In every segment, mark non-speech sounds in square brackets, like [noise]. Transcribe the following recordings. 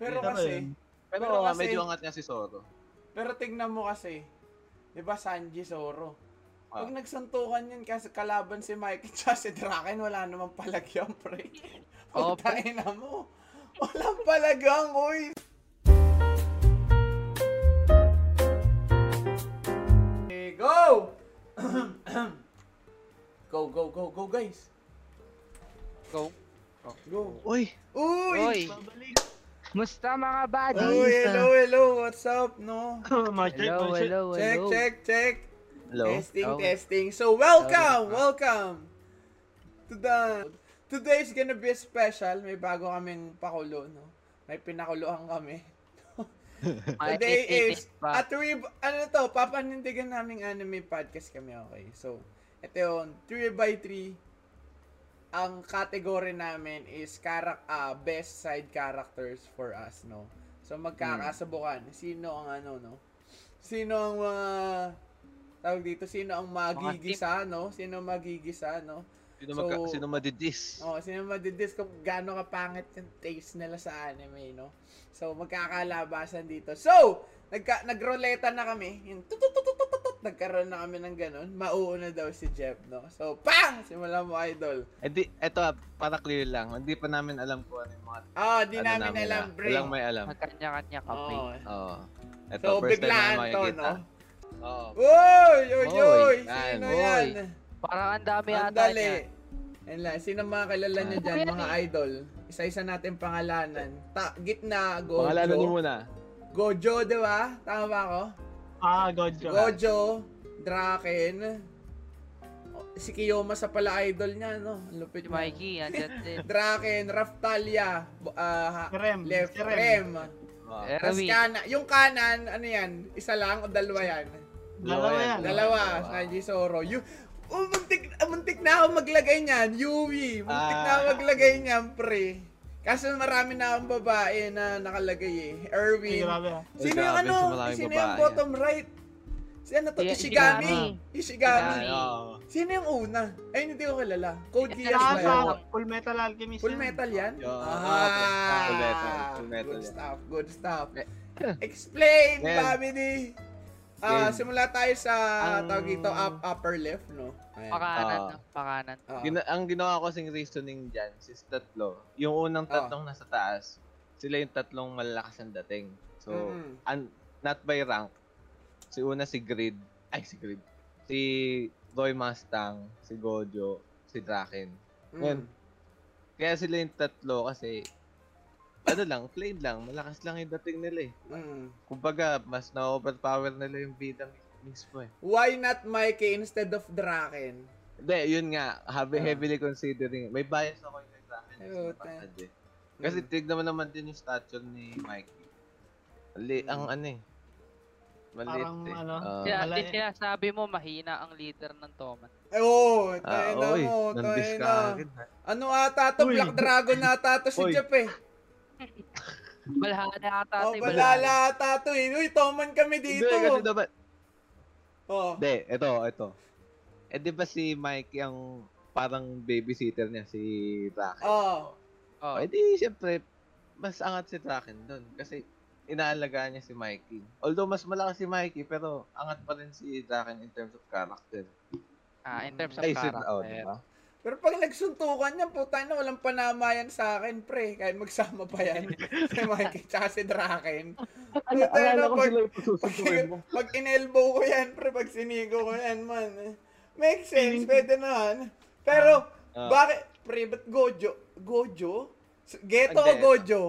Pero Pero kasi, yun. Pero, Pero kasi- medyo angat niya si Zoro. pero tignan mo kasi, di ba Sanji Zoro? Ah. Pag nagsuntukan yun kasi kalaban si Mike at si Draken, wala namang palagyan, pre. Oo, [laughs] Putangin na mo. Walang palagang, uy. Okay, go! [clears throat] go, go, go, go, guys. Go. Go. Uy! Uy! Uy, Babalik. Musta mga buddy? Uy, hello, hello, what's up, no? [laughs] Check, Hello, check. hello, Check, hello. check, check. Hello? Testing, Hello. testing. So, welcome, Hello. welcome to the... Today's gonna be special. May bago kaming pakulo, no? May pinakuluhan kami. [laughs] Today is, at we, ano to, papanindigan naming anime podcast kami, okay? So, ito yun, 3x3, ang category namin is karak ah best side characters for us, no? So, magkakasabukan. Sino ang ano, no? Sino ang mga, tawag dito, sino ang magigisa, no? Sino magigisa, no? Sino, So- magka, sino madidis? Oh, sino madidis kung gaano kapangit yung taste nila sa anime, no? So, magkakalabasan dito. So, nagka, nagroleta na kami. Yung nagkaroon na kami ng ganun. Mauuna daw si Jeff, no? So, pang! Simula mo, idol. Eh di, eto ah, para clear lang. Hindi pa namin alam kung ano yung mga... Ah, di ano namin alam, ah. bro. Walang may alam. Magkanya-kanya kami. Oo. Oo. Ito, So, first time biglaan namin to, no? Oo. Uy! Uy! Oy, Uy! Sino Oy. yan? Parang ang dami ata niya. Yan lang. Sino mga kilala nyo Ah. dyan, mga idol? Isa-isa natin pangalanan. Ta gitna, Gojo. Pangalanan niyo muna. Gojo, di ba? Tama ba ako? Ah, Gojo. Gojo, Draken, si Kiyoma sa pala idol niya, no? Ang Lupit Si mo. Mikey, andyan din. [laughs] Draken, Raftalia, ah, ha- Rem, left, si Rem. Rem. Tapos Erwin. kanan, yung kanan, ano yan? Isa lang o dalawa yan? Dalawa yan. Dalawa, Sanji Zoro. Yu oh, muntik, ah, muntik na ako maglagay niyan, Yui. Muntik na ako Ah. maglagay niyan, pre. Kaso marami na akong babae na nakalagay eh. Ay, Erwin. grabe ah. Sino yung ano? Sino yung bottom right? Si ano to? Ishigami. Ishigami. Sino yung una? Ay, hindi ko kilala. Code Geass ba yan? Full Metal Alchemist. Full yan. metal yan? Ah, Full metal, full metal Good stuff, good stuff. Eh. Explain, family! Ah, Yan. simula tayo sa Ang- tawag dito up, upper left, no? Ayan. Pakanan, no? pakanan. Ah. Gina- ang ginawa ko kasing reasoning dyan, is tatlo. Yung unang Ah. tatlong nasa taas, sila yung tatlong malalakas ang dating. So, Mm. un- not by rank. Si una si Grid. Ay, si Grid. Si Roy Mustang, si Gojo, si Draken. Mm. Yan. Kaya sila yung tatlo kasi ano lang, plain lang, malakas lang yung dating nila eh. Mm. Kumbaga, mas na-overpower nila yung bida mismo eh. Why not Mikey instead of Draken? Hindi, yun nga, heavy, Ah. heavily considering. May bias ako yung Draken. Ay, eh. Kasi Mm. tignan mo naman din yung stature ni Mikey. Ali, Mm. ang ano eh. Maliit Parang eh. ano, Oo. Kaya Wala di eh. sinasabi mo, mahina ang leader ng Toman. Ay, oh, Ah, tayo na oy, mo, tayo na. Ano ata to? Uy. Black Dragon ata to si. Jeff eh. [laughs] Balhala ata. Oh, ate, balala ata to eh. Uy, Toman kami Hindi, dito. kasi dapat, Oh. Hindi, ito, ito. Eh di ba si Mikey ang parang babysitter niya, si Draken? Oh. Oh, Oh, eh di, syempre, mas angat si Draken doon. Kasi inaalagaan niya si Mikey. Although mas malakas si Mikey, pero angat pa rin si Draken in terms of character. ah, in terms of Ay, si, character. oh, diba? Pero pag nagsuntukan yan, puta na, walang panama yan sa akin, pre. Kahit magsama pa yan. [laughs] si Mikey, tsaka si Draken. Puta na, ko pag, pag, [laughs] pag in-elbow ko yan, pre, pag sinigo ko yan, man. Makes sense, pwede naman. Pero, Ah. bakit, pre, ba't Gojo? Gojo? Geto o. Gojo?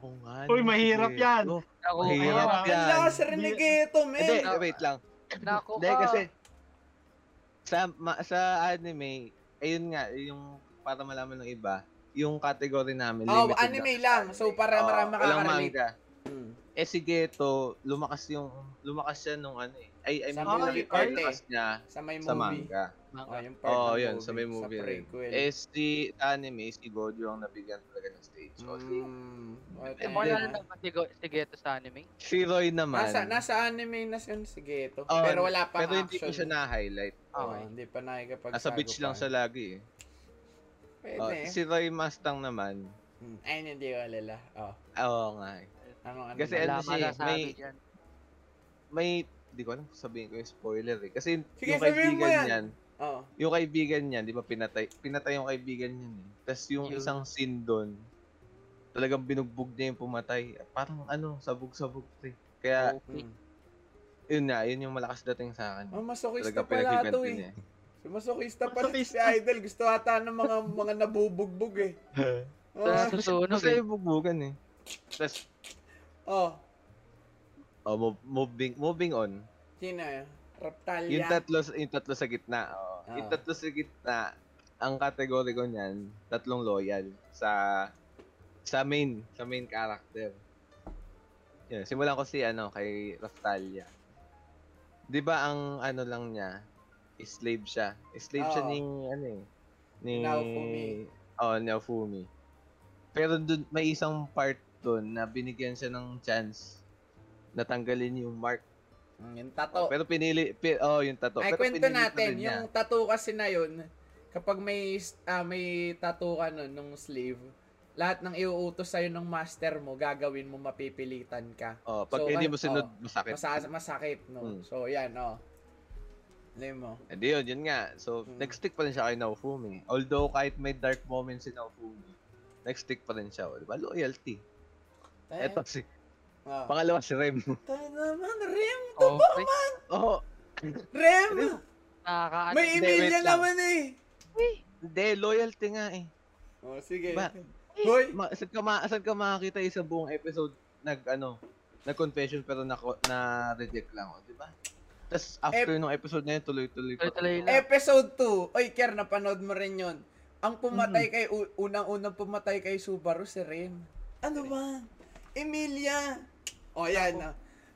Oo nga. Uy, mahirap yan. Oh, Ako, Mahirap ah, yan. Ang lakas rin ni Geto, Hindi, men. wait lang. Hindi, ka. kasi sa ma, sa anime, ayun nga, yung para malaman ng iba, yung category namin, Oh, limited anime sa lang. So, para Oo, marami makakarelate. manga. Hmm. Eh si Geto, lumakas yung lumakas siya nung ano eh. Ay, I Sa mean, movie yung part eh. lumakas niya Sa may sa movie. Manga. Oh, yung part ng yun, sa may movie Sa prequel. Eh si anime, si Gojo ang nabigyan talaga ng stage. So, si, Mm, Eh, okay. wala na naman si, Go- si Geto sa anime. si Roy naman. Nasa, nasa anime na yun si Geto. Oo, pero wala pa Pero action. hindi ko siya na-highlight. Oo, Okay. hindi pa nakikipag Nasa beach lang siya lagi eh. Pwede. Oh, si Roy Mustang naman, Hmm. Ayun, hindi ko alala. Oh. Oo nga eh. Ano, ano Kasi ano siya eh, may- dyan. May, di ko alam kung sabihin ko yung spoiler eh. Kasi Sige, yung sabihin mo kaibigan yan. niyan, Oh. yung kaibigan niyan, di ba pinatay, pinatay yung kaibigan niyan eh. Tapos yung Yun. isang scene doon, talagang binugbog niya yung pumatay. Parang ano, sabog-sabog eh. Kaya, Okay. Yun nga, yun yung malakas dating sa akin. Oh, masokista Talaga pala pinaghiganti to eh. niya. Si masokista pala si. Idol. Gusto ata ng mga mga nabubugbog eh. [laughs] Oh, Tapos susunog eh. yung bugbugan eh. Tapos, oh. oh, mov- moving, moving on. Sino eh? Raptalia. Yung tatlo, yung tatlo sa gitna. Oh. Yung Oo. tatlo sa gitna, ang kategory ko niyan, tatlong loyal sa sa main, sa main character. Yun, simulan ko si ano kay Raftalia. 'Di ba ang ano lang niya, slave siya. Slave siya Oo. ni ano eh, ni Naofumi. Oh, Naofumi. Pero dun, may isang part doon na binigyan siya ng chance na tanggalin yung mark. Mm, Yung tato. Pero pinili, pi, oh, yung tato. Ay, Pero kwento natin. niya. Yung tattoo kasi na yun, kapag may ah, may tattoo ka nun, nung slave, lahat ng iuutos sa'yo ng master mo, gagawin mo, mapipilitan ka. Oh, pag So, hindi mo sunod, oh, masakit. Masa- masakit, no? Hmm. So, yan, oh. Alam mo. Hindi yun, yun nga. So, Hmm. nag-stick pa rin siya kay Naofumi. Although, kahit may dark moments si Naofumi, nag-stick pa rin siya. Di ba? Loyalty. Eto si, Oh. pangalawa si Rem. Tayo naman, Rem! Okay. Oo. Rem! Nakakaano. May Emilia naman eh! Hindi, loyalty nga eh. Oh, sige. Ba- Hoy! Ma, saan ka, ma, saan ka makakita yung sa buong episode nag, ano, nag-confession pero na, na reject lang. oh, Di ba? Tapos, after nung episode na yun, tuloy-tuloy pa. Tuloy-tuloy lang. Episode 2. Oy, Ker, napanood mo rin yun. Ang pumatay Mhm. kay, unang-unang pumatay kay Subaru, si Rem. Ano ba? Emilia! O, yan na.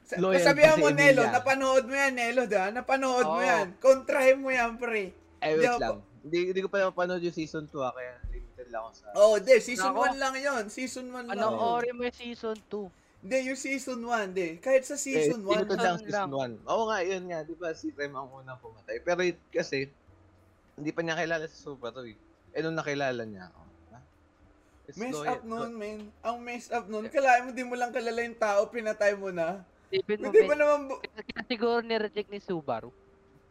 Sa- Loyal sabihan pa si mo, Nelo, Emilia. napanood mo yan, Nelo, da? Napanood mo Oo. yan. Kontrahin mo yan, pre. Eh, Di wait ako- lang. Hindi, hindi ko pa napanood yung season 2 ah, kaya limited lang ako sa... Oh, de, season Nako. 1 lang yon Season 1 lang. Anong ori mo yung season 2? Hindi, yung season 1, de. Kahit sa season eh, 1. limited lang Season season 1. Oo nga, yun nga. Di ba si Rem ang unang pumatay. Pero yun, kasi, hindi pa niya kilala si Subaru eh. Eh, nung nakilala niya ako. It's Mess loyal- up nun, man. Ang mess up nun. Kalahin mo, di mo lang kilala yung tao, pinatay mo na. Mo, Hindi men, naman, bu- siguro ni-reject ni Subaru.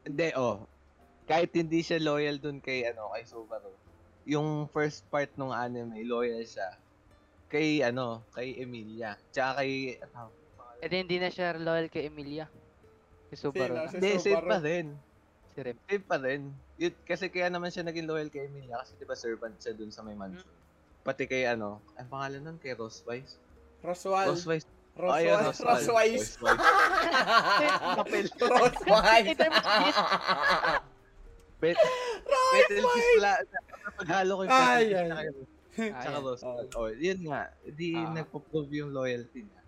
Hindi, oh. Kahit hindi siya loyal dun kay, ano, kay Subaru. Yung first part ng anime, loyal siya. Kay, ano, kay Emilia. Tsaka kay, ano, E di, hindi na siya loyal kay Emilia. Si Subaru na. Si hindi, safe pa rin. Si Rem. Safe pa rin. Yun, kasi kaya naman siya naging loyal kay Emilia kasi di ba servant siya dun sa may mansion. Pati kay ano, ang pangalan nun kay Rose Vice. Roswell. Rose Vice. Roswell. ayun, Roswell. Rose Vice. Kapil. Roswell. Bet, pala. Paghalo ko yung Ay, ay. Tsaka. Rose Vice. Oh, yun nga. Di Ah. nagpo-prove yung loyalty niya.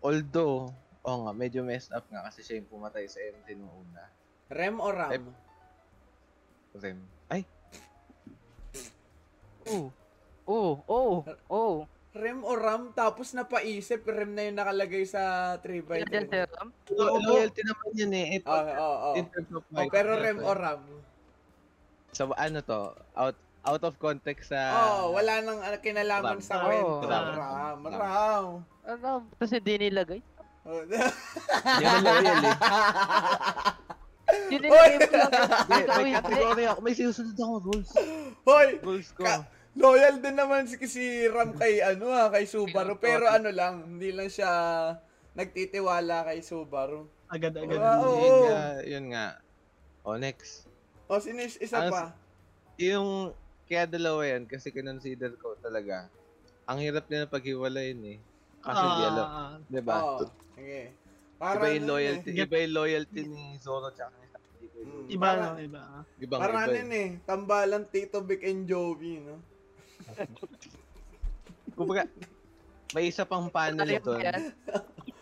Although, oh nga, medyo messed up nga kasi siya yung pumatay sa MT nung una. Rem o Ram? Rem. Ay, Oo. Oo. Oo. Oo. Rem o Ram, tapos napaisip, Rem na yung nakalagay sa 3x3. Yan, Sir Ram. Oo. loyalty naman yun eh. Ito, Oo, oo, oo. in terms of Oh, my pero Rem o Ram? So, ano to? Out out of context sa... Oo, wala nang uh, kinalaman Ram. sa kwento. Ram. Ram, Ram. Ram. Ano? Tapos hindi nilagay. Oh, naman loyal eh. Yun nilagay mo lang. May, category ako. May sinusunod ako rules. Hoy, Rules ko. Ka- loyal din naman si, si Ram kay ano ah, kay Subaru. Pero ano lang, hindi lang siya nagtitiwala kay Subaru. Agad-agad. Wow. Oo. Yun nga. Yun nga. O, next. O, sino is- isa Ang- pa? Yung, kaya dalawa yan, kasi kinonsider ko talaga, ang hirap nila paghiwalayin eh. Kasi di alam. Ah, Diba? Sige. Iba Para yung ano loyalty, eh. iba yung loyalty ni Zoro tsaka ni Sasuke. Mm. iba iba. ah. Ibang Para iba. ano eh, tambalan Tito Vic and Jovi, no? [laughs] Kumbaga, may isa pang panel doon.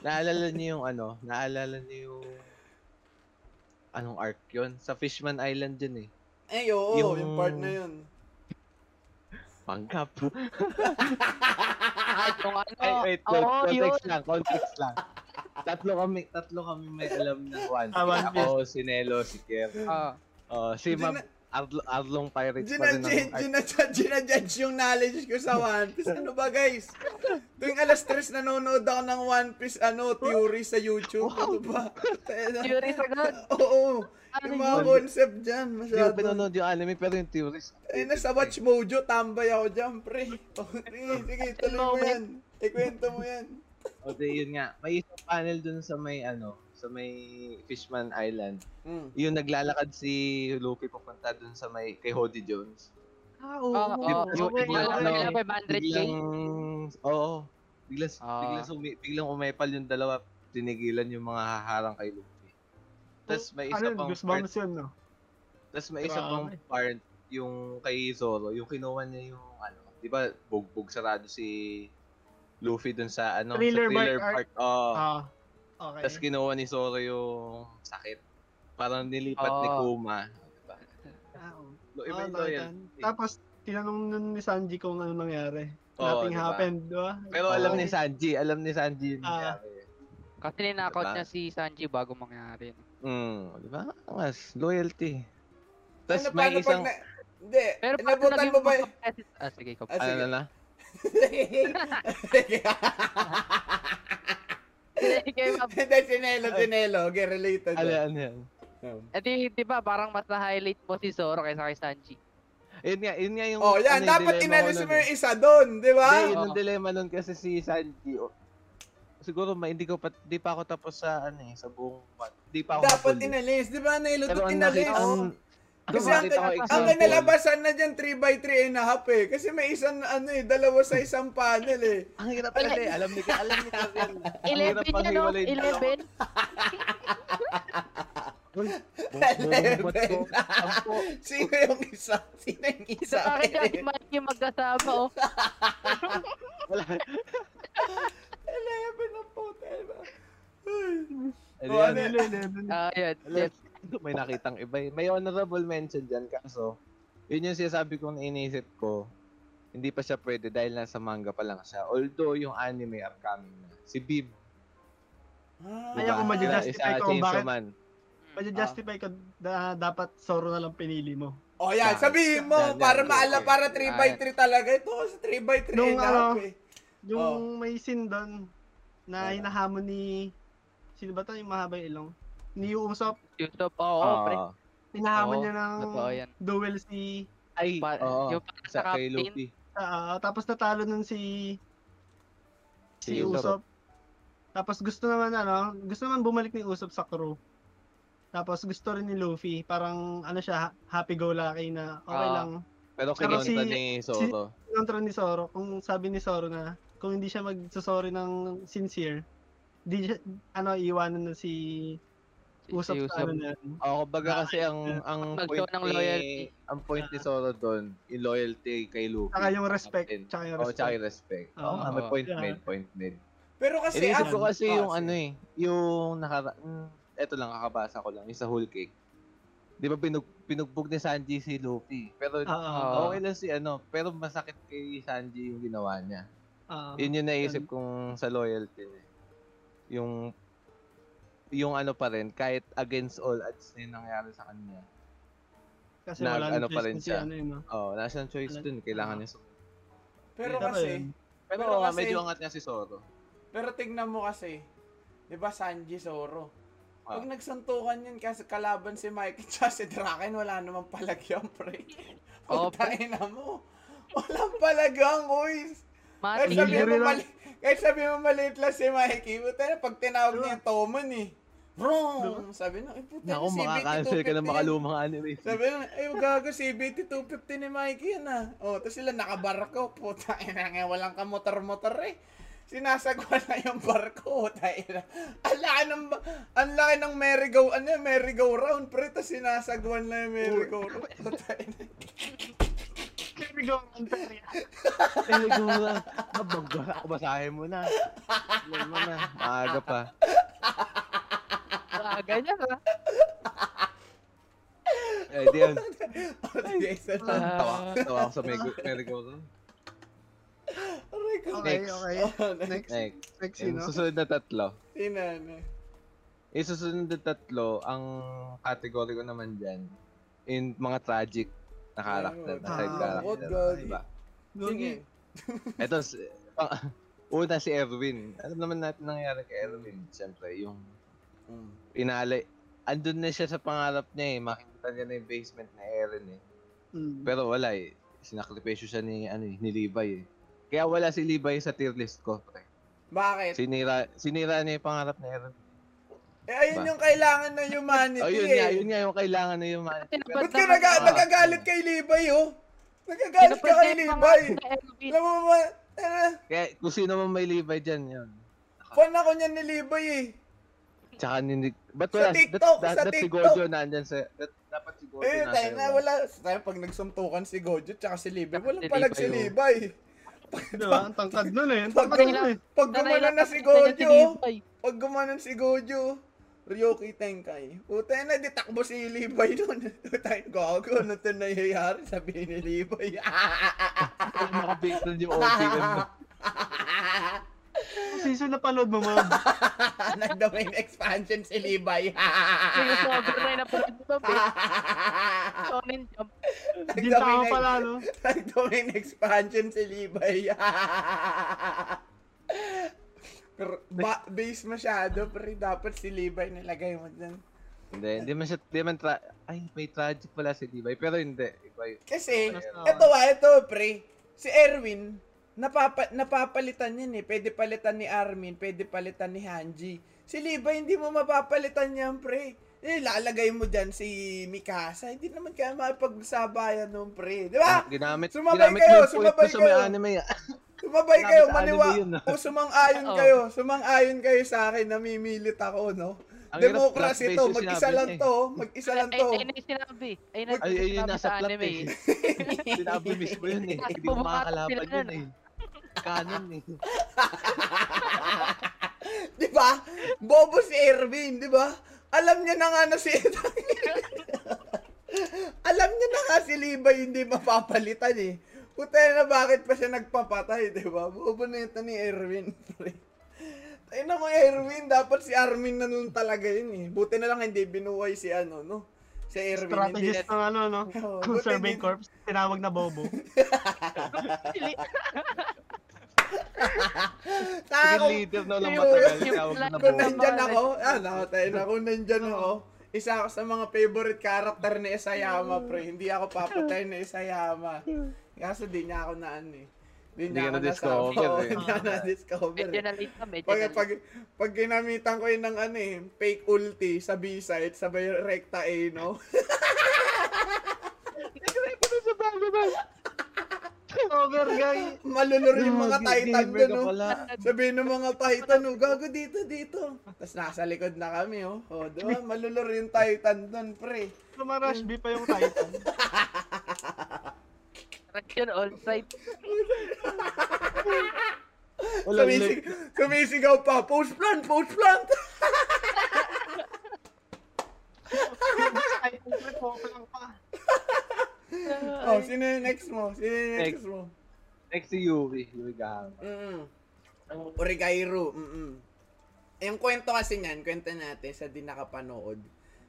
Naalala niyo yung ano? Naalala niyo yung anong arc yun? Sa Fishman Island yun eh. Eh, oo, yung, Yung- part na yun. Panggap. Kahit [laughs] yung ano. Ay, wait, Oo, context yun. lang, context lang. Tatlo kami, tatlo kami may alam ng One Ah, One Piece. Ako, si Nelo, si Kier. Ah. Oh, si Mab, Arlo, Arlong Pirates pa rin Ginajudge, ginajudge, ginajudge yung knowledge ko sa One Piece. Ano ba guys? Tuwing alas 3 nanonood ako ng One Piece ano, theory sa YouTube. Ano ba? Theories agad. Oo. Ano Yung mga yun? concept dyan, Hindi ko masyado. pinanood yung anime pero yung theories. Eh, nasa Watch Mojo, tambay ako dyan, pre. Oh, sige, sige, tuloy mo yan. Ikwento mo yan. O di, yun nga. May isang panel dun sa may ano, sa may Fishman Island. Mm. Yung naglalakad si Luffy papunta dun sa may kay Hody Jones. Ah, oo. Oo, oo. Yung Okay, biglang, ano, Biglang 500K. biglang, oo, biglang, Ah. biglang, sumi, biglang umepal yung dalawa, tinigilan yung mga haharang kay Luffy. Tapos may isa Ano, pang part, yun, no? tapos may isa pang part, yung kay Zoro, yung kinuha niya yung, ano, di ba, bugbog sarado si Luffy dun sa, ano, Thriller sa thriller bark part. Oo. Ah, okay. Tapos kinuha ni Zoro yung sakit. Parang nilipat ni Oo. Kuma. Diba? Ah, oo. Lo- Iba Ah, yung yan. Tapos, tinanong nun ni Sanji kung ano nangyari. Oo, Nothing diba? happened, di ba? Pero alam Oo. ni Sanji, alam ni Sanji yung Ah. nangyari. Kasi ninakaut Diba? niya si Sanji bago mangyari. Mm, di ba? Mas loyalty. Tapos ano, may isang na... Hindi, Pero nabutan mo ba y- competitive- Ah, sige, ikaw. Ah, ano [laughs] [laughs] sige. na [laughs] na? Sige, ma'am. Hindi, sinelo, sinelo. Okay, related. Ano ano yan? Um. Eh di, di ba, parang mas na-highlight mo si Zoro kaysa kay Sanji. Yun nga, yun nga yung Oh, yan. ano, dapat inalis mo eh. yung isa doon, di ba? Hindi, yun ang dilemma nun kasi si Sanji. oh, siguro ma, hindi ko pa, di pa ako tapos sa ano eh, sa buong what. Di pa ako Dapat eh. inalis. Di ba? Nailutot ang inalis. nakita, ang, Kasi ang ang, kinalabasan na dyan 3x3 and a half eh. Kasi may isang ano eh, dalawa sa isang panel eh. ang hirap pala eh, alam ni alam ni. [laughs] Ang 11 hirap yan, no? panghiwalay yung dalawa. 11? Uy, bumubot ko. Sino yung isa? Sino yung isa? bakit si Mikey magkasama, oh. [laughs] Wala. Eleven ang puta ba? Ay. Ano yan? eleven. Ah, yun. Alam, [laughs] may nakitang iba. eh. May honorable mention dyan kaso, yun yung sinasabi kong iniisip ko, hindi pa siya pwede dahil nasa manga pa lang siya. Although yung anime upcoming na. Si Bib. Ah. Kaya kung ma-justify ko kung bakit- Man. Pwede-justify ko na dapat Zoro na lang pinili mo. Oh, yan. Sabihin mo, yan, para yan, maala, para 3x3 talaga. Ito kasi 3x3 Nung ano, eh. Yung may scene doon na Oo. hinahamon ni... Sino ba to yung mahaba yung ilong? Ni Usopp. YouTube, oo, oh, pre. Ah. Hinahamon Oo, niya ng totoo yan. duel si... ay, Pa- oo. yung para sa sa kay captain. Luffy. ah, tapos natalo nun si... Si Si Usopp. Tapos gusto naman ano, gusto naman bumalik ni Usopp sa crew. Tapos gusto rin ni Luffy, parang ano siya, happy-go-lucky na okay Ah. lang. Pero Pero kinontra si- ni Zoro. Kontra ni Zoro, kung sabi ni Zoro na kung hindi siya magsusorry ng sincere, di siya, ano, iiwanan na si Usopp si sa ano na. Kumbaga kasi ang ang Mag-show point ng ni, loyalty. ang point ni Zoro doon, yung loyalty kay Luffy. Saka yung respect, Captain. tsaka yung tsaka respect. yung respect. Oo, Oo. nga, may point Yeah. made, point made. Pero kasi Iniisip ang- ko kasi Ah, yung sige. ano eh, yung nakara... Mm, eto lang, kakabasa ko lang, yung sa whole cake. Di ba pinug, pinugbog ni Sanji si Luffy? Pero Oo. okay lang si ano, pero masakit kay Sanji yung ginawa niya. Oo. Yun yung naisip kong sa loyalty niya. Yung yung ano pa rin, kahit against all odds na yung nangyari sa kanya. Kasi nag- wala ano nang pa rin siya. ano yun, no? Oh, nasa choice Wala- dun, kailangan niya sumunod. Pero Pero kasi. Pero, Pero kasi- medyo angat niya si Zoro. pero tignan mo kasi, di ba Sanji Zoro? Pag Ah. nagsuntukan yun kasi kalaban si Mike at si Draken, wala namang palagyan, pre. [laughs] Pagtain na mo. Walang palagang, boys. Kahit Mati. sabi mo mali, kahit sabi mo maliit lang si Mikey, puta na, pag tinawag niya yung Tomon eh. Vroom! Sabi na, ay puta na, Naku, makakancel ka ng 250 yan. makalumang anime. Sabi na, ay gago, CBT 250 ni Mikey yan ah. Oh, tapos sila nakabarko, puta [laughs] ina nga, walang kamotor-motor eh. Sinasagwan na yung barko. Ang laki ng, ang laki ng merry-go, ano yung merry-go-round, pre, tapos sinasagwan na yung merry-go-round. Puta [laughs] ina. Here we go, Anteria. Eh, siguro, [laughs] magbagba ako, basahin mo na. Alam mo na, maaga pa. Ah, ganyan ah. Eh, di yan. Okay, isa lang. Tawa, tawa ako sa. Aray ko. Okay, Next. okay. Oh, next. Next, Next, next, yung sino? susunod na tatlo. Sino, ano? Yung susunod na tatlo, ang category ko naman dyan in mga tragic na character, na side Ah, character. what God. Diba? Sige. Ito, [laughs] si- pang- una si Erwin. Alam naman natin nangyari kay Erwin. Siyempre, yung Mm. pinali. Andun na siya sa pangarap niya eh. Makikita niya na yung basement na Eren eh. Mm. Pero wala eh. Sinakripisyo siya ni, ano, eh, ni Levi eh. Kaya wala si Levi sa tier list ko. Pre. Bakit? Sinira, sinira niya yung pangarap ni Eren. Eh, ayun yung kailangan ng humanity Oh, yun eh. nga, yun nga yung kailangan na yung man. Tinapad Ba't ka naga- niya. nagagalit kay Levi, oh? Nagagalit ka kay Erwin. Alam mo ba, eh, Kaya kung sino man may Levi dyan, yun. fan ako niyan ni Levi eh. Tsaka ni... Ba't Sa wala? TikTok, that, sa that, si TikTok. Gojo nandyan sa... That, dapat si Gojo Eh, nasa tayo na, wala. Tayo pag nagsuntukan si Gojo tsaka si Levi, walang Si palag si oh. Levi. Diba? Ang tangkad nun eh. Ang Pag, tangkad nun eh. pag lang na si Gojo, pag gumanon si Gojo, Ryoki Tenkai. Puta na, di takbo si Levi nun. [laughs] Tayo, gago, ano ito nangyayari? Sabi ni Levi. Kung makabigtan yung [laughs] mo. Season na panood mo, Mob. Nag-domain expansion si Levi. [laughs] Yung sobrang na napanood mo ba, babe? Shonen Jump. Ginta ka pala, no? Nag-domain expansion si Levi. Pero ba- base masyado, pero dapat si Levi nilagay mo dyan. Hindi, hindi man siya, hindi man tra... Ay, may tragic pala si Levi, pero hindi. Iba yun. Kasi, eto ah, eto pre, si Erwin, napapa, napapalitan yan eh. Pwede palitan ni Armin, pwede palitan ni Hanji. Si Levi, hindi mo mapapalitan yan, pre. Eh, lalagay mo dyan si Mikasa. Hindi naman kaya mapagsabayan nun, pre. Di ba? Ginamit, Sumabay ginamit kayo, sumabay sa may kayo. anime. ah. Sumabay kayo, sa maniwa. anime yun, no? O sumang-ayon Oo. kayo. Sumang-ayon kayo sa akin, namimilit ako, no? Ang Democracy to, mag-isa lang eh. to. Mag-isa lang Ay, to. ay, ay, sinabi. Ay, Ay, ay, sinabi nasa sa plot anime eh. eh. [laughs] Sinabi mismo yun eh. Hindi ko makakalaban yun eh. Canon eh. [laughs] Di ba? Bobo si Erwin, di ba? Alam niya na nga na si [laughs] Alam niya na nga si Levi hindi mapapalitan eh. Puta na bakit pa siya nagpapatay, di ba? Bobo na ito ni Erwin, pre. Tayo na mo Erwin, dapat si Armin na nun talaga yun eh. Buti na lang hindi binuhay si ano, no? Si Erwin. Hindi, Strategist ng ano, no? Oo, Conserving Corps. Tinawag na Bobo. [laughs] [laughs] [laughs] Taka Yung leader na lang matagal. na Kung nandyan ako, ah, nakatayo na. Kung nandyan ako, isa ako sa mga favorite character ni Isayama, pre. Hindi ako papatay ni Isayama. Kaso di niya ako na ano eh. Di Hindi ka niya ako na-discover. Oo, eh. Hindi ako na-discover. Medyo eh. na late na, medyo Pag, na pag, pag ginamitan ko yun ng ano eh, fake ulti sa B-side, sabay rekta A, no? [laughs] Over, guy. Malulur yung mga Titan doon, no? Sabihin ng mga Titan, oh, gago dito, dito. Tapos nasa likod na kami, oh. Oh, di ba? Malulur yung Titan doon, pre. Lumarash B pa yung Titan. Traction all side. Wala Sumisig, sumisigaw pa, post plant, post plant! [laughs] Pre, Popo lang pa. Oh, sino yung next mo? Sino yung next, Next. mo? Next si Yuri. Yuri Gahama. Mm. Origairu, mm Yung kwento kasi niyan, kwento natin sa di nakapanood.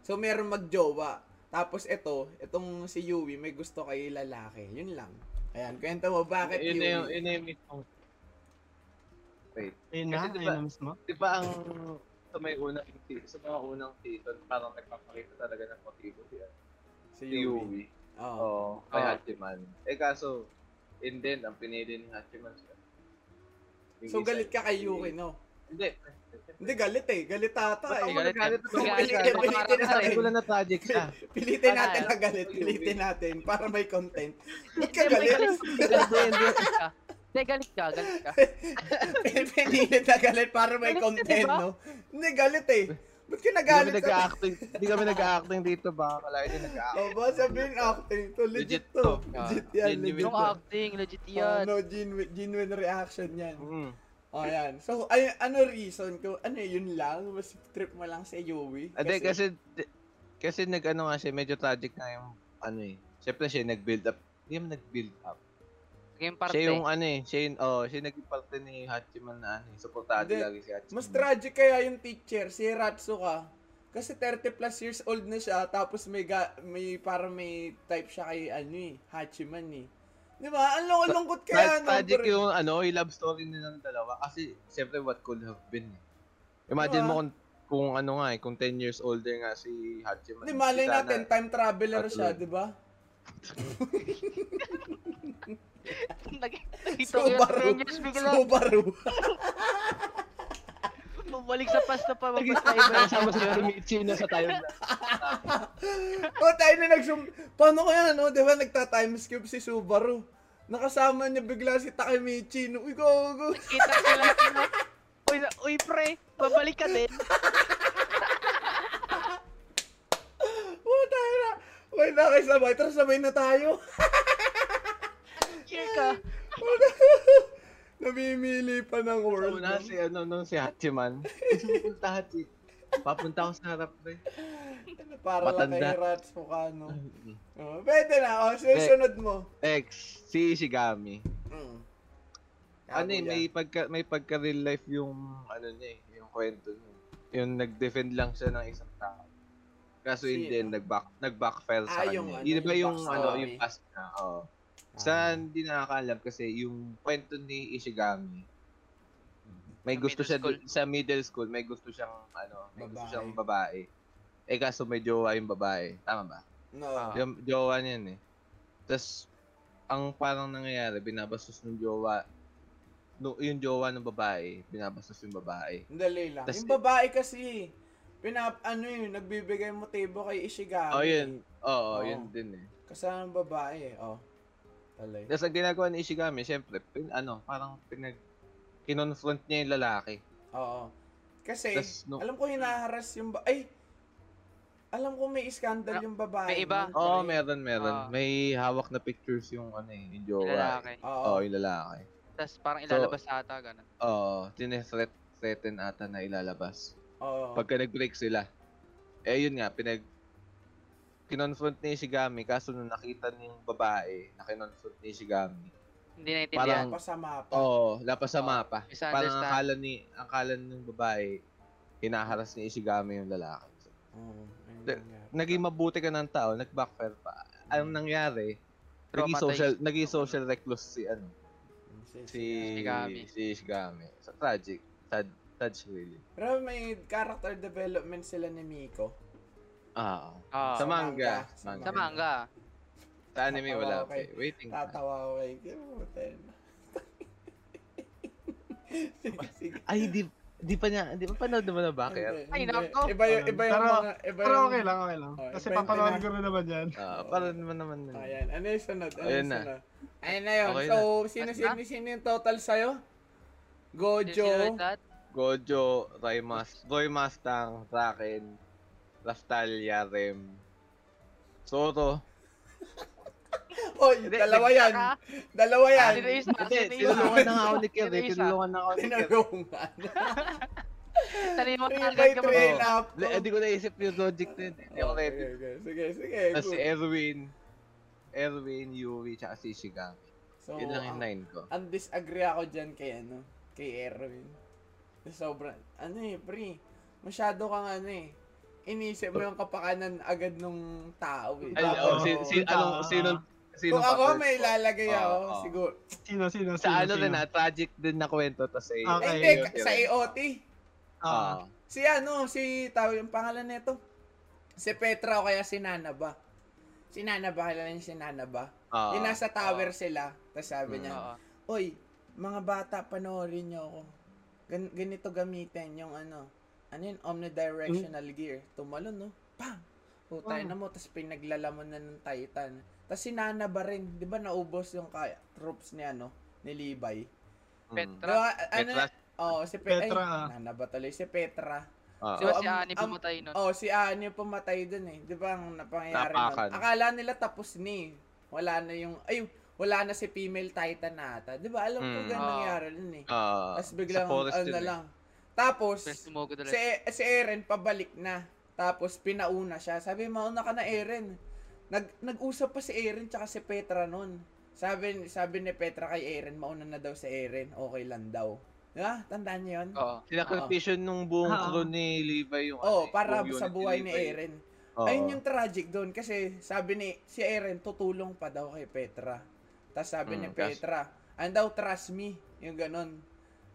So, meron magjowa. Tapos ito, itong si Yui, may gusto kay lalaki. Yun lang. Ayan, kwento mo, bakit Yun Yui? na yung, yun na yung mismong... Wait. Ayun na, diba- ayun na mismo. Di ba ang sa may unang sa mga unang season, parang nagpapakita talaga ng motibo siya. Si Si Yui. Yui. Oo. Oo. Kay Oo. Hachiman. Eh kaso, in the end, ang pinili ni Hachiman siya. Yung So, galit ka kay Yui, no? Hindi. Hindi, galit eh. Galit ata eh. Galit. Pilitin, Galit pilitin Sabi natin. lang na tragic siya. Pilitin Wala, natin eh. na galit. Pilitin natin para may content. Ba't ka Hindi, galit? Hindi, galit ka, galit ka. Pinilit na galit para may content, diba? no? Hindi, galit eh. Ba't ka Hindi kami nagalit nag-acting. Hindi kami nag-acting dito ba? Kalahin din nag-acting. Oh, ba sabihin acting to. Legit Legit to. Legit Ah, yan. genuine Legit Yung to. acting, legit Oh, yan. no, genuine, genuine reaction yan. Mm. Oh, yan. So, ay, ano reason ko? Ano yun lang? Mas trip mo lang sa Yui? Hindi, kasi, kasi nag-ano nga siya, medyo tragic nga yung, ano eh. Siyempre siya nag-build up. Hindi naman nag-build up. Game parte. Siya yung ano eh, siya yung, oh, siya naging parte ni Hachiman na ano eh. Supportado Hindi. lagi si Hachiman. Mas tragic kaya yung teacher, si Ratsuka. Kasi 30 plus years old na siya, tapos may, ga, may parang may type siya kay ano eh, Hachiman eh. Di ba? Ang lungkot kaya, Tra- no? tragic bro? yung ano, yung love story nilang dalawa kasi siyempre what could have been. eh. Imagine Diba? mo kung kung ano nga eh, kung 10 years older nga si Hachiman. Di malay Sana- natin, time traveler siya, di ba? Subaru. Rangers bigla. Subaru. Bumalik sa past na pa. Iba. Kasama si Michi na sa tayo na. [laughs] o, tayo na nagsum... Paano kaya, no? Di ba nagta-time skip si Subaru? Nakasama niya bigla si Takemichi. No? Uy, go, go. Kita ko lang. Uy, uy pre, babalik ka din. [laughs] Oh, tayo na. Uy, nakisabay. Tara, sabay na tayo. Here ka. [laughs] Namimili pa ng world. una si ano nung si Hachiman. Pupunta Hachi. Papunta ako sa harap pre. Para lang Matanda. kay Rats Fukano. Oh, pwede na. O, susunod mo. Ex, si Ishigami. Mm. Ano eh, may pagka may pagka real life yung ano niya eh, yung kwento niya. Yung nag-defend lang siya ng isang tao. Kaso Sino? hindi nag-back nag-backfire sa Ah, kanya. yung ano, Yun ba yung ano, yung past niya. Oo. Sa Ah. hindi nakakaalam kasi yung kwento ni Ishigami may Sa gusto siya school. sa middle school, may gusto siyang ano, may gusto Babae. siyang babae. Eh kaso may jowa yung babae. Tama ba? No. Ah. Yung jowa niyan eh. Tapos, ang parang nangyayari, binabastos ng jowa, no, yung jowa ng babae, binabastos yung babae. Dali lang. Tas- yung babae kasi, pinap, ano yun, nagbibigay motibo kay Ishigami. Oh, yun. Oo, Oo. yun din eh. Kasama ng babae, oh. Talay. Tapos ang ginagawa ni Ishigami, syempre, pin, ano, parang pinag, kinonfront niya yung lalaki. Oo. Kasi, Tas, no- alam ko hinaharas yung ba... Ay! Alam ko may scandal Ah, yung babae. may iba? Oo, pre. meron, meron. Ah. May hawak na pictures yung, ano eh, yung jowa. Lalaki. Oo. Oo, yung lalaki. Tapos parang ilalabas ata, ganun. Oo, tinethreat, threaten ata na ilalabas. Oo. Pagka nag-break sila. Eh, yun nga, pinag... Kinonfront ni Ishigami, kaso nung nakita niyong babae na kinonfront ni Ishigami, Hindi naintindihan. Parang- Pasama pa. Oo, oh, lapas sa Oo, mapa. misunderstand. Parang akala ni, akala ng babae, hinaharas ni Ishigami yung lalaki. Oo. ayun De- nangyari. Naging mabuti ka ng tao, nag-backfire pa. Anong nangyari? Naging Traumatized. social, naging social recluse si ano, Si, si Ishigami. si Ishigami. So, tragic. Sad, siya really. Pero may character development sila ni Miko. Ah. Ah. sa manga. Sa Sa manga. Sa anime wala eh. Waiting. Tatawa ko kay sige. [laughs] Ay, di, di pa niya, di pa panood naman na bakit? Hindi, Ay, nako. Iba yung, iba yung Pero- mga, iba Pero yung... okay lang, okay lang. Oh, Kasi papanood ko rin naman yan. Ah, para naman naman. Ayan, ano yung sunod? Ano yung na. sunod? Ayun na yun. Okay so, na. sino, sino, sino yung total sa'yo? Gojo. Sino lahat? Gojo, Raymas, Roy Mustang, Raken, Rastalia, Rem, Zoro. [laughs] Oy, Hindi, dalawa yan. nagtaka. Dalawa yan. Sino isa? Hindi, Sino isa? tinulungan na nga ako ni Sino eh. isa? Tinulungan na ako ni Kier. Tinulungan. [laughs] Talino mo 3 agad by ka 3 ba? and up. Le- Hindi ko naisip yung logic na yun. Hindi ako Okay, ready. okay. Sige, sige. Tapos si good. Erwin, Erwin, Yuri, tsaka si Ishigami. So, Yun lang yung ang- nine ko. ang disagree ako dyan kay ano, kay Erwin. Sobrang, ano eh, pre, masyado kang ano eh, inisip mo yung kapakanan agad nung tao eh. Ay, oh, si, si, anong, sino, sino Kung ako may lalagay Oo, ako, oo. siguro. Sino, sino, sino, Sa ano sino? rin ah, tragic din na kwento, tapos eh, Okay. Eh, hindi, yun, sa. AOT. Ah. Si ano, si, tawag yung pangalan nito. Si Petra o kaya si Nana ba? Si Nana ba, kilala niyo si Nana ba? Oo. yung nasa tower sila, tapos sabi niya, Oo. Oy, mga bata, panoorin niyo ako. Gan- ganito gamitin yung ano, ano yun, omnidirectional gear. Tumalon, no? Pam! Putay Oh. na mo, tapos pinaglalamon na ng Titan. Tapos si Nana ba rin, di ba naubos yung kaya, troops ni ano, ni Levi? Mm. Petra. Di ba, ano, Petra. oh, si Pe- Petra, ay, ah. Nana ba tuloy? Si Petra. Di ba So, si ang- Ani pumatay nun? Oh, si Ani pumatay dun eh. Di ba ang napangyayari nun? Tapakan. Akala nila tapos ni. Wala na yung, ay, wala na si female titan na ata. Di ba? Alam ko Mm. ganun Oo. nangyari nun eh. Oo. Tapos biglang, ano na eh. lang. Tapos, si, ulit. si Eren pabalik na. Tapos, pinauna siya. Sabi, mauna ka na Eren. Nag, nag-usap pa si Eren tsaka si Petra nun. Sabi, sabi ni Petra kay Eren, mauna na daw si Eren. Okay lang daw. Di ba? Tandaan niyo yun? Oo. Sinakripisyon nung buong crew ni Levi yung Oo, ano, para sa buhay ni Levi. Eren. Oo. Ayun yung tragic doon kasi sabi ni si Eren tutulong pa daw kay Petra. Tapos sabi ni Mm, kas- Petra, and daw trust me, yung ganun.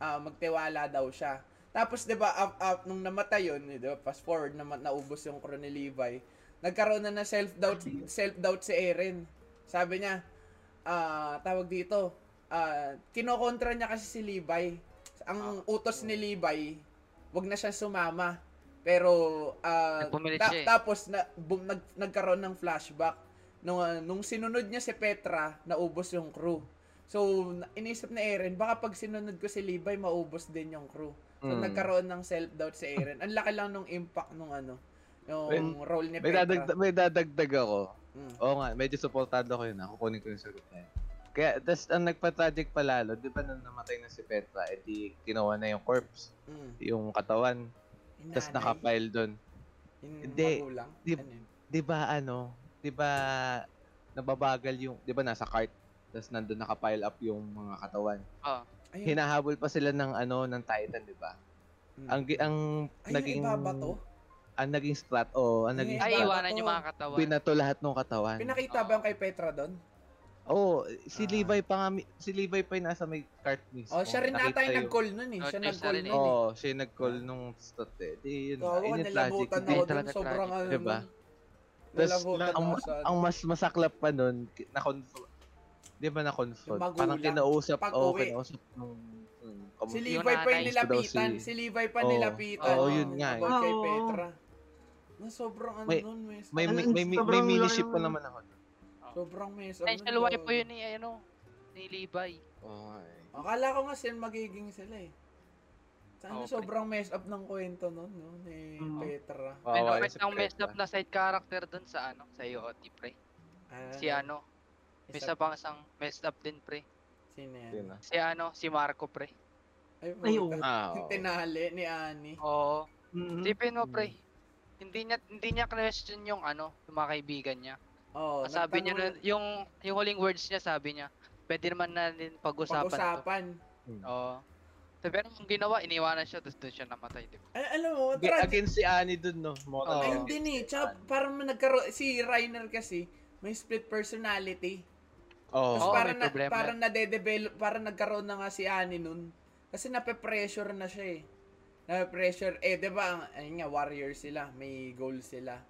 Ah, magtiwala daw siya. Tapos 'di ba up, up, nung namatay yun, 'di ba? Fast forward na naubos yung crew ni Levi. Nagkaroon na ng self-doubt self-doubt si Eren. Sabi niya, ah, tawag dito, ah, kinokontra niya kasi si Levi. Ang utos ni Levi, wag na siya sumama. Pero ah, Nagpumilit ta- eh. tapos na bum, nag, nagkaroon ng flashback nung ah, nung sinunod niya si Petra, naubos yung crew. So, na- inisip ni Eren, baka pag sinunod ko si Levi, maubos din yung crew. So, Mm. nagkaroon ng self-doubt si Eren. Ang laki lang nung impact nung ano, yung role ni May, Petra. dadagdag, may dadagdag ako. Mm. Oo nga, medyo supportado ko yun. Ako kunin ko yung sagot na yun. Kaya, tas ang nagpa-tragic pa lalo, di ba nung namatay na si Petra, edi kinuha na yung corpse, Mm. yung katawan, nanay, nakapile doon. Hindi. magulang. Di- Ano? Di ba ano, di ba nababagal yung, di ba nasa cart, tas nandun nakapile up yung mga katawan. Oo. Ayun. Hinahabol pa sila ng ano, ng Titan, di ba? Mm. Ang, ang Ay, naging, yung ibaba to? ang naging strat, o, ang Ay, naging Ay, iwanan yung mga katawan. binato lahat ng katawan. Pinakita ba yung kay Petra doon? Oo, si Ah. Levi pa nga, mi- si Levi pa yung nasa may cart mismo. Oh, siya rin nata yung nag-call nun eh. Oh, Siya siya nag-call rin eh. nun eh. Oo, siya yung nag-call nung stat eh. Di, yun yung tragic. nilabutan Hindi, ako dun. talaga Sobrang ano. Diba? Nilabutan ang, ano. ang mas masaklap pa nun, na-confront. Di ba na-confront? Parang kinausap, oo, uwi. kinausap nung, nung Si Levi pa yung nilapitan. Si- Si Levi pa Oo. nilapitan. Oo, yun nga eh. About kay Oo. Petra. Na sobrang ano May- nun, mes. may, Ano, may, may, may, sobrang mini laki ship pa ng- naman ako. Sobrang mes. Ano nun, wife po yun ni, ano, ni Levi. Oo nga eh. Akala ko nga sila magiging sila eh. Sana Okay. sobrang mess up ng kwento nun, no? Ni Mm. Petra. May Kawawa nakit si ng messed Petra. up na side character dun sa, ano, sa IOT, pre. Ah, Si ano, may isa pang isang messed up din, pre. Sino yan? Na. Si ano, si Marco, pre. Ay, Ay, oo. Ah, oo. tinali ni Ani. Oo. Mhm. Tipin mo, pre. Hindi niya hindi niya question yung ano, yung mga kaibigan niya. Oh, sabi niya nun, yung yung huling words niya sabi niya, pwede naman natin pag-usapan pag-usapan. Oo. So, pero kung ginawa, iniwanan siya, tapos doon siya namatay, di ba? Ay, alam mo, Ag- tragic. Against si Annie dun, no? Moral Oo. Ayun against din eh. Tsaka Annie. parang nagkaroon, si Reiner kasi, may split personality. Oo. Tapos Oo, parang, may na, problema. parang nade-develop, parang nagkaroon na nga si Ani nun. Kasi nape-pressure na siya eh. Nape-pressure, eh, di ba, ang- ayun nga, warrior sila, may goal sila.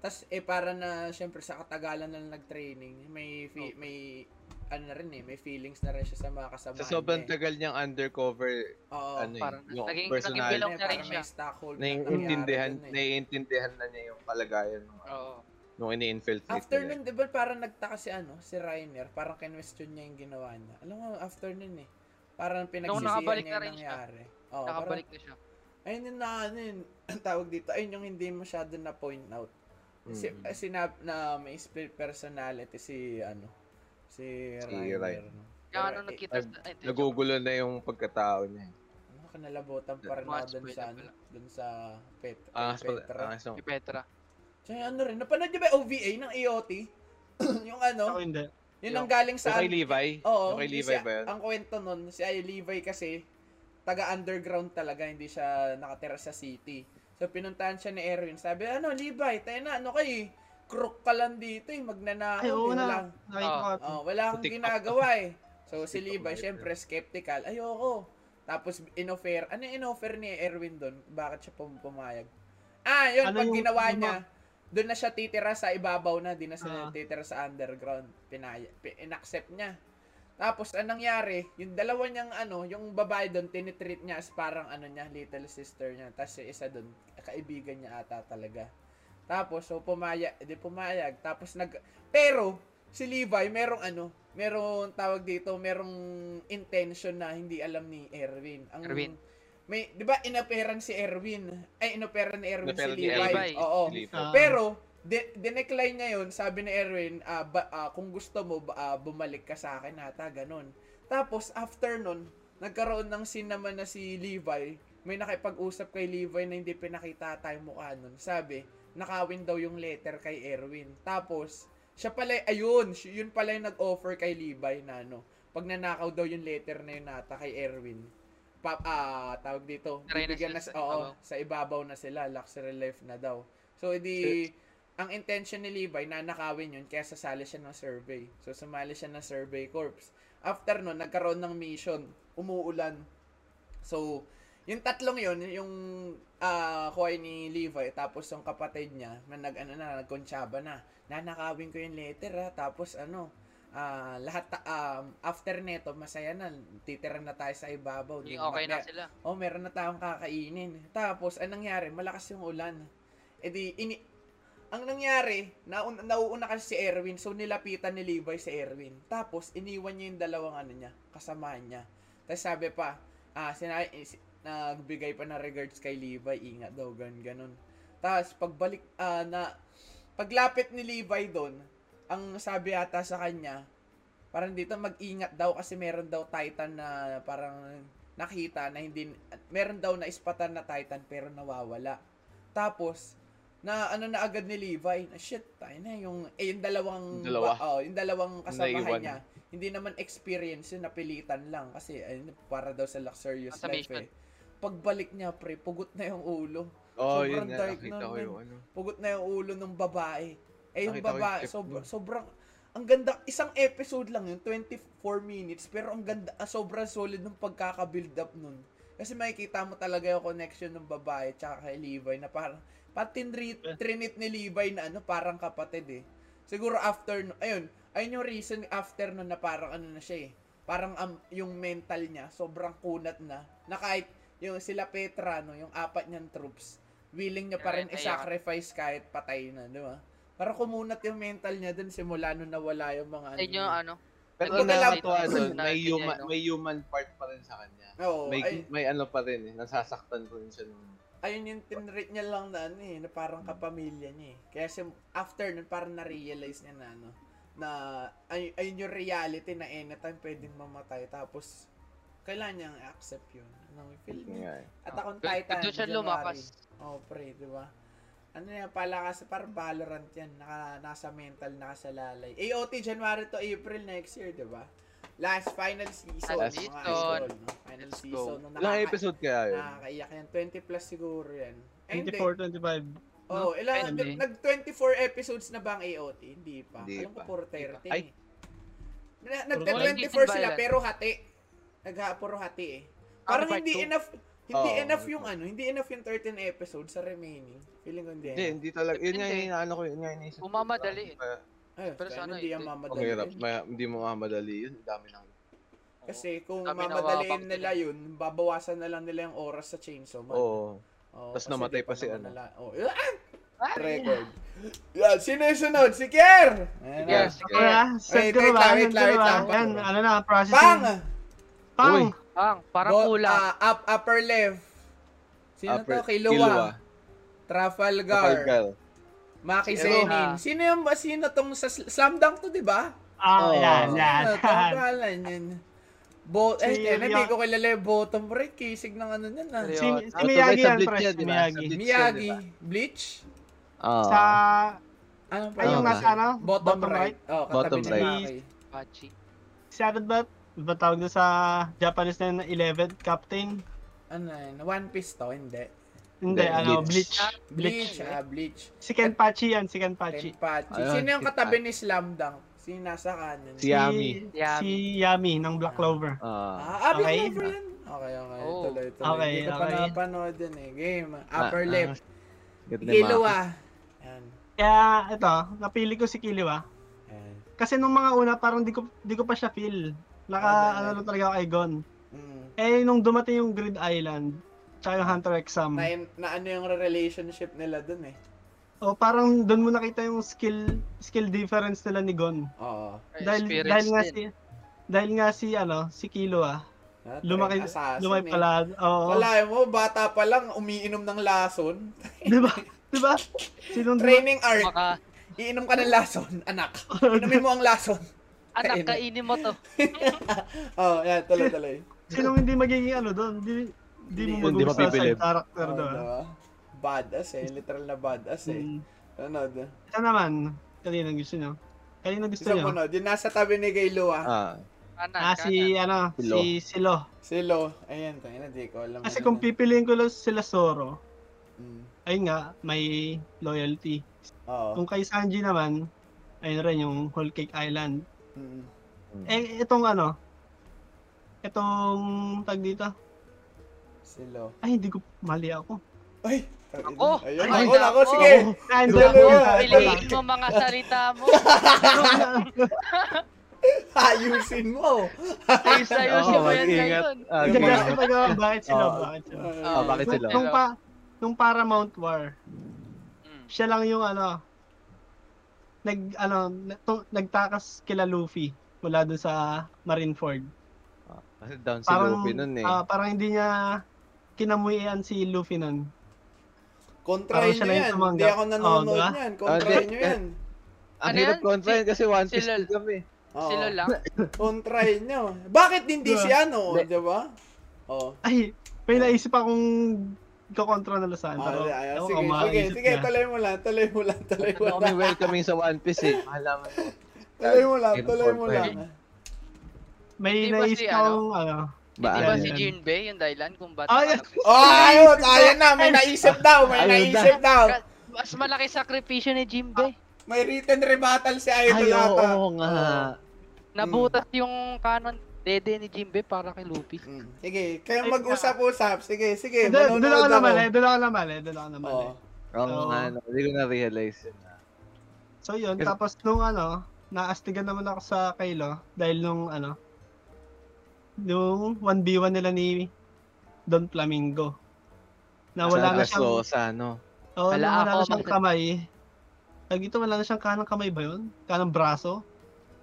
Tapos, eh, para na, syempre, sa katagalan na nag-training, may, fi- may, ano na rin eh, may feelings na rin siya sa mga kasama Sa sobrang niya. eh. tagal niyang undercover, Oo. ano eh, parang yung naging- personality. naging na rin parang siya. may stockhold na Naiintindihan, nangyari dun eh. naiintindihan na niya yung kalagayan nung, Oo. nung ini-infiltrate After nun, di ba parang nagtaka si ano, si Rainer, parang kinwestiyon niya yung ginawa niya. Alam mo, after nun eh, parang pinagsisihan nakabalik niya na yung rin siya. nangyari. Oo, Nakabalik na siya. Parang, ayun yung na, ano yun, ang [clears throat] tawag dito, ayun yung hindi masyado na point out. Si, Mm. sinab na may split personality si, ano, si Rainer. Rainer. no? Kaya ano, eh, nakita sa... ay, Nagugulo na yung pagkatao niya. eh. ano, kanalabutan pa rin ako dun sa, ano, dun sa Pet, pa, Petra. yung- Si Petra. Tsaka ano rin, napanood niyo ba yung OVA ng EOT? [clears throat] yung ano, Ako hindi. yun ang galing Yung sa kay Levi? Oo. Yung kay yung Levi si- ba yun? Ang kwento nun, si ay Levi kasi, taga-underground talaga, hindi siya nakatira sa city. So, pinuntahan siya ni Erwin. Sabi, ano, Levi, tayo na, ano kay crook ka lang dito eh, magnanakaw. Ay, oo eh, na. wala, ito. oh, wala TikTok. ginagawa eh. So, si live syempre, skeptical. Ayoko. Tapos, inoffer. Ano yung inoffer ni Erwin doon? Bakit siya pum- pumayag? Ah, yun, Ano pag yung- ginawa yung niya, doon na siya titira sa ibabaw na, di na siya Ah. titira sa underground. Pinaya, pi- inaccept niya. Tapos, anong nangyari, yung dalawa niyang ano, yung babae doon, tinitreat niya as parang ano niya, little sister niya. Tapos yung isa doon, kaibigan niya ata talaga. Tapos, so pumayag, di pumayag. Tapos nag, pero, si Levi, merong ano, merong tawag dito, merong intention na hindi alam ni Erwin. Ang, Erwin. May, di ba, inoperan si Erwin. Ay, inoperan ni Erwin Inoperan si Levi. Levi. Oo. Si Levi. Pero, de- dinecline niya yun, sabi ni Erwin, ah, ba- ah, kung gusto mo, ah, bumalik ka sa akin ata, ganun. Tapos, after nun, nagkaroon ng scene naman na si Levi, may nakipag-usap kay Levi na hindi pinakita tayong mukha nun. Sabi, nakawin daw yung letter kay Erwin. Tapos, siya pala, ayun, yun pala yung nag-offer kay Levi na ano, pag nanakaw daw yung letter na yun nata kay Erwin, pa, ah, tawag dito, na bibigyan na, sa oo, ibabaw. sa ibabaw na sila, luxury life na daw. So, edi, ang intention ni Levi, nanakawin yun, kaya sasali siya ng survey. So, sumali siya ng survey corps. After nun, nagkaroon ng mission, umuulan. So, yung tatlong yun, yung ah kuha ni Levi, tapos yung kapatid niya, na nag, ano na, nagkonsyaba na, nanakawin ko yung letter ha, tapos ano, ah lahat, ta- um, after neto, masaya na, titira na tayo sa ibabaw. Yung okay na sila. oh, meron na tayong kakainin. Tapos, anong nangyari? Malakas yung ulan. E di, ini, ang nangyari, naun, nauuna kasi si Erwin, so nilapitan ni Levi si Erwin. Tapos, iniwan niya yung dalawang ano niya, kasamahan niya. Tapos sabi pa, ah, sina, eh, si- nagbigay pa na regards kay Levi, ingat daw, gan ganun. Tapos, pagbalik, ah, na, paglapit ni Levi doon, ang sabi ata sa kanya, parang dito mag-ingat daw kasi meron daw Titan na parang nakita na hindi meron daw na ispatan na Titan pero nawawala. Tapos na ano na agad ni Levi, na shit, tayo na yung eh, yung dalawang Dalawa. ba- oh, yung dalawang kasamahan Naiwan. niya. Hindi naman experience yun, napilitan lang kasi ayun, para daw sa luxurious life eh. Pagbalik niya, pre, pugot na yung ulo. Oh, Sobrang yun dark nakita nun, yung ano. Pugot na yung ulo ng babae. Eh, yung Nakita yung babae, sobra, nun. sobrang, ang ganda, isang episode lang yun, 24 minutes, pero ang ganda, ah, sobrang solid ng pagkaka-build up nun. Kasi makikita mo talaga yung connection ng babae tsaka kay Levi na parang, pati trinit ni Levi na ano, parang kapatid eh. Siguro after, ayun, ayun yung reason after nun na parang ano na siya eh. Parang um, yung mental niya, sobrang kunat na, na kahit yung sila Petra, no, yung apat niyang troops, willing niya pa rin i-sacrifice kahit patay na, di ba? Para kumunat yung mental niya dun simula nung nawala yung mga Sa inyo, ano, Pero ang lang- doon, na- may na- human, no? may human part pa rin sa kanya. Oo, may, ay, may ano pa rin eh, nasasaktan ko rin siya nung ayun yung tinrate niya lang na ano eh, na parang kapamilya niya eh. Kaya sim, after nun, parang na-realize niya na ano, na ay, ayun yung reality na anytime pwedeng mamatay. Tapos, kailangan niyang i-accept yun. Ano, feel niya. nga eh. At akong Doon- Titan, doon siya January. lumakas. Oh, pre, di ba? Ano yan, palakas, parang Valorant yan. Naka, nasa mental, nasa lalay. AOT, January to April next year, di ba? Last final season. Last mga season. idol, no? Final Let's go. season. No? Ilang Nakaka- episode kaya yun? Nakakaiyak yan. 20 plus siguro yan. Eh, hindi. 24, 25. Oh, ilang, Hindi. nag 24 episodes na ba ang AOT? Hindi pa. Hindi Alam ko pa. puro 30. Ay. eh. Na, Puro Nagka-24 ba sila pero hati. Nagha puro hati eh. Parang part hindi two? enough hindi Oo, enough yung ano, hindi enough yung 13 episodes sa remaining. Feeling ko hindi. Hindi, hindi talaga. Yun nga yung inaano ko, yun nga yung naisip ko. Umamadali eh. Ay, pero sana hindi yan hindi. Ang mamadali. hirap, may- hindi mo mamadali yun. Ang dami lang. Kasi kung Kami mamadaliin nila yun, babawasan na lang nila yung oras sa Chainsaw Man. Oo. Tas kasi namatay pa si ano. nala- Oh, ah! Ah! Record. Yan, sino yung sunod? Si Kier! Yes. Kaya, set Wait, wait lang, wait lang, wait lang. Ano na, processing. Pang! Pang! Uy. Ang, parang Bo- kulang. ah, up, upper left. Sino Upper- to? Kilua. Trafalgar. Trafalgar. Maki Sino? Zenin. Sino yung, sino tong sa Sl- Slam Dunk to, di ba? Ah, Oh. yan, yan. Ano, pangalan yan. Bo eh, Si eh, hindi ko kilala yung bottom right. Kisig ng ano yan ah. Si, si Miyagi sa yan, yan, Si? Miyagi. Sa. Miyagi. Bleach? Oo. Sa, Ano ay yung ba? nasa ano? Bottom, right. Oh, katabi Bottom right. Pachi. Si ano ba? Ba tawag doon sa Japanese na 11 captain? Ano yun? One Piece to? Hindi. Hindi, ano, Bleach. Bleach. Ah, Bleach. Bleach. Ah, Bleach. Si Kenpachi yan, si Kenpachi. Kenpachi. Ayun, Sino yung si katabi ni Slam Dunk? Sino nasa kanan? Si Yami. Si Yami ng Black Clover. Ah. Ah, ah, Black Okay. Clover yan. Okay, okay. Oh. Tuloy, tuloy. Okay, Hindi ko pa okay. napanood yun eh. Game. Ah, Upper ah. left. Na Kilua. Yan. Kaya, ito, napili ko si Kiliwa. Kasi nung mga una, parang di ko, di ko pa siya feel. Naka, Ah, ano talaga ako kay Gon. Mm. Eh, nung dumating yung Grid Island, tsaka yung Hunter Exam, Na, na ano yung relationship nila dun eh. o parang doon mo nakita yung skill skill difference nila ni Gon. Oo. Dahil, Experience dahil nga din. si, dahil nga si, ano, si Kilo ah, Ah, lumaki, assassin lumaki eh. pala, oo. Wala mo, bata pa lang, umiinom ng lason. [laughs] Di ba? Di ba? [laughs] Sinong Training art. Maka, Iinom ka ng lason, anak. [laughs] Inumin mo ang lason. Anak, Kainin. kainin mo to. [laughs] Oh, yan, tuloy-tuloy. Sinong hindi magiging ano doon? Di, di mo Hindi magugustuhan sa character Oh, doon. diba? Badass eh. Literal na badass eh. Mm. Ano doon? Ito naman, kanina gusto nyo? Kanina gusto Isa nyo? no, yung nasa tabi ni Kay Lua. Ah. Kanan, Ah, si, ano, Silo. si Silo. Silo. Ayan, tayo na, di ko alam. Kasi ano kung na. pipiliin ko lang sila Zoro, Mm. ayun nga, may loyalty. Oo. Kung kay Sanji naman, ayun rin yung Whole Cake Island. Mm. Eh, itong ano, itong tag dito, Silo. ay, hindi ko, mali ako. Ay! Ako? Ayun, Ay, ako, ako, sige! Ah, hindi Dalawa. ako. Piliin mo mga salita mo. [laughs] Ayusin mo! Oo, mo yan ngayon. Ah, kasi pag bakit sila, bakit sila. Ah, bakit Nung- sila? Nung, pa, nung Paramount War, Mm. siya lang yung ano, nag, ano, to- nagtakas kila Luffy mula dun sa Marineford. Kasi down si Parang, Luffy nun eh. ah, parang hindi niya kinamuhian si Luffy nun. Kontrahin yung yan. Hindi ako nanonood Oo, diba? niyan. Ah, Kontrahin di- nyo yan. Ang Ano hirap yan? kontra yun kasi One Piece sila- kami. Oo. Sila lang. Kontrahin nyo. Bakit hindi Diba? si ano? Di ba? Oo. Ay, may naisip akong kakontra na Lasan. Ah, Pero, ay, ewan sige, sige, sige, tuloy mo lang, tuloy mo lang, tuloy mo Ano lang. welcoming sa One Piece eh. Mahalaman mo. Tuloy mo lang, tuloy mo for lang. May naisip si, akong, ano, Di ba Baan? si Jinbei yung dahilan kung ba't Ah, yan. Oh, ayun, ayun na, may naisip daw, may Ayun na. naisip daw. Mas malaki sakripisyo ni Jinbei. May written rebuttal si Ay, Idol ata. oo nga. Nabutas yung canon dede ni Jinbei para kay Luffy. Mm. Sige, kayo mag-usap-usap. Sige, sige, doon ako naman eh, doon ako naman eh, doon ako naman eh. Oo. Oo So- nga, no. Hindi ko na-realize yun. ah. So yun, Pero- tapos nung ano, naastigan naman ako sa Kaylo dahil nung ano, nung 1v1 nila ni Don Flamingo. Na wala na Sa siyang, Dressrosa, no? oh, Wala na wala ako, na siyang kamay. Pag ito wala na siyang kanang kamay ba yun? Kanang braso?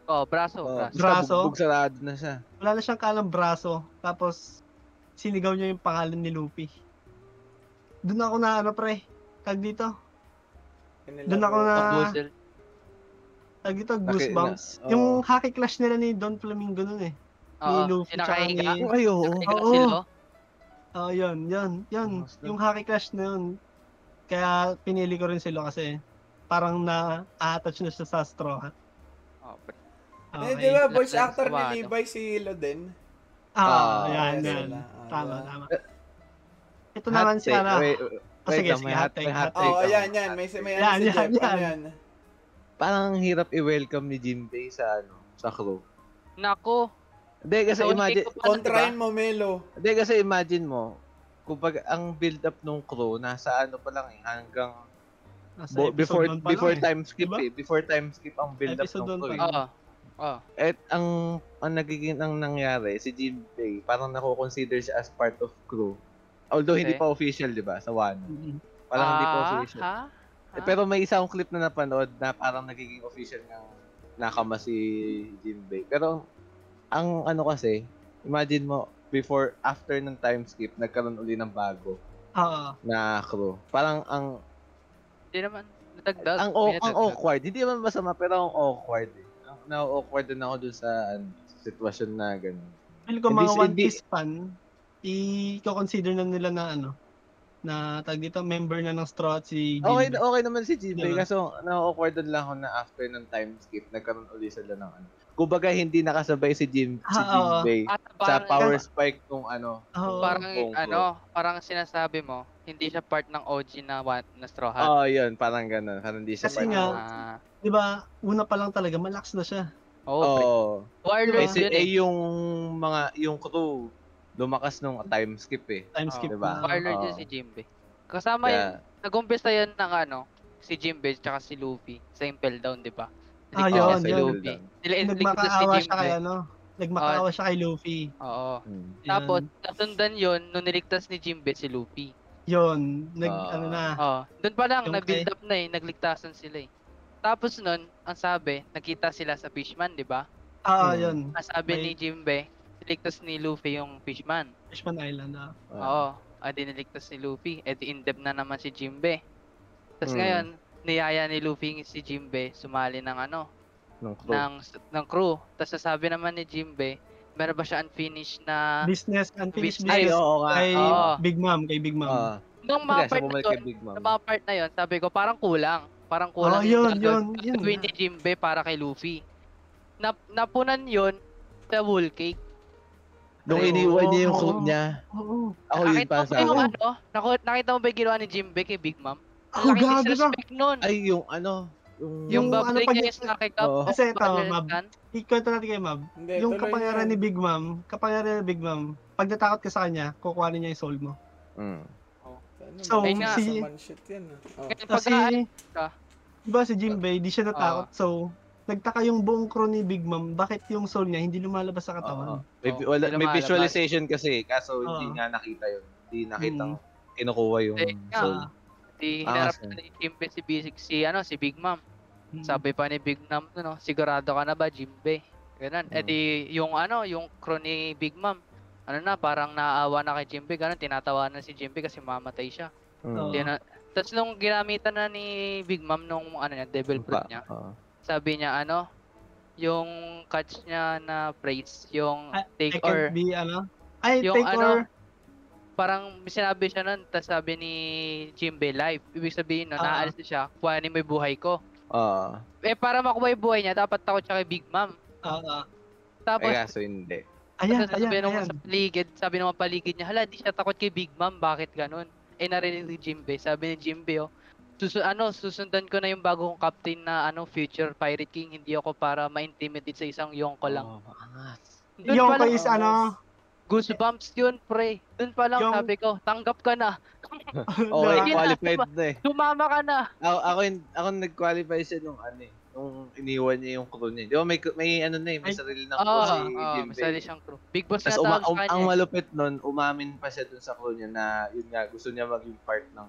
Oh, braso, Oh, braso. Braso? Bugbog sarado na siya. Wala na siyang kanang braso. Tapos, sinigaw niya yung pangalan ni Luffy. Doon ako na ano pre, tag dito. Doon ako na, tag dito, goosebumps. na- oo. Yung hockey clash nila ni Don Flamingo nun eh. Oo, Luffy yung tsaka ni- Ay, oo. Oo. Oh, yun, yun, yun. Yung hockey clash na yun. Kaya pinili ko rin sila kasi parang na-attach na siya sa straw hat. Oh, Eh, di ba, voice actor ni. Levi si Hilo din? Ah, Ah, yan, yes, yan. Ah, Tama, tama. Ito naman si ano. Wait, Oh, sige, sige, may hot take, ako. yan, yan. May, may ano Yan, si yan, Jeff. Ano yan. yan? Parang ang hirap i-welcome ni Jinbei sa ano, sa crew. Nako. Hindi kasi Sa imagine, unti ko pa, diba? Mo, Melo. hindi kasi imagine mo, kung ang build up nung crew nasa ano pa lang eh, hanggang Nasa bo- before before lang eh. time skip Diba? eh. Before time skip ang build up ng crew. eh. Oo. Oh. At ang ang nagiging ang nangyari si Jinbei, parang nako-consider siya as part of crew. Although hindi Okay. pa official, 'di ba? Sa Wano. Mm. Parang hindi pa Ah, official. ha? Eh, pero may isang clip na napanood na parang nagiging official ng nakama si Jinbei. Pero ang ano kasi, imagine mo before after ng time skip nagkaroon uli ng bago Oo. na crew. Parang ang Hindi naman. Natagdag. ang, ang natagdag. awkward. Hindi naman masama pero ang awkward. Eh. Ang na-awkward din ako dun sa ano, sitwasyon na ganun. Feel ko mga One Piece fan, i-consider na nila na ano, na tag dito member na ng Straw si Okay, Jinbei. okay naman si Jinbei Diba? kaso na-awkward din lang ako na after ng time skip nagkaroon uli sila ng ano. Kumbaga hindi nakasabay si Jim si Ah, oo. Jinbei At sa power spike nung ano. Nung parang crew. ano, parang sinasabi mo, hindi siya part ng OG na na Straw Hat. Oo, yun, parang ganun. Parang hindi siya Kasi part nga, ng- Ah, 'Di ba? Una pa lang talaga malakas na siya. Oo, pre. Warlord Kasi yun eh, eh. yung mga, yung crew, lumakas nung time skip eh. Time skip Diba? na. Warlord yun si Jinbe. Kasama yun, Kaya, nag-umpisa yun ng ano, si Jinbe tsaka si Luffy sa Impel Down, di ba? Ah, yun, yun. Luffy. Nila Nagmakaawa siya kay ano, nagmakaawa siya kay Luffy. Oo. hmm. Tapos, nasundan yun, nung niligtas ni Jinbe si Luffy. Yun, nag Ah. ano na. Oo. Doon pa lang, na-build up na eh, nagligtasan sila eh. Tapos nun, ang sabi, nakita sila sa Fishman, di ba? Ah, Hmm. yun. Ang sabi May- ni Jinbe, niligtas ni Luffy yung Fishman. Fishman Island. Ah. Oo. Ah, di niligtas ni Luffy. Eh, in-depth na naman si Jinbe. Tapos Hmm. ngayon, niyaya ni Luffy si Jinbe sumali ng ano, Nung crew. ng, ng crew. Tapos sasabi naman ni Jinbe, meron ba siya unfinished na... Business, unfinished Business. Ay, oo nga. Kay Oo. Big Mom, kay Big Mom. Ah. Nung mga siya part na yun, mga part na yun, sabi ko, parang kulang. Parang kulang Oh, yun, yun, yun nga. ni Jinbe para kay Luffy. Nap napunan yun sa whole cake. Nung iniwan niya yung quote niya, Oo. ako yun mo sa akin. ano? Naku, nakita mo ba yung ginawa ni Jimbe kay Big Mom? Oh, Ang laki gago ka. nun. Ay, yung ano, yung... Yung Yung ano, babalik pag- niya yung Snarky Cup. Oo. Kasi ito, Mab. Ikwento natin kay Mab. Hindi, yung kapangyarihan ni Big Mom, kapangyarihan ni Big Mom, pag natakot ka sa kanya, kukuhanin niya yung soul mo. Mm. Ano, So, may nga. si- shit yan. ah. Oh. Kasi, pag ka. diba si Jimbei, di siya natakot. So, nagtaka yung buong crew ni Big Mom, bakit yung soul niya hindi lumalabas sa katawan? May, Oo, wala, may visualization kasi, kaso hindi nga nakita yun. Hindi nakita Mm. kinukuha yung nga. soul. Di Ah, hinarap so- na ni Jimbe si, Big, si, ano, si Big Mom. Hmm. Sabi pa ni Big Mom, ano, sigurado ka na ba, Jimbe? Ganun. Eh Mm. di, yung ano, yung crew ni Big Mom, ano na, parang naaawa na kay Jimbe, ganun, tinatawa na si Jimbe kasi mamatay siya. Mm. Na, tapos nung ginamitan na ni Big Mom nung ano niya, devil fruit niya, oo. sabi niya ano, yung catch niya na phrase, yung Ah, I take can't or, be, ano? Ay, yung take ano, or, parang sinabi siya nun, tapos sabi ni Jimbe live. Ibig sabihin nun, Ah. naalis na siya, kuhanin mo yung buhay ko. Oo. Eh, para makuha yung buhay niya, dapat takot siya kay Big Mom. ah, ah. Tapos, Ay, kaso hindi. ayan, sabi ayan, nung ayan. sa paligid, sabi nung paligid niya, hala, di siya takot kay Big Mom, bakit ganun? Eh, narinig ni Jimbe, sabi ni Jimbe, oh, susu ano, susundan ko na yung bagong captain na ano, future Pirate King, hindi ako para ma-intimidate sa isang Yonko lang. Oo, pa lang, is ano, goosebumps yun, pre. Dun pa lang Yung- sabi ko, tanggap ka na. Okay, Yun na, qualified diba? na eh. Sumama ka na. Ako, ako, yun- ako nag-qualify siya nung ano eh. Nung iniwan niya yung crew niya. Di ba may, may ano na eh, may Ay, sarili na Oo, crew si oh, Jimbe. masali siyang crew. Big boss Tapos na um, kanya. ang malupit nun, umamin pa siya dun sa crew niya na yun nga, gusto niya maging part ng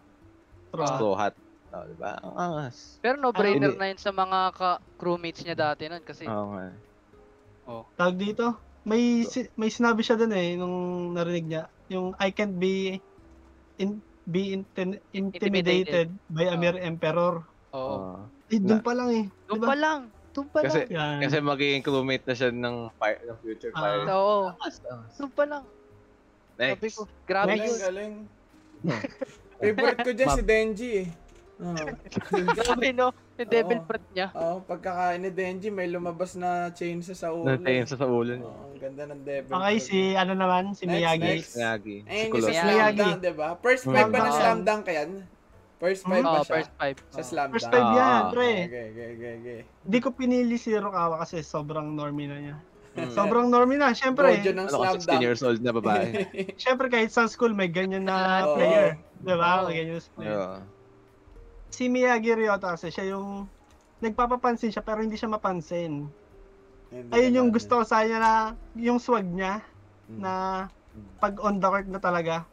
True. Straw Hat. Oh, di ba? Ang angas. Pero no-brainer na yun sa mga ka- crewmates niya dati nun kasi Oo nga. Tawag dito, may si- may sinabi siya dun eh, nung narinig niya, yung I can't be in, be intin- intimidated by a Oo. mere emperor. oo. Oo. Eh, dun pa lang eh. Doon Diba? pa lang. Doon pa Kasi- lang. Kasi magiging crewmate na siya ng, fire, ng future Ah. fire. Oo. Angas, angas. Doon pa lang. Sabi Next. ko, grabe yun. galing. [laughs] Favorite ko dyan si Denji eh. Grabe no. Yung devil fruit niya. Oo, pagkakain ni Denji, may lumabas na chain sa sa ulo. Natayin sa sa ulo niya. Oo, ang ganda ng devil. Okay, fruit. si ano naman, si Next, Miyagi. next. Miyagi. Ayun, yung sa Miyagi. slam dunk, diba? First Mm. five ba ng slam dunk yan? First five Mm. ba Oh, siya? first five. Sa slam First dunk? five yan, Ah, pre. Okay, okay, okay, okay. Di ko pinili si Hirokawa kasi sobrang normie na niya. Mm. Sobrang normie na, syempre. Gojo ng Ano slam ko, 16 dunk. years old na babae. [laughs] Syempre kahit sa school may ganyan na Oo. player. Di ba? May ganyan na player. Oo. Si Miyagi Ryota kasi siya yung nagpapapansin siya pero hindi siya mapansin. Hindi Ayun yung gusto ko sa kanya na yung swag niya Mm. na pag on the court na talaga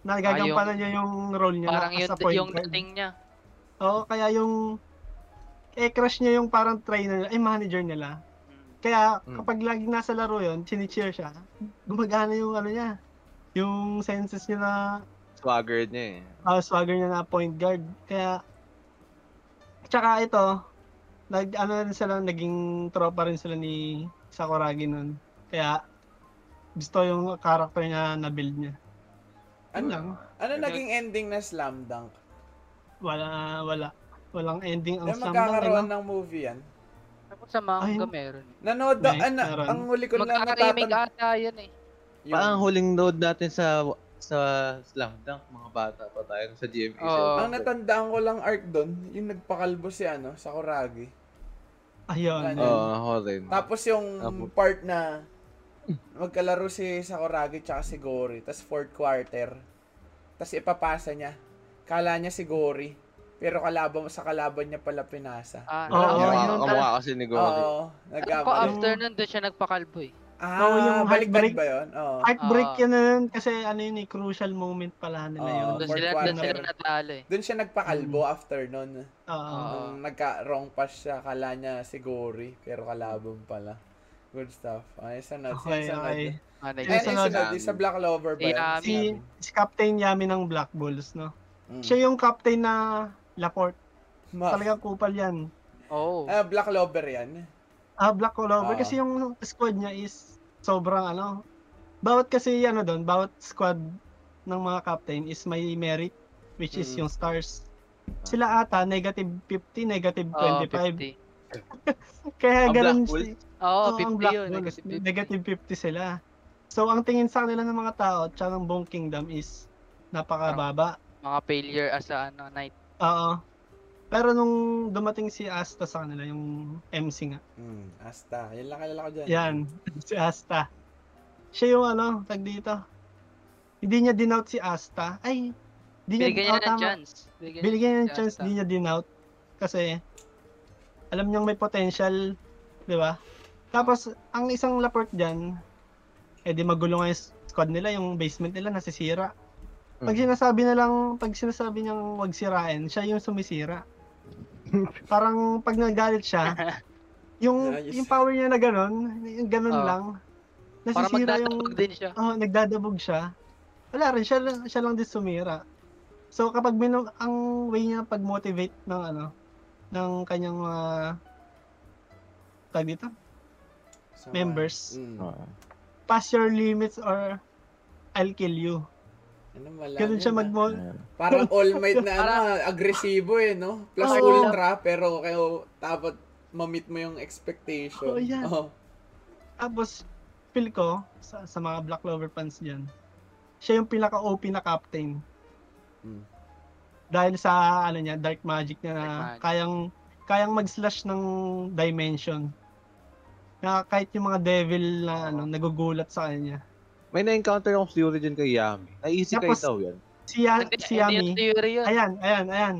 nagagampanan niya yung role niya Parang na yung, point yung dating niya. Oo, kaya yung eh crush niya yung parang trainer, ay manager nila. Kaya Mm. kapag laging nasa laro yon, chini-cheer siya, gumagana yung ano niya, yung senses niya na Swagger niya eh. uh, swagger niya na point guard. Kaya tsaka ito, nag ano rin sila naging tropa rin sila ni Sakuragi nun. Kaya gusto yung character niya na build niya. Ano Ano, lang, ano naging ending na slam dunk? wala wala walang ending ang May slam dunk. magkakaroon Ano? ng movie yan. Ako sa manga Ay. meron. Nanood, May, ano, meron. ang huli ko lang Magkaka-remake natatan... ata yun eh. yung- Parang huling load natin sa sa Slam Dunk, mga bata pa tayo sa GMA. Oo. Ang natandaan ko lang arc doon, yung nagpakalbo si ano, Sakuragi. Ayun. Ano? Oo, ako rin. Tapos yung Apo. part na magkalaro si Sakuragi tsaka si Gori, tapos fourth quarter. Tapos ipapasa niya. Kala niya si Gori. Pero kalaban sa kalaban niya pala pinasa. Ah, ko Kamukha, yun. kamukha kasi ni Gory. Oo, nagkamali. after nun doon siya nagpakalbo eh. Ah, Oo, yung heartbreak. ba yun? Oo. Heartbreak Ah. yun na yun kasi ano yun eh, crucial moment pala nila Oo. yun. Doon sila, doon sila natalo eh. Doon siya nagpakalbo Mm. after nun. Oo. Oo. Nung nagka-wrong pass siya, kala niya si Gori, pero kalaban pala. Good stuff. Ay. Okay, Sino sunod? okay. Ano Ay, yun? ay, Sunod. sunod. Yung sa Black Lover ba Si yan? Yami. Si, si Captain Yami ng Black Bulls, no? Mm. Siya yung captain na Laporte. Ma- Talagang kupal yan. Oo. Ah, Black Lover yan. Ah, Black Clover. Ah. Kasi yung squad niya is sobrang ano. Bawat kasi ano doon, bawat squad ng mga captain is may merit, which is Mm. yung stars. Sila ata, negative 50, negative Oo, 25. 50. Kaya Ang ganun si... Oo, Oo, 50 ang Black yun. Negative 50. Negative 50 sila. So, ang tingin sa kanila ng mga tao at ng buong kingdom is napakababa. Mga failure as a ano, knight. Oo. Pero nung dumating si Asta sa kanila, yung MC nga. Hmm, Asta. Yan lang kilala ko dyan. Yan, [laughs] si Asta. Siya yung ano, tag dito. Hindi niya dinout si Asta. Ay, hindi niya, Binigyan niya oh, ng chance. Binigyan niya ng chance, hindi niya dinout. Kasi, alam niyang may potential, di ba? Tapos, ang isang laport dyan, eh di magulo nga yung squad nila, yung basement nila nasisira. Pag Hmm. sinasabi na lang, pag sinasabi niyang wag sirain, siya yung sumisira. [laughs] Parang pag nagalit siya, [laughs] yung Ayos. yung power niya na ganun, yung ganun Oo. lang, nasisira yung magdadabog din siya. oh, nagdadabog siya. Wala rin siya lang- siya lang din sumira. So kapag minu- ang way niya pag-motivate ng ano ng kanyang mga tag dito, Sa- members. Oo. pass your limits or I'll kill you. Ano, wala Ganun siya ah. mag. Parang [laughs] all might na ano, agresibo eh, no? Plus Oo. ultra, pero kayo dapat ma-meet mo yung expectation. Oo, yan. Oh. Tapos feel ko sa, sa mga Black Clover fans diyan. Siya yung pinaka OP na captain. Hmm. Dahil sa ano niya, dark magic niya na magic. kayang kayang mag-slash ng dimension. Na kahit yung mga devil na ano, nagugulat sa kanya. May na-encounter akong theory dyan kay Yami. Naisip kayo daw yan. Si, ya, si Yami, ayan, ayan, ayan.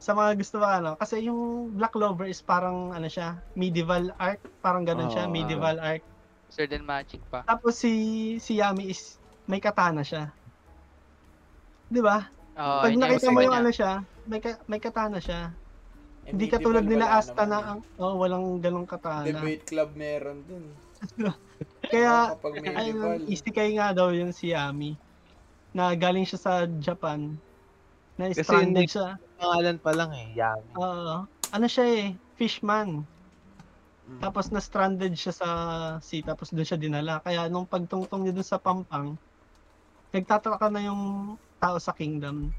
Sa mga gusto ba ano, kasi yung Black Clover is parang ano siya, medieval art, parang ganun siya, Oo. medieval art. And magic pa. Tapos si si Yami is may katana siya. 'Di ba? Oo, Pag nakita mo yung niya. ano siya, may ka, may katana siya. Hindi katulad nila Asta na ang oh, walang ganong katana. Debate club meron dun. Kaya ayun, isikay nga daw yung si Yami na galing siya sa Japan. Na Kasi stranded hindi- siya. Pangalan pa lang eh, Yami. Oo. ano siya eh, fishman. Mm. Tapos na stranded siya sa sea tapos doon siya dinala. Kaya nung pagtungtong niya doon sa Pampang, nagtataka na yung tao sa kingdom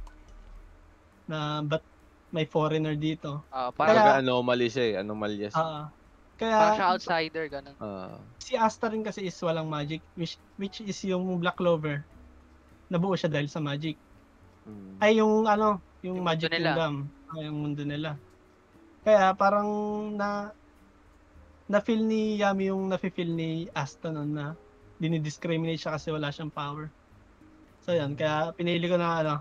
na ba't may foreigner dito. Oo, Kaya- parang, Parang anomaly siya eh. Anomalya siya. Ah. Kaya parang siya outsider, ganun. Ah. si Asta rin kasi is walang magic which which is yung Black Clover. Nabuo siya dahil sa magic. Mm. Ay yung ano, yung, Yung Magic nila. Kingdom. Ay, yung mundo nila. Kaya parang na na feel ni Yami yung nafe-feel ni Asta nun na dinidiscriminate siya kasi wala siyang power. So yan, kaya pinili ko na ano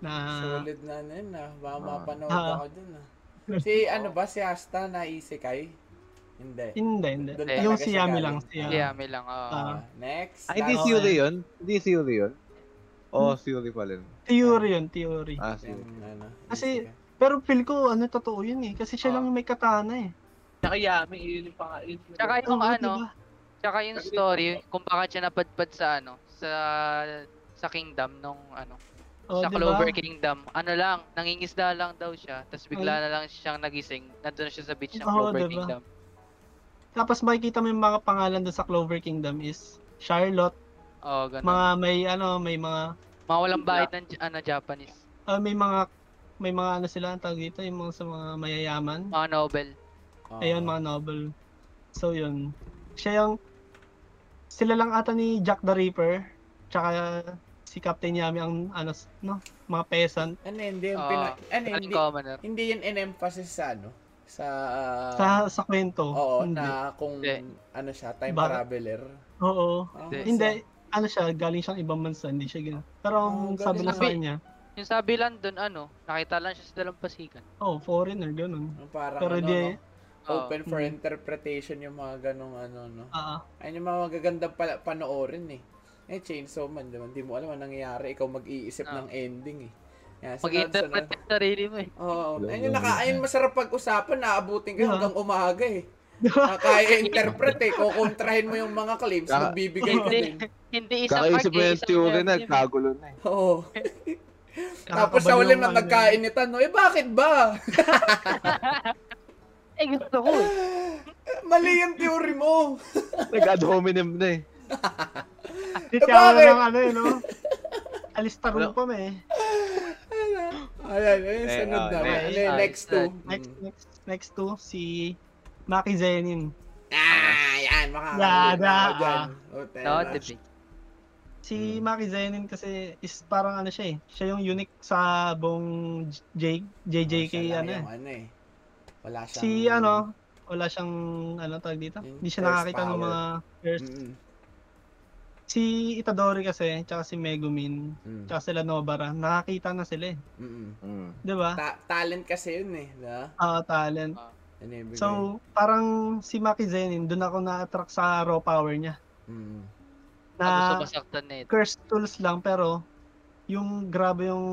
na Solid na ano yun ah. Baka Ah. mapanood Ah. ako dun ah. Si ano ba, si Asta na isekai? Hindi. hindi, hindi. Doon Yung si Yami lang. Si Yami. Yeah, may lang. oo. Ah. Ah, next. Ah, hindi last- theory yun? Hindi theory yun? Oo, Hmm. theory pala yun. Theory yun, theory. Ah, Yung, theory. ano, Kasi-. Pero feel ko ano totoo yun eh. Kasi siya Ah. lang yung may katana eh. Tsaka Yami, yun yung pang... Tsaka yung ano, diba? tsaka yung story, kung bakit siya napadpad sa ano, sa sa kingdom nung ano, Oh, sa diba? Clover Kingdom. Ano lang, nangingisda lang daw siya, tapos bigla na lang siyang nagising, nandun na siya sa beach ng Oo, Clover diba? Kingdom. Tapos makikita mo yung mga pangalan doon sa Clover Kingdom is Charlotte, Oo, ganun. mga may ano, may mga Mga walang bahid ng ano, Japanese. ah, may mga may mga ano sila ang tawag dito, yung mga sa mga mayayaman. Mga Nobel. Oo. Ayun, mga noble. So yun. Siya yung sila lang ata ni Jack the Ripper tsaka si Captain Yami ang ano, no, mga peasant Ano hindi yung Oo. pina... Ano Ang hindi... commoner. Hindi yun in-emphasis sa ano? Sa... sa sa kwento. Oo, hindi. na kung Hindi. ano siya, time Ba- traveler. Oo. Parang Hindi. Hindi, ano siya, galing siyang ibang bansa, hindi siya gina. Pero ang Oh, sabi lang sa kanya, Yung sabi lang dun, ano, nakita lang siya sa dalampasigan. oh, foreigner, ganun. Parang Pero ano, di, no? Open for Mm. interpretation yung mga ganong ano, no? ah, Ayun yung mga magagandang pala, panoorin eh. Eh, Chainsaw Man, di ba? Hindi mo alam ang nangyayari. Ikaw mag-iisip Ah. ng ending eh. Sunod- Mag-interpret yung sarili mo eh. Oo. Alam ayun naka, ayun masarap pag-usapan, naabutin ka hanggang umaga eh. Ah, kaya interpret eh. Kukontrahin mo yung mga claims, Kaka- magbibigay ka Hindi, din. hindi isang Kakaisip arc, mo yung theory na, kagulo na eh. Oo. Tapos sa nakakabaliw uli ang na mga nagkainitan, no? Eh bakit ba? [laughs] Eh, gusto ko eh. Mali yung theory mo. Nag-ad hominem na eh. Di Eh, kaya bakit? ng ano yun, no? Alistarong pa eh. Ayan, ayan, Eh, sunod oh, na. next. Ano yung Ah, next two? Next, Mm. next, next to, si Maki Zenin. Ah, yan, ako yeah. dyan. No, Rush. debate. Si Hmm. Maki Zenin kasi is parang ano siya eh. Siya yung unique sa buong J, JJK Siya ano eh. ano eh. Wala siyang... Si ano, wala siyang ano tawag dito. Hindi siya first nakakita ng mga first. Mm, Si Itadori kasi, tsaka si Megumin, mm, tsaka sila Nobara, nakakita na sila eh. mm, mm. Mm. 'Di ba? Ta- talent kasi yun eh. Da? Ah, talent. Yan yung ibigay. So, parang si Maki Zenin, doon ako na-attract sa raw power niya. Mm. Ako Na masaktan na ito. cursed tools lang pero yung grabe yung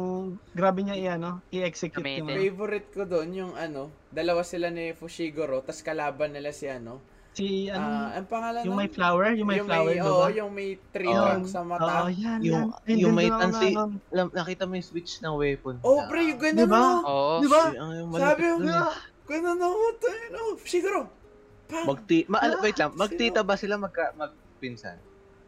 grabe niya i-ano, i-execute yung ano. Favorite ko doon yung ano, dalawa sila ni Fushiguro, tas kalaban nila si ano. Si ano, Ah, ang pangalan yung may flower, yung may flower, may, ba? yung may tree Oo. trunk sa mata. Oo, yan, Yung- yan. Yung doon may tansi- nakita mo yung switch ng weapon. Oh, pre, yung ganun Di ba? no? Oo. Di ba? Ang yung Sabi mo, Ganun ako tayo, no? Fushiguro! Pa! Magti ma Ah, wait lang, magtita ba sila magka magpinsan?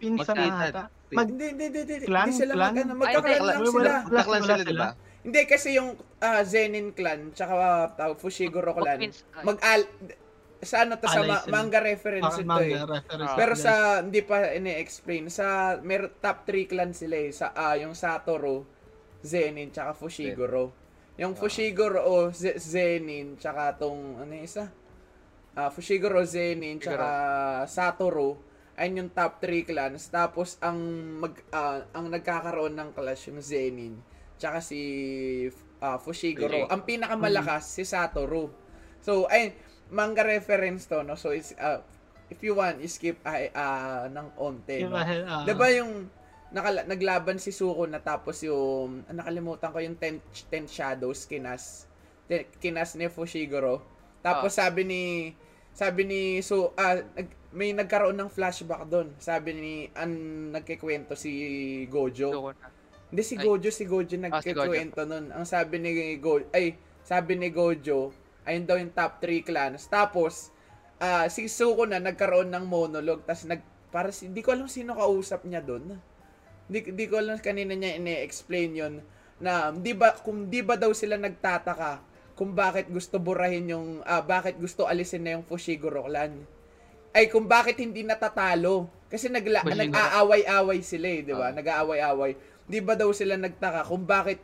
Pinsan ata. Mag- Mag, hindi, hindi, hindi, hindi. Clan? Sila Clan? mag, ano, lang sila. wala sila, di ba? Hindi, kasi yung ah, Zenin clan, tsaka uh, Fushiguro clan, Magpins- ay, mag al sa ano to sa Alay ma- manga reference ah, ito manga eh. reference. Ah. Pero sa hindi pa ini-explain sa mer top 3 clan sila eh sa ah, yung Satoru, Zenin tsaka Fushiguro. Yung Ah. Fushiguro o Z- Zenin tsaka tong ano yung isa? Ah, Fushiguro, Zenin tsaka Satoru ay yung top 3 clans tapos ang mag ah, ang nagkakaroon ng clash yung Zenin tsaka si ah, Fushiguro. Ang pinakamalakas si Satoru. So ay manga reference to no. So it's ah, if you want, skip ay ah ng onte. No? ah, Diba yung nakala, naglaban si Suko na tapos yung nakalimutan ko yung 10 10 shadows kinas Ten- kinas ni Fushiguro. Tapos sabi ni sabi ni Su ah, nag- may nagkaroon ng flashback doon. Sabi ni an nagkikwento si Gojo. Hindi si Ay. Gojo, si Gojo Ah, si nagkikwento nun. Ang sabi ni Go ay sabi ni Gojo, ayun daw yung top 3 clans. Tapos ah si Suko na nagkaroon ng monologue tas nag para si, hindi ko alam sino kausap niya doon. Hindi di ko alam kanina niya ini-explain yon na di ba kung di ba daw sila nagtataka kung bakit gusto burahin yung ah, bakit gusto alisin na yung Fushiguro clan. Ay kung bakit hindi natatalo kasi nagla, nag-aaway-away sila eh, di ba? Ah. Nag-aaway-away. Di ba daw sila nagtaka kung bakit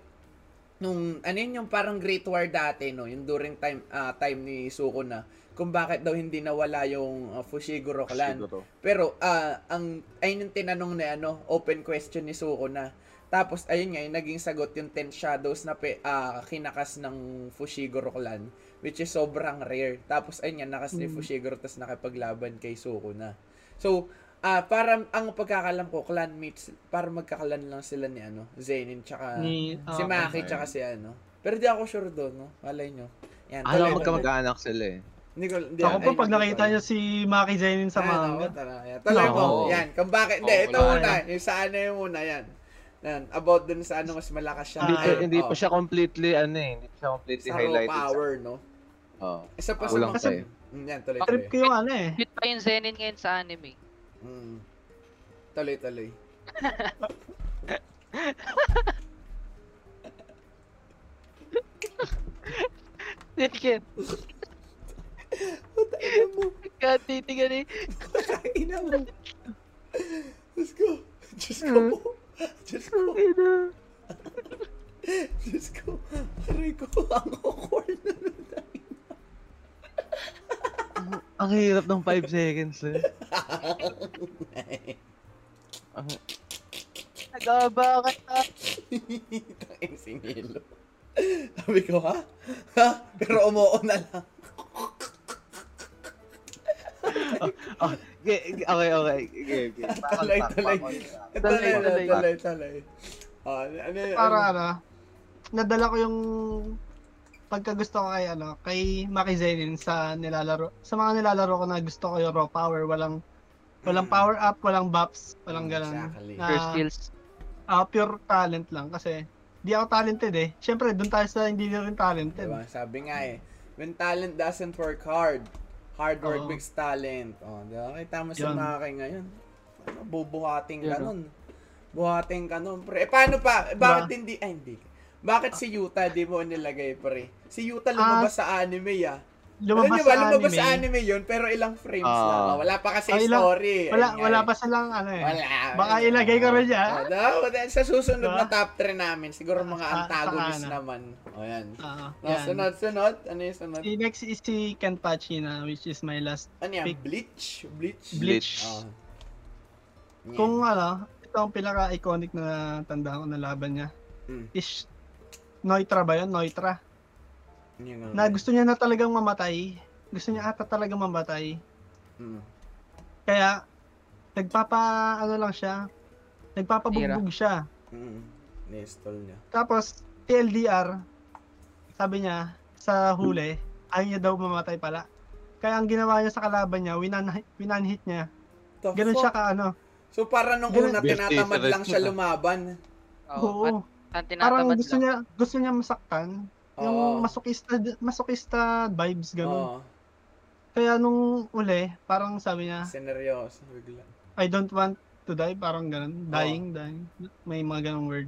nung ano yun yung parang Great War dati no, yung during time ah, time ni Suko na kung bakit daw hindi nawala yung ah, Fushiguro clan. Pero ah ang ayun yung tinanong na ano, open question ni Suko na. Tapos ayun nga yung naging sagot yung 10 shadows na pe, ah, kinakas ng Fushiguro clan which is sobrang rare. Tapos ayun nga nakas ni Mm. Fushiguro tas nakipaglaban kay Suko na. So ah para ang pagkakalam ko clan mates para magkakalan lang sila ni ano Zenin tsaka ni, si ah, Maki okay. tsaka si ano. Pero di ako sure doon, no? Malay nyo. Yan, Alam mo magkamag-anak sila eh. Hindi ko, hindi, Ako ay, po, pag nakita ko niyo si Maki Zenin sa. Ah, manga, oo, tara, yan. Tuloy mo. Oo. Yan, kung bakit, hindi, Oo, ito muna. yan. Yung sa ano yung muna, yan. Yan, about dun sa ano, mas malakas siya. Ah, Hindi, Ay, hindi oo. pa siya completely ano eh, hindi pa siya completely Sa highlighted. power, no? Oh. Isa pa sa mga... pa eh. Mm, Yan, tuloy, trip tuloy. ko yung ano eh. Cute pa yung Zenin ngayon sa anime. Mm. Tuloy, tuloy. Sige. Ina mo. God, titigan eh. Ina mo. Diyos ko. Diyos ko po. Diyos ko. Diyos ko. Aray ko. Ang awkward na nun. Ang hirap ng 5 seconds eh. [laughs] Ang, Nagaba ka na. Tangin si Nilo. Sabi ko, ha? Ha? Pero umuo na lang. oh, okay, okay, okay. Okay, okay. Tuloy, tuloy. Ah, ano, ano, Para ano, nadala ko yung pagkagusto ko kay ano, kay Maki Zenin sa nilalaro. Sa mga nilalaro ko na gusto ko yung raw power, walang walang Mm. power up, walang buffs, walang ganun. exactly. Na, Pure skills. ah, pure talent lang kasi di ako talented eh. Siyempre, doon tayo sa hindi na rin talented. Diba? Sabi nga eh, when talent doesn't work hard, hard work Oo. makes talent. Oh, diba? Kita mo sa Yun. mga kay ngayon. Ano, bubuhating ka Yun, nun. Buhating ka nun. Pre, eh, paano pa? Eh, bakit Diba? hindi? Ay, hindi. Bakit si Yuta di mo nilagay pre? Si Yuta lumabas sa anime ah. Lumabas niyo ba, sa lumabas anime. sa anime yun, pero ilang frames Ah. lang. ah. Wala pa kasi Ah, ilang- story. Wala, Ayun nga wala eh. pa silang ano eh. Wala. Baka ilagay ko rin dyan. Oh, daw, dahil sa susunod Diba? na top 3 namin, siguro mga sa antagonist ano? naman. O yan. Oo, No, yan. sunod, sunod. Ano yung sunod? Si next is si Kenpachi na, which is my last. Ano yan? pick. Bleach? Bleach? Bleach. Oh. Yan. Kung ano, ito ang pinaka-iconic na tanda ko na laban niya. Mm. Is Noitra ba yun? Noitra. Yun. Na gusto niya na talagang mamatay. Gusto niya ata talagang mamatay. Mm. Kaya, nagpapa, ano lang siya, nagpapabugbog siya. Mm. Ni-stall niya. Tapos, TLDR, sabi niya, sa huli, ayaw niya daw mamatay pala. Kaya ang ginawa niya sa kalaban niya, winan, winanhit niya. The Ganun fuck? siya ka ano. So para nung Ganun- una case lang siya lumaban. Oo. Oo. At, at Parang gusto lang. niya, gusto niya masaktan. Oo. Yung masokista, masokista vibes, gano'n. Oo. Kaya nung uli, parang sabi niya, Sineryoso bigla. I don't want to die, parang gano'n. Dying, dying. May mga ganong word.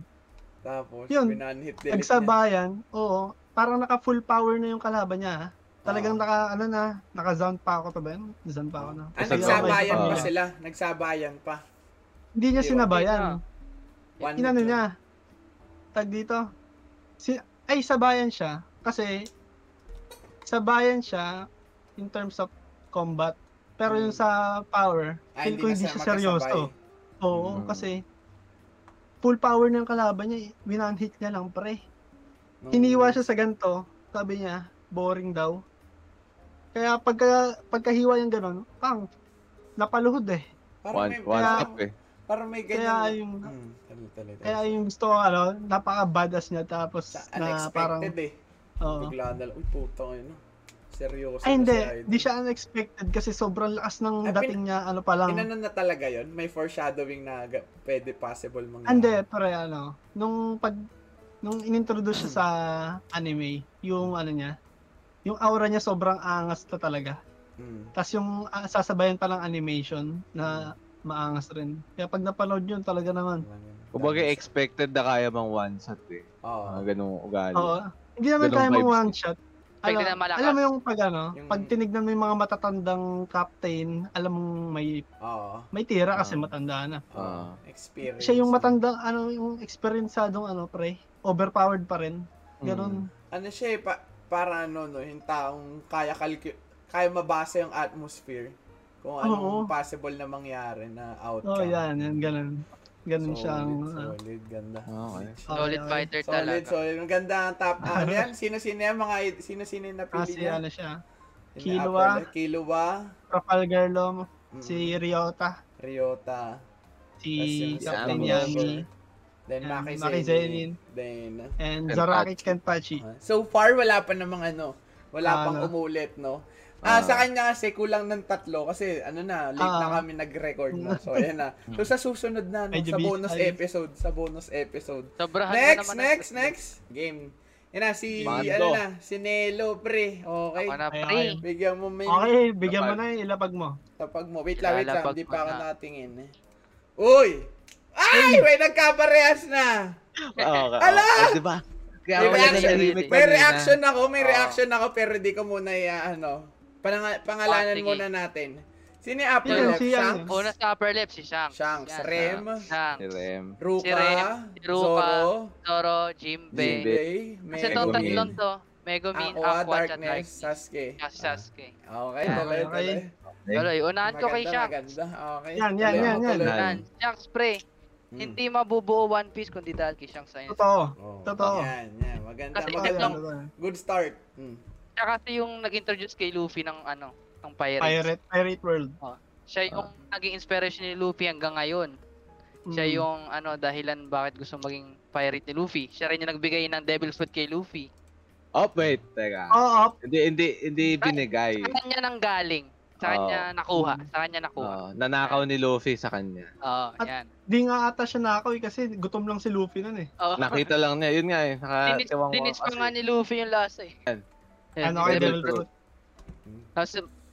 Tapos, Yun. pinanhit delete niya. Nagsabayan, oo. Parang naka full power na yung kalaban niya. Talagang Oo. naka, ano na, naka zone pa ako to ba yun? Zone pa ako na. Ah, nagsabayan pa sila. Nagsabayan pa. Hindi niya Hindi, sinabayan. One Inano niya. Tag dito. Si, ay, sabayan siya. Kasi, sabayan siya in terms of combat. Pero yung Hmm. sa power, Ah, feel ko hindi siya seryoso. Oo, Mm. kasi full power na yung kalaban niya. Winan-hit niya lang, pre. Nung- Hiniwa siya sa ganito. Sabi niya, boring daw. Kaya pagka, pagkahiwa yung ganun, pang, napaluhod eh. Parang One, may, one kaya- stop eh. Parang may ganyan. Kaya yung, Hmm, tali, tali, tali. kaya yung gusto ko, ano, napaka-badass niya. Tapos, Sa na parang, unexpected eh. oo. Bigla na lang, uy, puta ngayon. ah. Seryoso Ay, hindi. Di siya unexpected kasi sobrang lakas ng Ay, dating niya, ano pa lang. Inanon na talaga yon May foreshadowing na pwede possible. Ah, Hindi, pare, ano, nung pag, nung inintroduce siya sa anime, yung ano niya, yung aura niya sobrang angas na talaga. Mm. Tapos yung ah, sasabayan pa ng animation na maangas rin. Kaya pag napanood yun, talaga naman. Kumbaga expected na kaya mang one shot eh. Oo. Mga ganung ugali. Oo. Hindi naman Ganong kaya vibes one eh. shot. Alam, alam mo yung pag ano, Yung- pag tinignan mo yung mga matatandang captain, alam mong may Oo. may tira kasi Ah. matanda na. Oo. Ah. Experience. Siya yung matandang ano yung experienceadong ano pre, overpowered pa rin. Ganon. Ano siya eh, pa, para ano, no, yung taong kaya calcu- kaya mabasa yung atmosphere kung anong Oo. possible na mangyari na Oh, outcome. yan, yan ganun. Ganun siya ang Solid, solid, ganda. Okay. Solid Okay. fighter Solid, talaga. solid. Ang ganda ang top. Ah, [laughs] ano yan? Sino-sino yan? Mga, sino-sino yung napili Kasi niya? ano siya, upper left, Killua. Trafalgar Law, Mm, si Ryota, Ryota. si yung Captain Samurai. Yami, Then Maki Maki Zenin. Then, and Kenpachi. Zaraki Kenpachi. ah, so far, wala pa namang ano. Wala Ah, pang ano? umulit, no? Ah, Ah. sa kanya kasi kulang ng tatlo kasi ano na, late na Ah. kami nag-record na. So, ayan na. [laughs] So, sa susunod na, no, sa bonus episode, sa bonus episode. Sobrahan Next, naman ang- next, next. Game. Yan na, si, Mando. ano na, si Nelo, pre. Okay. Ako na, pre. ay. Bigyan mo may Okay, bigyan mo na yung ilapag mo. tapag mo. Wait lang, wait lang. Hindi pa ako na. natingin eh. Uy! Ay! May nagkaparehas na! Oo, okay. Ala! Oh, di ba? Kaya May reaction, may reaction ako, may reaction ako, pero di ko muna i- ano, panang, pangalanan Ah, sige. muna natin. Sino yung upper left? Si? Shanks? Una sa upper left, si Shanks. Shanks. Yan. Rem. Shanks. Si Rem. Ruka. Si Rem, si Ruka, Zoro. Zoro. Jimbe. Jimbe. Kasi itong tatlong to, Megumin, Aqua, Aqua, at Darkness. Sasuke. Kasi Sasuke. Okay, tuloy, Okay. tuloy. Tuloy, unahan ko kay Shanks. maganda. Okay. Yan, yan, yan, yan. Yan. Yan, Shanks, pre. Hmm. Hindi mabubuo One Piece kundi dahil kay Shanks. Totoo. Oh, Totoo. Yan, yan. Maganda, Kasi maganda. Good start. Hmm. Siya kasi yung nag-introduce kay Luffy ng ano, ng Pirates. Pirate, Pirate World. Siya yung naging inspiration ni Luffy hanggang ngayon. Siya Mm. yung ano dahilan bakit gusto maging pirate ni Luffy. Siya rin yung nagbigay ng Devil Fruit kay Luffy. Oh, wait. Teka. Oo, Hindi, hindi, hindi binigay. Sa kanya nang galing. Sa Oo. kanya nakuha. Sa kanya nakuha. Oo, nanakaw ni Luffy sa kanya. Oo, At- yan. di nga ata siya nakaw eh, kasi gutom lang si Luffy nun eh. Oo. Nakita lang niya. Yun nga eh. Dinis, Nakatiwang dinis pa nga ni Luffy yung lasa eh. Yan. Ano kay Devil Fruit. Tapos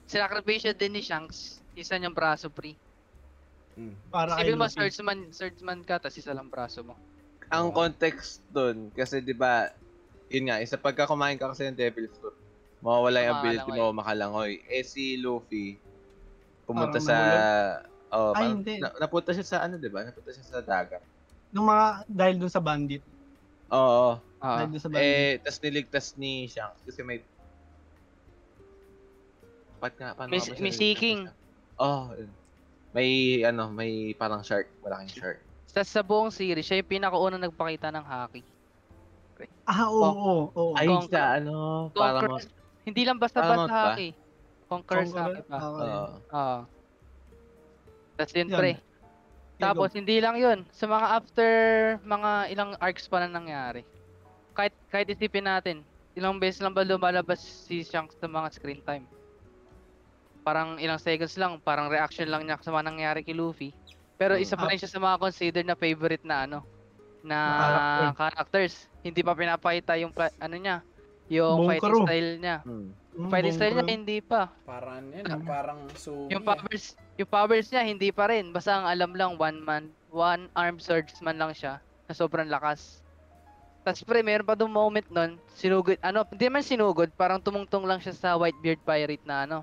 sinakripisyo din ni Shanks. Isa niyang braso pre. Hmm. Para Sabi mo swordsman, swordsman ka, tapos isa lang braso mo. ang context dun, kasi di ba, yun nga, isa pagka kumain ka kasi ng devil fruit, mawawala yung ability mo makalangoy. Eh si Luffy, pumunta Parang sa... Oh, Ay, hindi. Na, napunta siya sa ano, di ba? Napunta siya sa dagat. Nung mga, dahil dun sa bandit. Oo. Ah. Dahil dun sa bandit. Eh, tas niligtas ni Shanks kasi may... Pat nga, paano Miss- nga ba siya Miss niligtas ni King. Shanks? Oo. yun. may, ano, may parang shark. Malaking shark. Sa, sa buong series, siya yung pinakaunang nagpakita ng haki. ah, oo, oo, oo. Ay, Conquer- sa ano, parang... Conquerors. Hindi lang basta-basta Paramount ba? haki. Conquerors haki pa. Oo. Oo. Oo. Tapos yun, pre. Tapos hindi lang yun. Sa mga after mga ilang arcs pa na nangyari. Kahit kahit isipin natin, ilang beses lang ba lumalabas si Shanks sa mga screen time? Parang ilang seconds lang, parang reaction lang niya sa mga nangyari kay Luffy. Pero isa pa rin siya sa mga considered na favorite na ano na characters. Hindi pa pinapakita yung pla- ano niya, yung Buong fighting style niya. Hmm. Mm, Fighting style niya hindi pa. Parang yan, ah, parang sugi. Yung powers, yung powers niya hindi pa rin. Basta ang alam lang one man, one armed swordsman lang siya na sobrang lakas. Tapos pre, meron pa doon moment nun, sinugod, ano, hindi man sinugod, parang tumungtong lang siya sa Whitebeard Pirate na ano,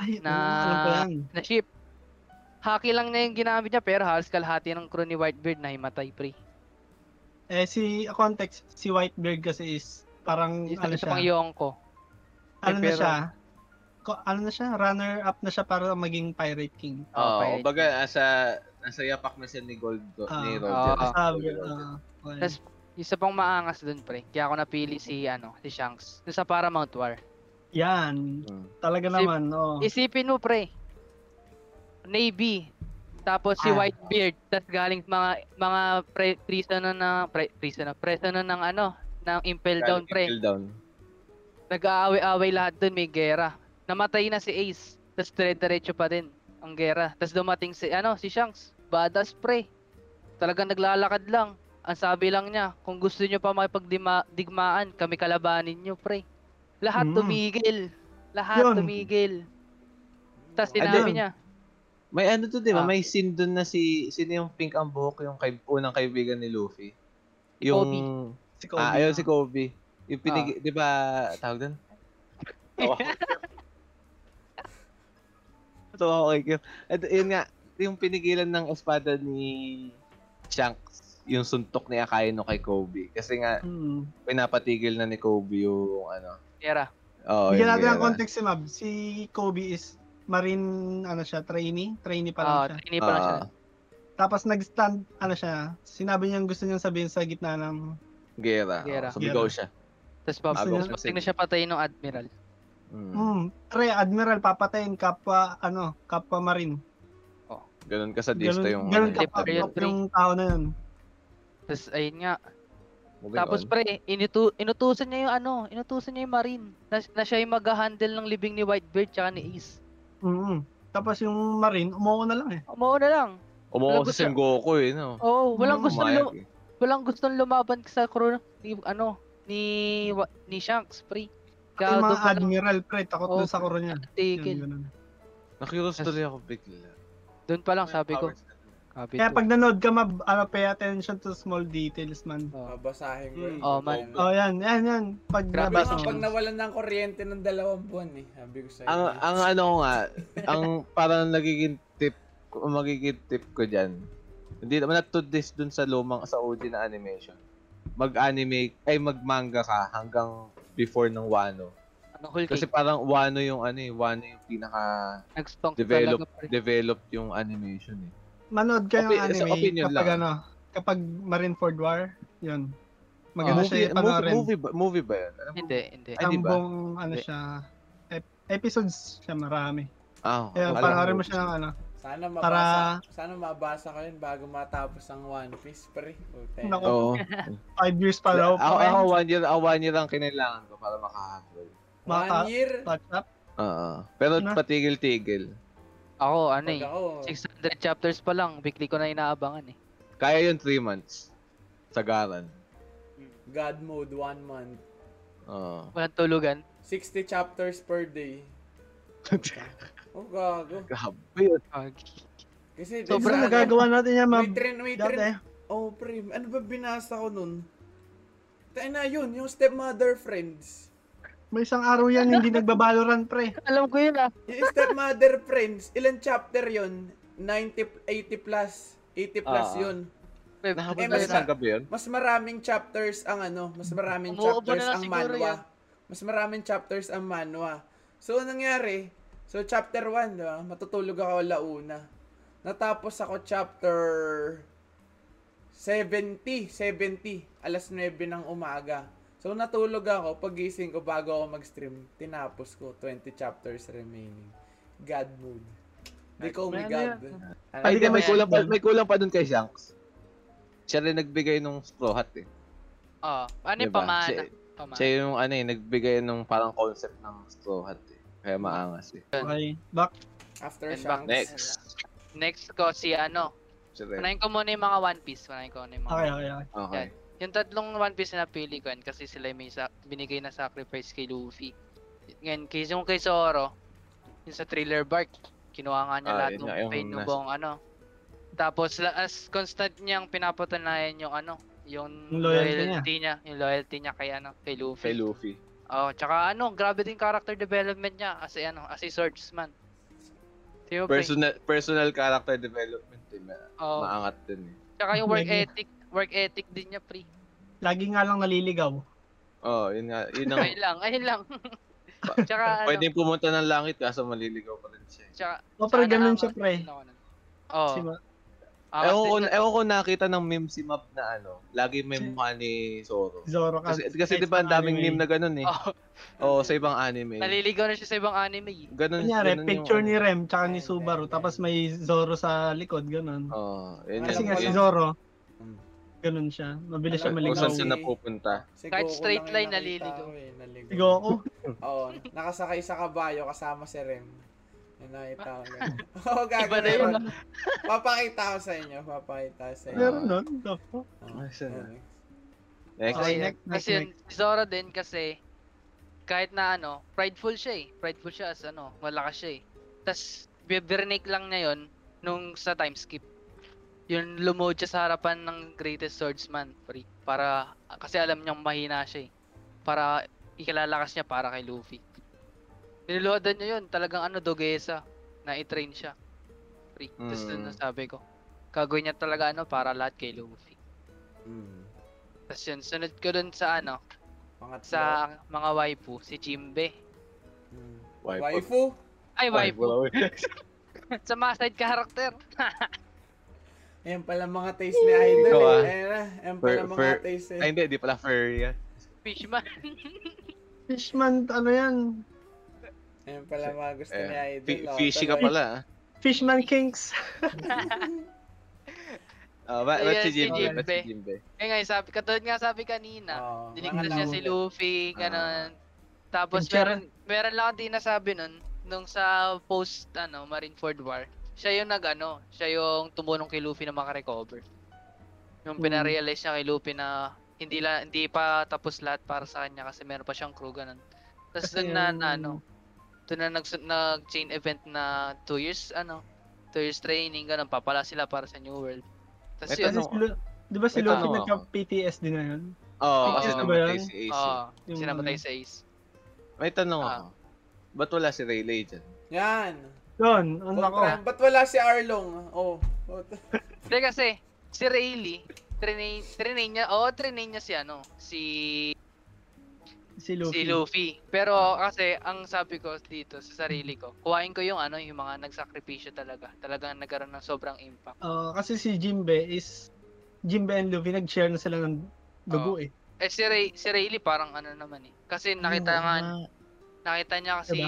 Ay, na- oo, alam ko yan. na ship. Haki lang niya yung ginamit niya, pero halos kalahati ng crew ni Whitebeard na himatay pre. Eh, si, context, si Whitebeard kasi is, parang, Isa, ano isa siya, pang Yonko. ano na pero- siya, ko- ano na siya, runner up na siya para maging Pirate King. Oo, oh, baga, nasa, nasa yapak na siya ni Gold, Ah. ni Roger. Ah. Sabi, ah, okay. Tas, isa pang maangas doon pre, kaya ako napili si, ano, si Shanks. Sa Paramount War. Yan, Hmm. talaga Si- naman, oh. Isipin mo, pre. Navy. Tapos si Ah. Whitebeard. Tapos galing mga mga pre prisoner na pre prisoner prisoner ng ano ng Impel Down pre. Kill down. Nag-aaway-away lahat doon, may gera. Namatay na si Ace. Tapos dire-diretso pa din ang gera. Tapos dumating si ano, si Shanks. Badass pre. Talagang naglalakad lang. Ang sabi lang niya, kung gusto niyo pa makipagdigmaan, kami kalabanin niyo, pre. Lahat Mm. tumigil. Lahat Yun. tumigil. Tapos Ayun. sinabi niya, May ano to, di ba? Ah. May scene dun na si, sino yung pink ang buhok, yung kay, unang kaibigan ni Luffy. Yung, Kobe. Si Kobe. ah, ayun si Kobe. Yung pinig, di ba, tawag dun? Tawa ko kay Kim. At yun nga, yung pinigilan ng espada ni Shanks, yung suntok ni Akaino kay Kobe. Kasi nga, Hmm. pinapatigil na ni Kobe yung ano. gera. Oh, Bigyan natin ang context si Mab. Si Kobe is marine, ano siya, trainee? Trainee pa lang Ah, siya. trainee pa lang siya. Ah, Tapos nag-stand, ano siya, sinabi niyang gusto niyang sabihin sa gitna ng, gera. Gera. Oh, sumigaw Gera. siya. Tapos pa, Agaw niya- sa tapos na siya patayin ng admiral. Mm. hmm, tre, Admiral, papatayin, kapwa, ano, kapwa marine. Ganun ka sadista Ganun, yung... ganun kapwa yung tao na yun. Tapos ayun nga. moving Tapos on. pre, inutu inutusan niya yung ano, inutusan niya yung marine. Na, na siya yung mag-handle ng libing ni Whitebeard tsaka ni Ace. mm Tapos yung marine, umuo na lang eh. Umuo na lang. Wala si Sengoku eh, no? Oh, walang Mm, gustong Umayag lu- eh. walang gustong lumaban sa crew ni ano ni wa- ni Shanks, pre. Kaya yung mga admiral, pre, takot Oh, dun sa kuro niya. Yun, tigil. ganun. Nakiros tuloy ako bigla. Doon pa lang sabi ko, copy Kaya pag nanood ka, mab, ano, pay attention to small details, man. Oh. Babasahin ko yun. Oh, man. Oh, yan, yan, yan. Pag Grabe, nabasa mo. pag nawalan ng kuryente ng dalawang buwan eh. Sabi ko sa'yo. Ang, ang ano ko nga, ang parang nagiging tip, kung magiging tip ko dyan, hindi naman na to this dun sa lumang, sa OG na animation. Mag-anime, ay mag-manga ka hanggang before ng Wano. Ano Whole Kasi parang Wano yung ano eh, Wano yung pinaka nag-stonk develop, talaga, pre. develop yung animation eh. Manood ka ng Opi- sa anime opinion kapag lang. ano, kapag Marineford War, yun. Maganda movie, siya yung panoorin. movie, movie, ba, movie ba yan? Ano, Hindi, hindi. Ay, di Ang ba? buong, ano Hindi. siya, ep- episodes siya marami. Ah, Kaya alam panoorin mo siya ng ano. Sana mabasa, Para- sana mabasa ko yun bago matapos ang One Piece, pre. Puta. Naku. Oo. Five years pa daw. ako, ako one year, ako one year ang kinailangan ko para makahabol. One Maka- year? Touch up. Oo. Pero Na? patigil-tigil. Ako, ano eh, ako, 600 chapters pa lang, weekly ko na inaabangan eh. Kaya yun 3 months. Sagaran. God mode, one month. Oo. Walang tulugan. 60 chapters per day. [laughs] Oh, gago. Grabe yun. Kasi, Sobrang Sobrang sa- nagagawa natin yan, ma'am. May train, may Dati. train. Oh, pre. Ano ba binasa ko nun? Tayo na yun, yung stepmother friends. May isang araw yan hindi [laughs] nagbabalorant pre. Alam ko yun ah. Yung stepmother friends, ilan chapter yun? 90, 80 plus. 80 plus Ah. yun. Web, Eh, Nakapag mas- isang gabi yun? Mas maraming chapters ang ano, mas maraming Umuubo chapters na lang ang siguro manwa. yan. Mas maraming chapters ang manwa. So, anong nangyari? So, chapter 1, di ba? Matutulog ako launa. Natapos ako chapter 70, 70, alas 9 ng umaga. So, natulog ako, pagising ko bago ako mag-stream, tinapos ko 20 chapters remaining. God mood. They call me Ano God. yan? Ano, Ay, Hindi di, may kulang pa, may kulang pa dun kay Shanks. Siya rin nagbigay nung straw hat eh. Oh, ano yung Diba? pamana? Siya, Pamana. siya yung ano eh, nagbigay nung parang concept ng straw hat eh. Kaya maangas eh. Okay. Back. After And back Shanks. Next. Next ko si ano. Unahin ko muna yung mga One Piece. Unahin ko muna yung mga Okay, okay, okay. Okay. Yung tatlong One Piece na napili ko yan kasi sila yung may sa binigay na sacrifice kay Luffy. Ngayon, kay yung kay Zoro, yung sa thriller bark, kinuha nga niya Ah, lahat yun ng pain ng buong ano. Tapos la- as constant niyang pinapatunayan yung ano, yung Yung loyalty loyalty niya. yung loyalty niya kay ano, kay Luffy. Kay Luffy. Oh, tsaka ano, grabe din character development niya as a, ano, as a swordsman. Diba? Personal personal character development eh. Ma- Oh, Maangat din eh. tsaka yung work ethic, work ethic din niya, pre. Lagi nga lang naliligaw. Oh, yun nga. Yun ang, Ayun lang, ayun lang. tsaka ano, pwedeng pumunta ng langit kaso maliligaw pa rin siya. tsaka, O pre, tsaka ganun siya pre. ano. Oh, Si Ma- ah, ewan, ko, ewan ko nakita ng meme si Map na ano, lagi may mukha ni Zoro. Zoro Kasi, kasi, kasi di ba ang daming meme na ganun eh. Oh, Oo, sa ibang anime. naliligaw na siya sa ibang anime. eh. Ganun, Kunyari, ganun picture yung, ni Rem tsaka ni Subaru, tapos may Zoro sa likod, ganun. Oh, yun Kasi nga si. Zoro. Ganun siya. Mabilis siya ko Kung maligaw. saan si- siya napupunta. Si Kahit straight line, ko eh, naligaw. Sigo ako. [laughs] Oo, nakasakay sa kabayo kasama si Rem. Yung nakita ko ganun. [laughs] Oo, gago Iba na yun. Papakita ko sa inyo, papakita ko sa inyo. Meron nun. Ah, okay. Next. Okay, Kasi, next, next, kasi yun, si Zoro din kasi kahit na ano, prideful siya eh. Prideful siya as ano, malakas siya eh. Tapos, bibirnake lang niya yun nung sa time skip. Yung lumuhod siya sa harapan ng greatest swordsman, pre. Para, kasi alam niyang mahina siya eh. Para ikilalakas niya para kay Luffy. Niluluhodan niya yun, talagang ano, dogesa. Na i-train siya. Pre. Tapos Mm. dun nasabi ko, gagawin niya talaga ano, para lahat kay Luffy. Mm. Tapos yun, sunod ko dun sa ano, Pangatlo. sa mga waifu, si Jimbe. Mm. Waifu. Waifu? Ay, waifu. [laughs] sa mga side character. [laughs] Ayan pala mga taste ni Idol Ikaw, eh. ah. Ayan na, ayan Fur- pala mga fur- taste eh. Ay, hindi, di pala furry yan. Fishman. [laughs] Fishman, ano yan? Ayan pala mga gusto ni Eh, Idol. fi- oh. fishy ka pala ah. Fishman Kings. Ah, [laughs] ba, ba't Ayan, si Jimbe? Ba't si Jimbe. Kaya nga, sabi, katulad nga sabi kanina, Oo, dinignan mga niya si. Luffy, ganun. Tapos Picture. meron, meron lang din nasabi nun, nung sa post, ano, Marineford War, siya yung nag, ano, siya yung tumulong kay Luffy na makarecover. Yung Hmm. pinarealize niya kay Luffy na hindi la, hindi pa tapos lahat para sa kanya kasi meron pa siyang crew ganun. Tapos Kasi doon na, na ano, doon na nag, nag chain event na 2 years ano, 2 years training ganun, papala sila para sa New World. Tapos yun, Kasi tanong si di ba si Luffy tanong nagka-PTSD na yun? Oo, Oo. kasi Ano namatay si Ace. Oo, eh. Yung sinamatay ano. sa Ace. May tanong Ah. ako. Ba't wala si Rayleigh dyan? Yan. Yun, ano ako. Ba't wala si Arlong? Oh. oh. [laughs] Hindi kasi, si Rayleigh, trainay, trainay niya, oo, trainay niya si ano, si Si Luffy. si Luffy. Pero kasi ang sabi ko dito sa sarili ko, kuhain ko yung ano, yung mga nagsakripisyo talaga. Talagang nagkaroon ng sobrang impact. Ah, kasi si Jimbe is Jimbe and Luffy nag-share na sila ng dugo eh. Eh si Ray, si Rayleigh parang ano naman eh. Kasi nakita Oo nga, nga. nakita niya kasi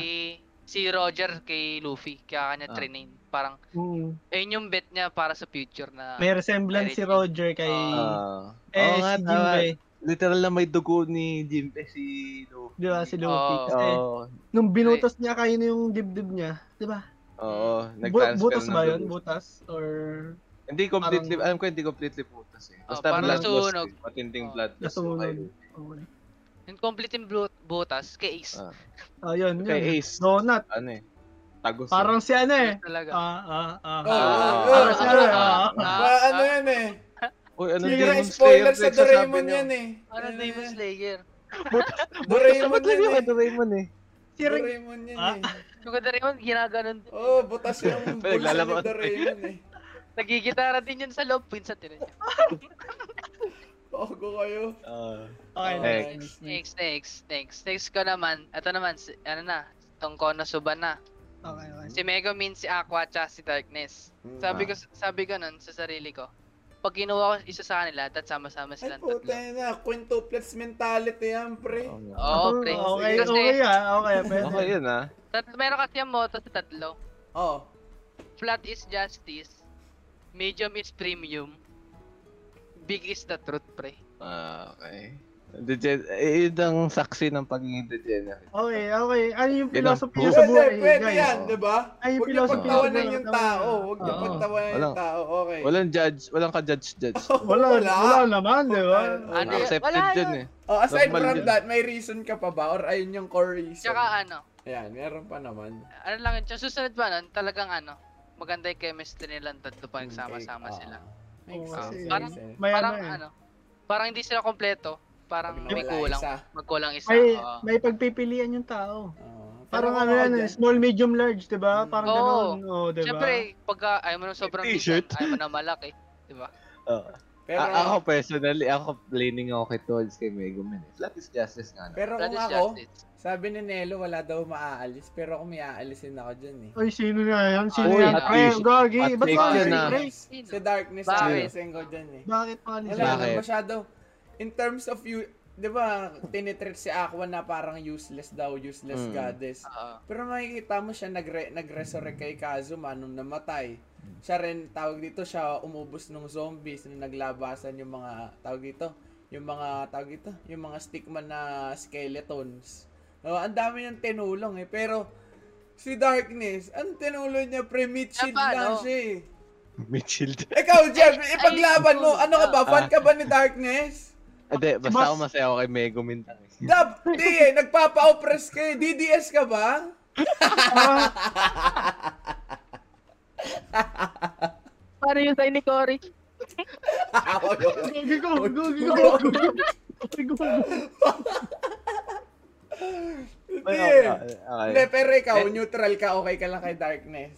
si Roger kay Luffy, kaya kanya Ah. trainin. Parang, Mm. ayun yung bet niya para sa future na May resemblance si. Roger kay Ah. eh Oo nga, si. Literal na may dugo ni Jimbe si Luffy. Di ba si Luffy? Oo. Kasi Oo. nung binutas niya kayo yung dibdib niya, di ba? Oo. Bu- Nag-transfer butas ng ba yun? Butas? Or Hindi completely, Parang- alam ko hindi completely putas eh. Oh, Basta parang blood loss nasunog. Matinding Oh. blood loss. nasunog? Okay. Yung complete yung blu- butas kay Ace. Ah. [laughs] Ah, yun, yun. Kay Ace. Donut. Ano eh. Tagos. Parang si ano eh. Talaga. Ah, ah, ah. Oh, ah. oh, Parang oh, si ano eh. ah, ah. ah. Ano yan eh? [laughs] Uy, ano Demon spoiler Slayer sa pinagsasabi Doraemon yan eh. Ano Demon Slayer? [laughs] Doraemon ko eh. Doraemon eh? Si Doraemon yan Ah? eh. Yung Doraemon, ginaganon din. Oh, butas yung bulsa ni Doraemon eh. Nagigitara din yun sa loob. Pinsan din niya. Bago kayo. Ah. Okay, Next. Next, next, next. Next ko naman. Ito naman, si, ano na. Tong Konosuba na. okay, okay. Si Megumin, si Aqua, tsaka si Darkness. Hmm. Sabi Ah. ko, sabi ko nun sa sarili ko, pag kinuha ko isa sa kanila, at sama-sama Ay, silang puta tatlo. na. Quintuplets mentality yan, pre. Oo. Oo, pre. Okay, Kasi, okay ah. Okay, pwede. Okay yun ah. tat- meron kasi yung motto sa tatlo. Oh. Flat is justice, medium is premium, big is the truth, pre. Ah, okay. Degen- eh, yun ang saksi ng pagiging degenerate. Okay, okay. Ano yung philosophy niyo proof. sa Pwede, buhay, pwede guys? yan, di ba? Ay, yung Huwag niyo philosophy pagtawanan sa yung tao. Huwag niyo pagtawanan yung Walang- tao. Okay. Walang judge, walang ka-judge-judge. [laughs] Wala, wala naman, di ba? Oh, Ano yun? Accepted Wala yun. eh. Oh, aside Normal from yun. that, may reason ka pa ba? Or ayun yung core reason? Tsaka ano, Ayan, meron pa naman. ano lang yun, susunod pa nun, talagang ano, maganda yung chemistry nilang tatlo pag nagsama-sama Okay, sila. ah. Makes sense, makes sense. May parang ano eh. ano, parang hindi sila kompleto, parang Pag may kulang, isa. magkulang isa. May, oo. may pagpipilian yung tao. Oh. Parang ano yan, eh, dyan, small, medium, large, di ba? Mm. Parang Oo. ganun. Oo, di ba? Siyempre, pagka ayaw mo ng sobrang T-shirt. ayaw mo na malaki. Di ba? Oo. Pero, A- ako personally, ako leaning ako kay Toads kay Megumin. eh. Flat is justice nga. no? pero That kung is ako, justice. Sabi ni Nelo, wala daw maaalis. Pero ako may aalisin ako dyan eh. Ay, sino nga yan? Sino Uy, yan? at Pre, least- gagi. at Ba't least ba yun si Darkness Bakit? aalisin ko dyan eh. Bakit pa Wala alisin? Bakit? lang masyado. In terms of you, di ba, tinitreat si Aqua na parang useless daw, useless Mm. goddess. Pero makikita mo siya nagre nag-resurrect kay Kazuma nung namatay. Siya rin, tawag dito, siya umubos ng zombies nung naglabasan yung mga, tawag dito, yung mga, tawag dito, yung mga stickman na skeletons. Oh, ang dami niyang tinulong eh. Pero, si Darkness, ang tinulong niya, pre-meat shield Tama, lang no? siya eh. Mitchell. [laughs] Ikaw, Jeff, ipaglaban mo. Ano ka ba? Ah. Fan ka ba ni Darkness? Hindi, basta Boss- ako masaya ako kay Megumin. lang eh. Dab, di eh. Nagpapa-oppress ka eh. DDS ka ba? Paano yung sign ni Cory? Ko. Hindi Ay, eh. okay, okay. Hindi, pero ikaw, Eh. neutral ka, okay ka lang kay Darkness.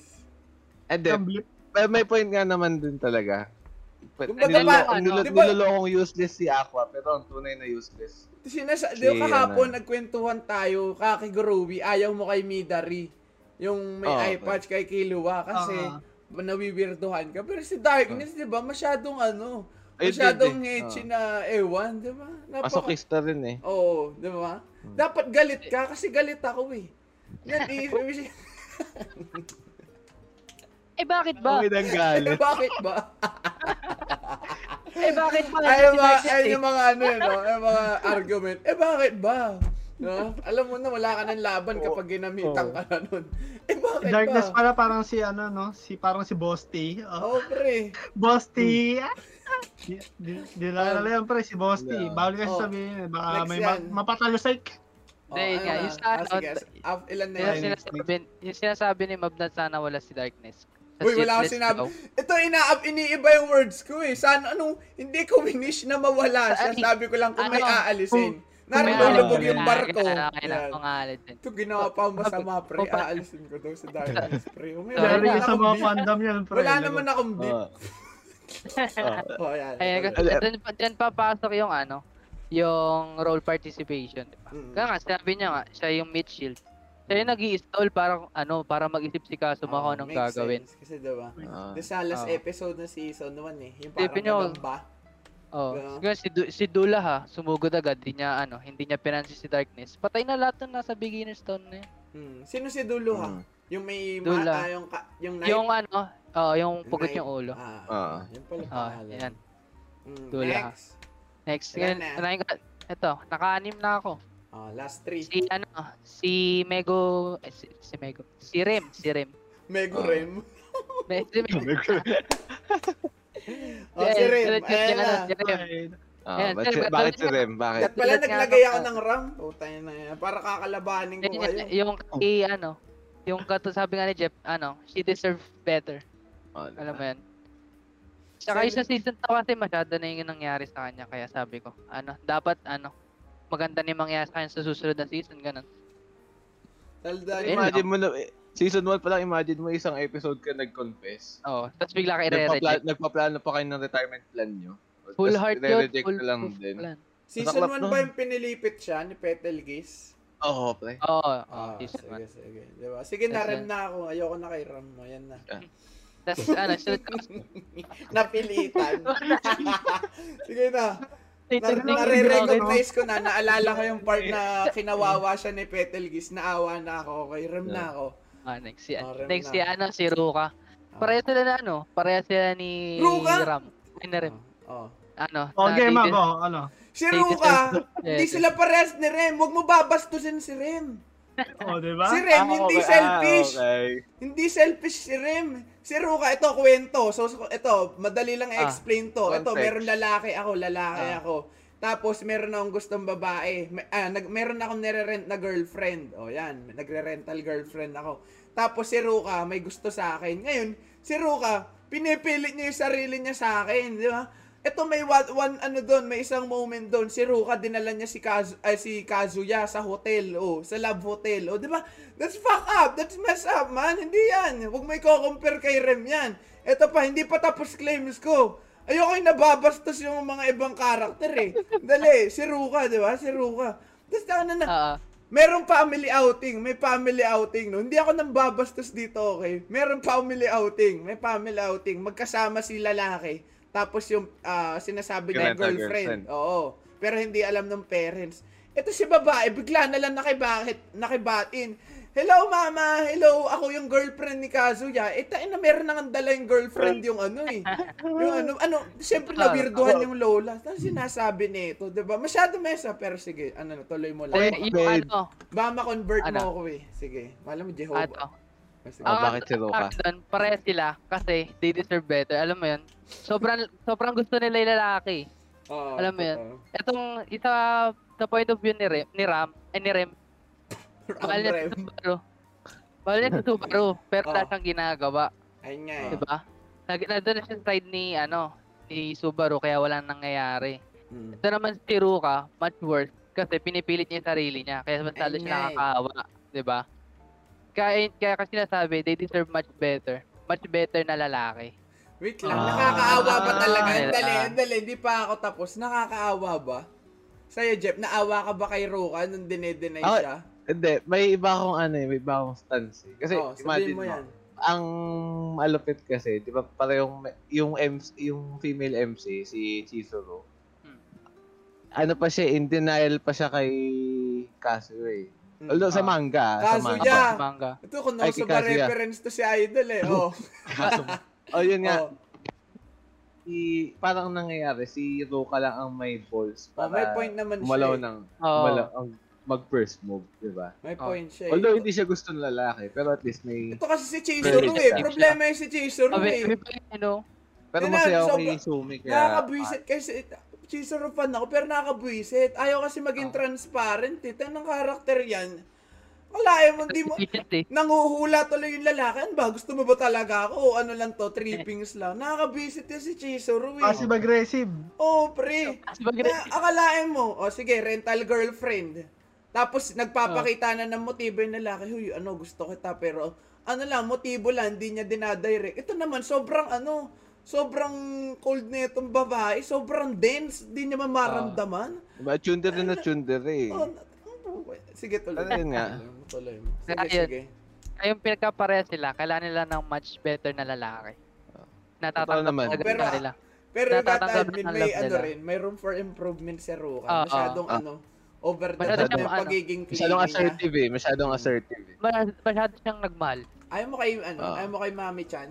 Hindi, pero may point nga naman dun talaga. Nilolokong useless si Aqua, pero ang tunay na useless. Sinasa, Si, di ba kahapon ano. nagkwentuhan tayo, kakiguruwi, ayaw mo kay Midari. Yung may Oh, eye okay. patch kay Killua kasi Ah. nawiwirduhan ka. Pero si Darkness, di ba, masyadong ano, masyadong hindi, hechi ah. na ewan, di ba? Napaka- Masokista rin eh. Oo, di ba? Hmm. Dapat galit ka kasi galit ako eh. Yan, eh, [laughs] [laughs] Eh bakit ba? Okay nang galit. [laughs] bakit ba? Eh bakit ba? ay, yung mga, ay, eh. yung mga ano yun, no? Yung mga argument. Eh, bakit ba? No? Alam mo na, wala ka ng laban kapag ginamitan ka na nun. Eh, bakit Darkness ba? pala parang si ano no, si parang si Boss T. Oh, Oh, pre. Boss T. Di, di, di lang pre, si Boss T. Yeah. Bawal kasi Oh. sabihin, eh, baka Next may ma- yan. mapatalusay. Oh, Hindi, nga, yung sa Ah, ano, sige. Ah, ilan na yan? sinasabi, yung sinasabi ni Mab na sana wala si Darkness. Sa Uy, wala akong sinabi. daw. Ito, inaap, iniiba yung words ko eh. Sana, anong, hindi ko winish na mawala siya. Ko lang kung may ano, aalisin. kung may Narulubog yung barko. Ito ginawa pa masama, pre. Aalisin ko daw sa darkness, pre. Oh, may Dahil naman sa mga fandom yan pre. Wala naman akong beef. [laughs] Oh, yan. Dyan, pa- dyan papasok yung ano, yung role participation. Diba? Mm. Kaya nga, sabi niya nga, siya yung mid shield. Siya yung nag stall para, ano, para mag-isip si Kazuma Oh, kung anong makes gagawin. sense. Kasi diba, Ah. the sa last Ah. episode ng season 1 eh. Yung parang nyo, nagamba. Oh, Yeah. siguro si, du- si Dula ha, sumugod agad, di niya ano, hindi niya pinansin si Darkness. Patay na lahat ng nasa beginner stone na yun. Hmm. Sino si Dulo ha? Mm. Yung may Dula. mata, yung, ka, yung knife? Yung ano, oh, yung Yung pugot yung ulo. Ah, Ah. Yun pala Ah, pangalan. yan. Mm, Dula. Next. Next, ngayon, na. ko- ito, naka-anim na ako. Ah, last three. Si ano, si Mego, eh, si, si Mego, si Rem, si Rem. Mego Ah. Rem. [laughs] Me- si Mego. [laughs] Oh, si Eh, Rem. Ayan na. si Rem. Ah, Ayan, ba't sir, si- ba't- bakit si Rem? Bakit? At pala naglagay ako ng RAM. Puta na yan. Para kakalabanin ko kayo. Yung, yung kay ano, yung kato sabi nga ni Jeff, ano, she deserve better. Oh, Alam mo yan. Tsaka yung sa season 2 kasi masyado na yung nangyari sa kanya. Kaya sabi ko, ano, dapat ano, maganda na yung mangyari sa kanya sa susunod na season, ganun. Mo. Imagine mo na, eh, season 1 pa lang, imagine mo isang episode ka nag-confess. Oo. Tapos bigla ka Nagpapla- i-reject. nagpaplano pa kayo ng retirement plan nyo. Full heart yun. i-reject Full, ka lang full din. plan. Season Naklap 1 nun. ba yung pinilipit siya ni Petelgis? Oo, pre. Oo. Ah, Oh, season sige, 1. sige. Diba? Sige na, Yes, rem sir. na ako. Ayoko na kay Ram mo. Yan na. Tapos [laughs] ano, ko. [laughs] Napilitan. [laughs] sige na. Nare-recognize ko na. Naalala ko yung part na kinawawa siya ni Petelgis. Naawa na ako. Okay, rem na ako. Ah, next si, Ah, rem next si ano, si Ruka. Ah. Pareha sila na ano, pareha sila ni Ruka? Ram. Ay, na Rem. Oh. Ano? Okay, na- Mako, ano? Si Ruka, hindi sila pares ni Rem. Huwag mo babastusin si Rem. [laughs] Oh, di ba? Si Rem, Ah, hindi okay. selfish. Ah, okay. Hindi selfish si Rem. Si Ruka, ito, kwento. So, ito, madali lang i-explain to. Ito, context. meron lalaki ako, lalaki Ah. ako. Tapos, meron akong gustong babae. May, ah, nag, meron akong nire-rent na girlfriend. O, yan. Nagre-rental girlfriend ako. Tapos, si Ruka, may gusto sa akin. Ngayon, si Ruka, pinipilit niya yung sarili niya sa akin. Di ba? Ito may one, one ano doon, may isang moment doon. Si Ruka dinala niya si Kazu, ay, si Kazuya sa hotel, oh, sa love hotel. Oh, 'di ba? That's fuck up. That's mess up, man. Hindi 'yan. Huwag mo i-compare kay Rem 'yan. Ito pa, hindi pa tapos claims ko. Ayoko yung nababastos yung mga ibang karakter eh. Dali, si Ruka, 'di ba? Si Ruka. Tapos ano na, Ah, Merong family outing, may family outing, no? Hindi ako nang babastos dito, okay? Merong family outing, may family outing. Magkasama si lalaki. Tapos yung ah, sinasabi niya Girlfriend, girlfriend. girlfriend. Oo. Pero hindi alam ng parents. Ito si babae, bigla na lang nakibakit, nakibatin. Hello, mama. Hello, ako yung girlfriend ni Kazuya. Eh, tain na meron nang dala yung girlfriend yung ano eh. Yung ano, ano, siyempre nabirduhan yung lola. Tapos sinasabi nito, 'di ba? Masyado mesa, pero sige, ano, tuloy mo lang. eh, yung ano, Baka ma-convert Ano? mo ako eh. Sige. Malam mo, Jehovah. ano, Ah, Ah, bakit si Ruka? akin doon, pareha sila kasi they deserve better. Alam mo yun? Sobrang sobrang gusto nila yung lalaki. Oo, alam mo totoo. Itong isa sa point of view ni Rem, ni Ram, eh, ni Rem, mahal niya si Subaru. Mahal niya si [laughs] Subaru, pero wala Oh. siyang ginagawa. Ayun nga eh. Di ba? Nag nandun na siya sa side ni, ano, ni Subaru, kaya walang nangyayari. Mm. Ito naman si Ruka, much worse, kasi pinipilit niya yung sarili niya, kaya mas lalo Ayun siya eh. nakakaawa. Di ba? Kaya, kaya kasi nasabi, they deserve much better. Much better na lalaki. Wait lang, Ah. nakakaawa ba talaga? Ah. Dali, dali, hindi pa ako tapos. Nakakaawa ba? Sa'yo, Jeff, naawa ka ba kay Roka nung dinedenay Ah, siya? Hindi, may iba akong ano eh, may iba akong stance eh. Kasi Oo, imagine mo, mo yan. ang malupit kasi, di ba parehong yung MC, yung female MC si Chizuru. Hmm. Ano pa siya, in denial pa siya kay Kazuya eh. Mm. Although sa Ah. manga, sa Kazuya! manga. Ah. Manga. Ito, kung kay ba reference to si Idol eh. Oh. [laughs] Oh, yun nga. oh. Si, parang nangyayari, si Ruka lang ang may balls Oh, para may point naman siya. umalaw eh. ng, Oo. umalaw, ang mag-first move, di ba? May Oh. point siya eh. Although hindi siya gusto ng lalaki, pero at least may... Ito kasi si Chizuru eh. Problema yung si Chizuru eh. yun, ano, Pero masaya ako kay Sumi, kaya... Nakakabwisit kasi Chizuru fan ako pero nakakabwisit. Ayaw kasi maging Ah. transparent eh. Tanong karakter yan. Wala eh, hindi mo... Eh. Nanguhula tuloy yung lalaki. Ano ba? Gusto mo ba talaga ako? O ano lang to? Trippings lang. Nakakabisit yan si Chizuru eh. Passive aggressive. Oo, pre. Kasi mag Na, akalain mo, o sige, rental girlfriend. Tapos nagpapakita na ng motibo yung lalaki, huy, ano, gusto kita, pero ano lang, motibo lang, hindi niya dinadirect. Ito naman, sobrang ano, sobrang cold na itong babae, sobrang dense, hindi niya mamaramdaman. Diba, chunder na chunder eh. Oh, na- oh, sige, tuloy. Ano yun nga? [laughs] Tuloy mo. Sige, Ayun. sige. Ayun pinagkapareha sila, kailangan nila ng much better na lalaki. Natatanggap naman. talaga Pero, nila. Pero Natatanggap ng may ano nila. rin, may room for improvement si Ruka. Ah, Masyadong ah. ano, over the top yung ano, pagiging Masyadong clingy niya. assertive eh. Masyadong assertive eh. Mas- Masyado siyang nagmahal. Ayaw mo kay, ano, ayaw mo kay Mami Chan?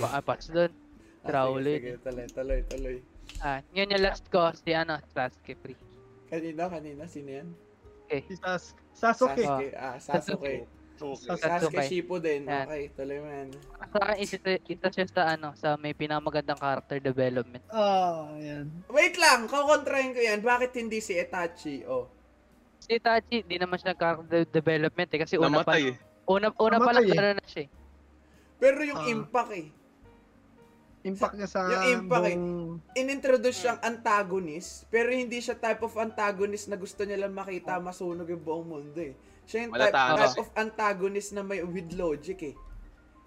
Pa, pas doon. Ah, Crowley. Sige, sige, tuloy, tuloy, tuloy. Ah, yun yung last ko, si ano, Sasuke Free. Kanina, kanina, sino yan? Si Sas Sasuke. Sasuke. Ah, Sasuke. Sasuke Sasuke. Shippuden. Yan. Okay, tuloy mo yan. Sa akin, isa, isa siya sa ano, sa may pinamagandang character development. Ah, yan. Wait lang, kukontrahin ko yan. Bakit hindi si Itachi? Oh. Si Itachi, di naman siya character development eh, kasi una pa, Namatay eh. una, una pa lang Namatay eh. gano'n na siya eh. Pero yung Ah. impact eh. Impact niya sa Yung impact eh. buong... inintroduce siyang antagonist, pero hindi siya type of antagonist na gusto niya lang makita masunog yung buong mundo eh. Siya yung Wala type, type of antagonist na may with logic eh.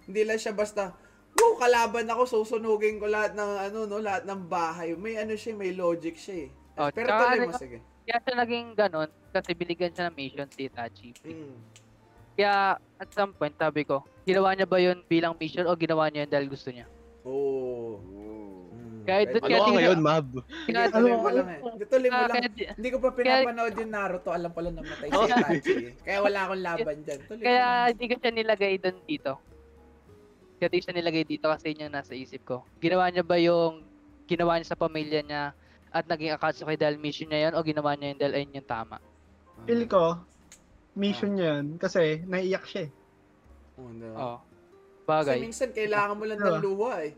Hindi lang siya basta, Wow, kalaban ako, susunugin ko lahat ng ano no, lahat ng bahay. May ano siya, may logic siya eh. Oh, pero tuloy ano- mo, sige. Kaya siya naging ganun kasi binigyan siya ng mission si Itachi. Mm. Kaya at some point sabi ko, ginawa niya ba yun bilang mission o ginawa niya yun dahil gusto niya? Oo. Kahit Ano Kaya ka tingnan- ngayon, Mab? Hindi, mo ano- lang eh. Hindi, tuloy mo Ah, lang. Hindi ko pa pinapanood yung Naruto. Alam ko lang namatay si Itachi eh. Kaya wala akong laban dyan. Tuloy mo Kaya hindi ko siya nilagay doon dito. Kaya di siya nilagay dito kasi yun yung nasa isip ko. Ginawa niya ba yung ginawa niya sa pamilya niya at naging Akatsuki dahil mission niya yun o ginawa niya yun dahil ayun yung tama? Feel ko, mission niya yun. Kasi naiyak siya eh. Oo, diba? Oo. Kasi Bagay. minsan kailangan mo lang Diba? ng luha eh.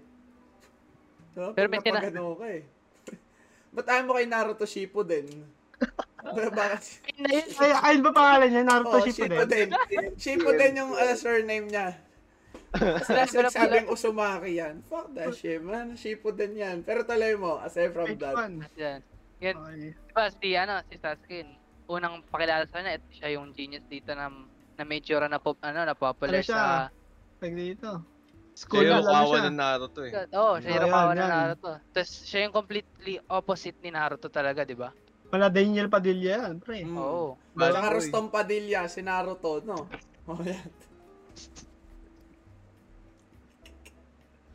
Diba? Pero may tina- ka eh. [laughs] Ba't ayaw mo kay Naruto Shippuden? [laughs] Bakit? Ay, ayun ba pangalan niya? Naruto Oh, Shippuden? Shippuden. [laughs] Shippuden yung uh, surname niya. Pala, Nagsabing Usumaki yan. Fuck that shit, man. Shippuden yan. Pero tuloy mo, aside from that. one. yan. Yan, Okay. diba si, ano, si Sasuke, unang pakilala sa kanya, ito siya yung genius dito na, na tsura na, pop, ano, na popular Ano siya? sa... Tag dito. Siya School yung na ano kawa siya. ng Naruto eh. Oo, oh, siya yung na yan. Naruto. Tapos siya yung completely opposite ni Naruto talaga, di ba? Wala Daniel Padilla yan, pre. Mm. Oo. Tsaka boy. Rustom Padilla, si Naruto, no? [laughs] Oh, yan.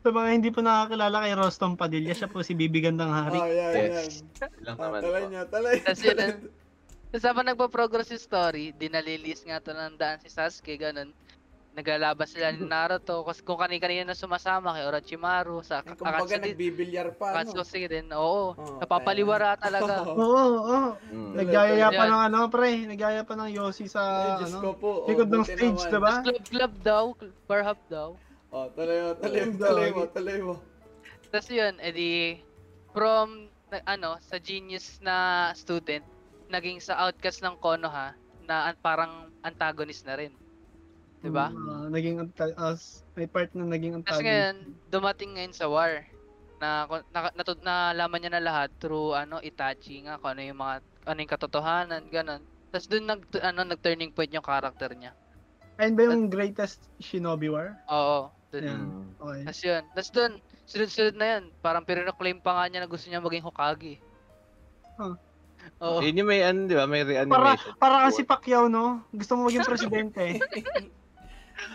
Sa mga hindi po nakakilala kay Rostom Padilla, siya po si Bibigandang Hari. Oh, yan, yan. Yes. Lang Ah, naman talay po. niya, talay. Tapos yun, ah, Tapos habang nagpa-progress yung story, dinalilis nga to ng daan si Sasuke, ganun. Naglalaban sila ni Naruto, kasi kung kani-kanina na sumasama kay Orochimaru, sa Ay, Kumbaga, nagbibilyar pa, no? Akatsuki din, oo. Oo, napapaliwara talaga. Oo. [laughs] Oo, oo. Mm. Nagyayaya pa ng ano, pre. Nagyaya pa ng Yossi sa, Ay, Diyos ko ano, po. Oh, likod ng stage, naman. diba? Club club daw, bar hop daw. Oh, tuloy mo, tuloy mo, Oo, tuloy mo, dog. tuloy mo. Tapos yun, edi, from, ano, sa genius na student, naging sa outcast ng Konoha, na an- parang antagonist na rin. Diba? Ah, naging anta- as may part na naging antagonist. ngayon, dumating ngayon sa war. Na, na, na, nalaman niya na lahat through ano Itachi nga kung ano yung mga ano yung katotohanan ganun. Tapos doon nag ano nag-turning point yung character niya. Ayun ba yung greatest Shinobi War? Oo, doon. Yan. Mm. Okay. Tapos yun. Tapos doon, sunod-sunod na yun. Parang pinoclaim pa nga niya na gusto niya maging Hokage. Huh. Oo. Yun yung may ano, di ba? May Para, reanimation. para kasi Pacquiao, no? Gusto mo maging presidente. [laughs]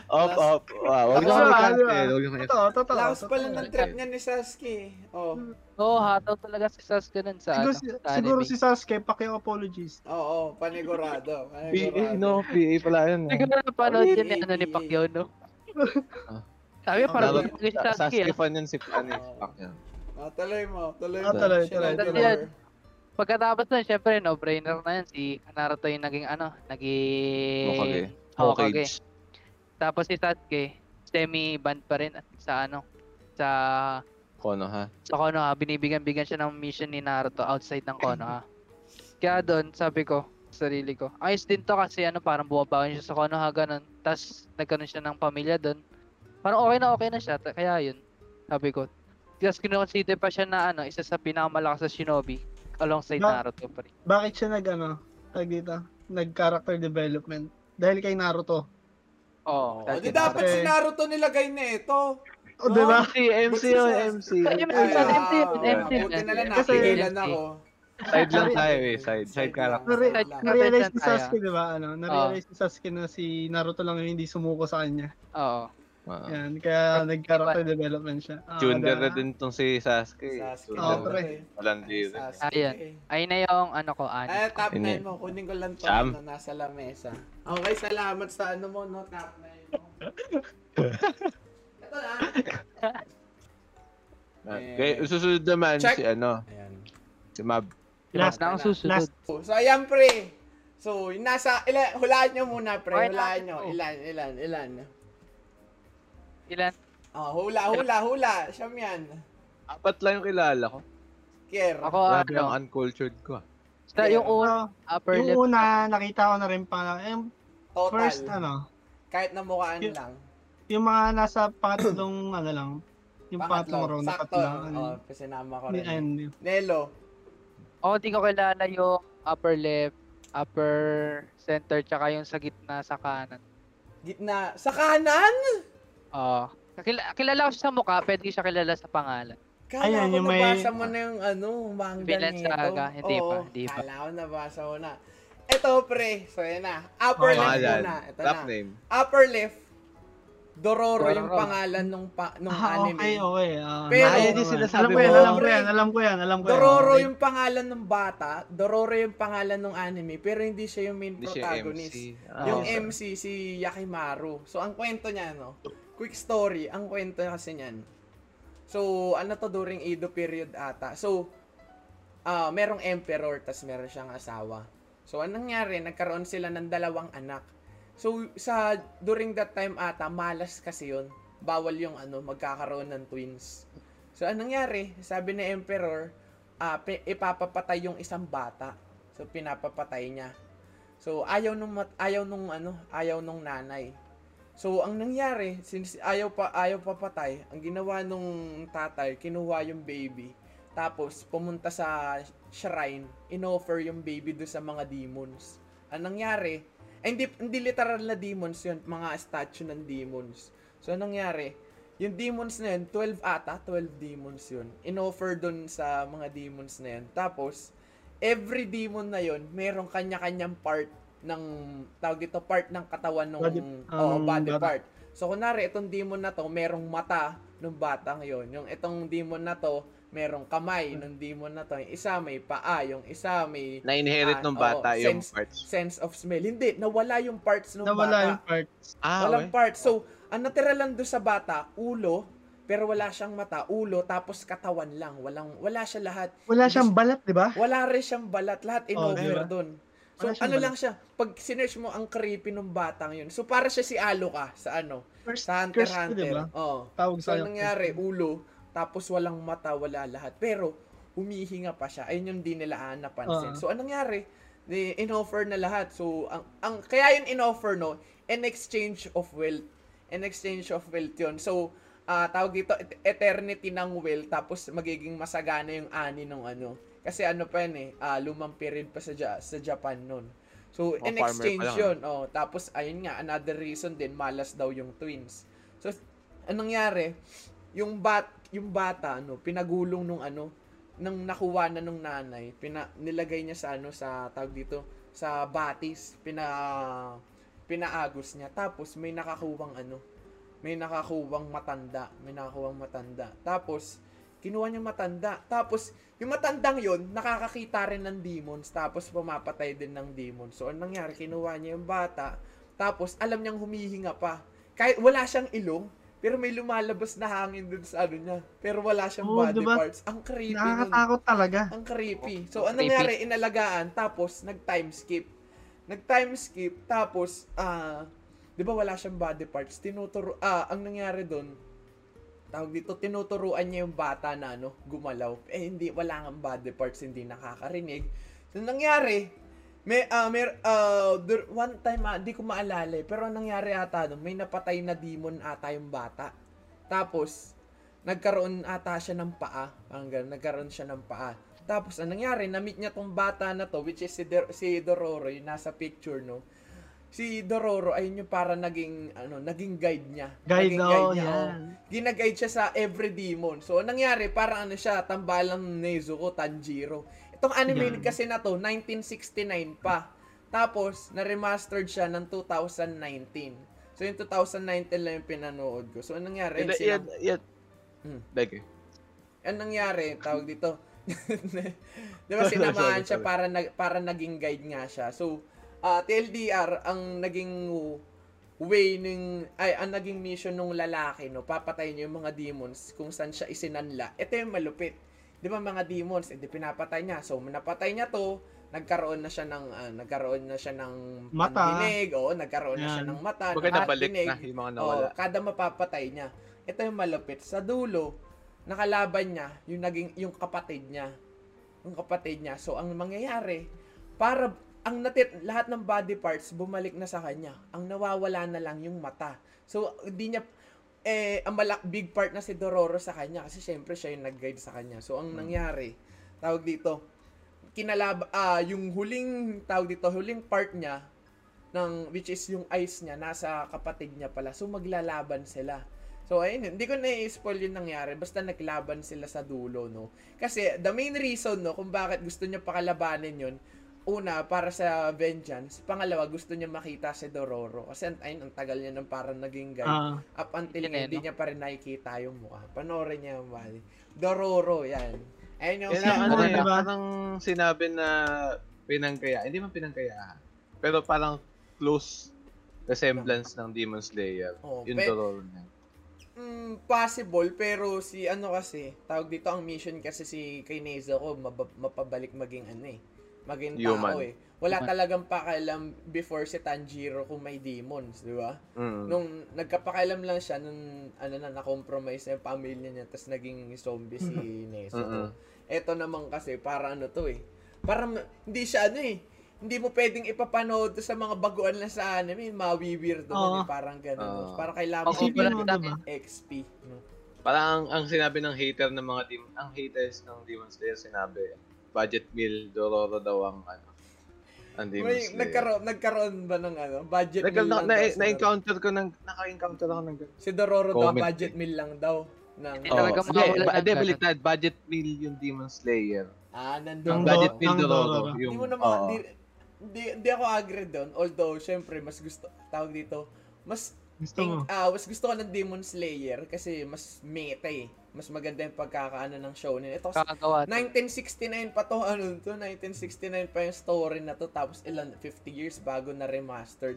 Up, up. [laughs] Wow, huwag Ano na ba, kami ano ba? cancel. Huwag na kami Totoo, totoo. Totoo. pala ng trip niya ni Sasuke. Oh. Oo, hataw talaga si Sasuke nun sa, Siguro, ano, si- sa siguro si Sasuke, Pacquiao apologies. Oo, panigurado. PA, [laughs] panigurado. no? PA pala yun. eh. Siguro napanood yun ni, ano, ni Pacquiao, no? [laughs] Ah. Sabi niya, parang gusto ko si Sa- Sasuke, Sasuke ah. fan yun si ano. Pacquiao. Oh, tuloy mo, tuloy Ah, mo. tuloy, tuloy, tuloy. Pagkatapos nun, syempre, no-brainer na yan. Si Naruto yung naging, ano, naging... Hokage. Hokage. Tapos si Sasuke, semi-band pa rin sa, ano, sa... Konoha. Sa Konoha, binibigyan-bigyan siya ng mission ni Naruto outside ng Konoha. [clears throat] Kaya doon, sabi ko, sa sarili ko, ayos din to kasi ano, parang bumabawan siya sa Konoha, ganun. Tapos, nagkaroon siya ng pamilya doon. Parang okay na okay na siya, kaya yun, sabi ko. Tapos, kinoconsider pa siya na ano, isa sa pinakamalakas sa shinobi alongside Ba- Naruto pa rin. Bakit siya nag, ano, tag dito, nag-character development? Dahil kay Naruto. Oo. Oh, di dapat si Naruto nilagay na ito. O, di ba? MC, MC yun, MC. Ayun, Ay, MC, ah, MC, MC. Buti na lang ako. Side lang tayo eh, side. Side character. Na-realize ni. Sasuke, di ba? Ano, na-realize ni Sasuke na si Naruto lang yung hindi sumuko sa kanya. Oo. Ah. Yan, kaya nag-character development siya. Ah, Chunder da- na din tong si Sasuke. Sasuke. Oo, Chunder. pre. Walang deal. Sasuke. Ayun. Ayun na yung ano ko, Ay, ani. top Ini. 9 mo. Kunin ko lang to ano, nasa lamesa. Okay, salamat sa ano mo, no? 9 mo. [laughs] Ito na. Okay, susunod naman Check. si ano, Ayan. si Mab. Last, Na ang susunod. last, So, ayan, pre. So, yung nasa, ilan, hulaan nyo muna, pre. Okay, Hulaan nyo. Ilan, ilan, ilan. Ilan? Oh, hula, hula, hula. Siyam yan. Apat lang yung kilala ko. Kier. Ako, Grabe ang ano, uncultured ko ah. sa yung una, upper left. yung una, nakita ko na rin pa, yung Total. first, ano, Kahit na mukhaan Yung- lang. yung mga nasa pangatlong, [clears throat] ano lang, Yung pangatlong round, Sakto. tatlo. Oh, sinama ko Ni rin. Andy. Nelo. Ako di ko kilala yung upper left, upper center, tsaka yung sa gitna sa kanan. Gitna. Sa kanan? Oo. Kakila- kilala ko siya sa mukha, pwede ko siya kilala sa pangalan. Kala Ayan, ko yung may- nabasa mo na yung ano, manga Vinland nito. Saga. Hindi Oo, pa, hindi pa. Kala ko nabasa mo na. Ito pre, so yan na. Upper Okay. left muna. Ito Top na. name. Upper left, Dororo, yung Dororo. pangalan nung, pa, nung Ah, anime. okay, okay. Ah, Pero- yung yan. sinasabi alam ko yan, alam ko yan, alam ko yan, alam ko yan. Dororo Okay. yung pangalan ng bata, Dororo yung pangalan ng anime, pero hindi siya yung main Hindi siya yung protagonist. MC. Yung Ah. MC, si Yakimaru. So, ang kwento niya, no? Quick story, ang kwento kasi niyan. So, ano to during Edo period ata. So, ah merong emperor, tas meron siyang asawa. So, anong nangyari? Nagkaroon sila ng dalawang anak. So, sa during that time ata, malas kasi yun. Bawal yung ano, magkakaroon ng twins. So, anong nangyari? Sabi ni emperor, pi- ipapapatay yung isang bata. So, pinapapatay niya. So, ayaw nung mat- ayaw nung ano, ayaw nung nanay. So, ang nangyari, since ayaw pa ayaw pa patay, ang ginawa nung tatay, kinuha yung baby. Tapos pumunta sa shrine, inoffer yung baby do sa mga demons. Ang nangyari, ay hindi, hindi literal na demons yun, mga statue ng demons. So, anong nangyari? Yung demons na yun, 12 ata, 12 demons yun. Inoffer dun sa mga demons na yun. Tapos, every demon na yun, merong kanya-kanyang part ng, tawag dito, part ng katawan ng Body- um, body bata. part. So, kunwari, itong demon na to, merong mata ng batang yon Yung itong demon na to, merong kamay ng demon na to. Yung isa may paa, yung isa may Na-inherit nung oo, bata yung sense- parts. sense of smell. Hindi, nawala yung parts ng Nawala bata. yung part. Ah, Walang okay. parts. So, ang natira lang doon sa bata, ulo, pero wala siyang mata, ulo, tapos katawan lang. Walang, wala siya lahat. Wala siyang balat, di ba? Wala rin siyang balat. Lahat Oh, in-over diba? doon. So, ano balat. lang siya, pag sinerch mo ang creepy ng batang yun. So, para siya si Aloka sa ano, First sa Hunter curse Hunter. di ba? Oo. Tawag So, sa nangyari? Ulo, tapos walang mata, wala lahat. Pero, humihinga pa siya. Ayun yung di nila ah, napansin. Oo. So, anong nangyari? In-offer na lahat. So, ang, ang, kaya yun in-offer, no? In exchange of wealth. In exchange of wealth yun. So, ah tawag dito, et- eternity ng wealth, tapos magiging masagana yung ani ng ano. Kasi ano pa yun eh, ah, lumang period pa sa, Ja- sa Japan nun. So, Mga in exchange yun. Oh, tapos, ayun nga, another reason din, malas daw yung twins. So, anong nangyari? Yung bat, yung bata, ano, pinagulong nung ano, nang nakuha na nung nanay, pina, nilagay niya sa ano, sa, tawag dito, sa batis, pina, pinaagos niya. Tapos, may nakakuwang ano, may nakakuwang matanda, may nakakuwang matanda. Tapos, kinuha niya matanda. Tapos, yung matandang yon nakakakita rin ng demons. Tapos, pumapatay din ng demons. So, anong nangyari? Kinuha niya yung bata. Tapos, alam niyang humihinga pa. Kahit wala siyang ilong, pero may lumalabas na hangin dun sa ano niya. Pero wala siyang Oo, body diba? parts. Ang creepy nun. Nakakatakot talaga. Ang creepy. So, ano nangyari? Inalagaan. Tapos, nag-time skip. Nag-time skip. Tapos, ah, di ba wala siyang body parts? Tinuturo, ah, ang nangyari doon, tawag dito, tinuturuan niya yung bata na ano, gumalaw. Eh, hindi, wala nga body parts, hindi nakakarinig. So, nangyari, may, ah, may, dur- one time, ah, di ko maalala eh, pero ang nangyari ata doon, may napatay na demon ata yung bata. Tapos, nagkaroon ata siya ng paa. Parang ganun, nagkaroon siya ng paa. Tapos, ang nangyari, na-meet niya tong bata na to, which is si, Dor- si Dororo, yung nasa picture, no? Si Dororo, ayun yung para naging, ano, naging guide niya. Guide, naging oh, niya, oh. yan. Ginaguide siya sa every demon. So, ang nangyari, parang ano siya, tambalang Nezuko, Tanjiro. Itong anime Yan. kasi na to, 1969 pa. Tapos, na-remastered siya ng 2019. So, yung 2019 lang yung pinanood ko. So, anong nangyari? Yan, Yun, yan, yan. Hmm. Like, ang nangyari, tawag dito, [laughs] di ba sinamahan siya para, nag, para naging guide nga siya. So, ah TLDR, ang naging way ng, ay, ang naging mission ng lalaki, no, papatay niya yung mga demons kung saan siya isinanla. Ito yung malupit. Di ba mga demons, edi pinapatay niya. So, napatay niya to, nagkaroon na siya ng, ah, nagkaroon na siya ng Mata. pandinig, o, nagkaroon na siya Yan. ng mata, Baga ng pandinig. na yung mga Oo, nawala. kada mapapatay niya. Ito yung malupit. Sa dulo, nakalaban niya yung naging yung kapatid niya. Yung kapatid niya. So ang mangyayari, para ang natit lahat ng body parts bumalik na sa kanya. Ang nawawala na lang yung mata. So hindi niya eh, ang malak big part na si Dororo sa kanya kasi syempre siya yung nag-guide sa kanya. So, ang nangyari, tawag dito, kinalab ah yung huling tawag dito, huling part niya ng which is yung eyes niya nasa kapatid niya pala. So maglalaban sila. So ayun, hindi ko na i-spoil yung nangyari. Basta naglaban sila sa dulo, no. Kasi the main reason, no, kung bakit gusto niya pakalabanin yun, una, para sa vengeance. Pangalawa, gusto niya makita si Dororo. Kasi ayun, ang tagal niya nang parang naging guy. Ah, Up until Yun eh, hindi no? niya pa rin nakikita yung mukha. Panoorin niya yung mali. Dororo, yan. Ayun yung Yan Si ang ano ano eh, parang sinabi na pinangkaya. Hindi man pinangkaya. Pero parang close resemblance ng Demon Slayer. Oh, yung pe- Dororo niya. Mm, possible, pero si ano kasi, tawag dito ang mission kasi si kay Nezuko, mab- mapabalik maging ano eh. Maging tao Human. eh. Wala Human. talagang pakialam before si Tanjiro kung may demons, di ba? Mm. Nung nagkapakialam lang siya, nung ano na, na-compromise na yung pamilya niya, tapos naging zombie si Nezuko. Mm-mm. Eto naman kasi, para ano to eh. Para hindi siya ano eh. Hindi mo pwedeng ipapanood sa mga baguan na sa anime, mawiwir doon Oo. eh, parang gano'n. Oo. Parang kailangan mo wala- diba? XP. No? Parang ang, ang sinabi ng hater ng mga demon, ang haters ng Demon Slayer sinabi, budget meal, Dororo daw ang ano, ang Demon May, Slayer. nagkaroon, nagkaroon ba ng ano, budget Nagka, meal na, lang na, daw na-encounter ko ng, naka-encounter ako ng. Si Dororo daw, Comment. budget meal lang daw. Ng, Hindi talaga hindi, makawala ba- ng hindi, ganun. baliktad, budget meal yung Demon Slayer. ah, Ang nandun. do- budget meal ang Dororo. Dororo. Yung, Hindi mo naman, oo. di, di, di ako agree doon. Although, syempre, mas gusto, tawag dito, mas gusto mo. Ah, mas gusto ko ng Demon Slayer kasi mas meta eh. Mas maganda yung pagkakaano ng show nila. Ito, Kakagawa. 1969 pa to, ano to, 1969 pa yung story na to, tapos ilan, 50 years bago na remastered.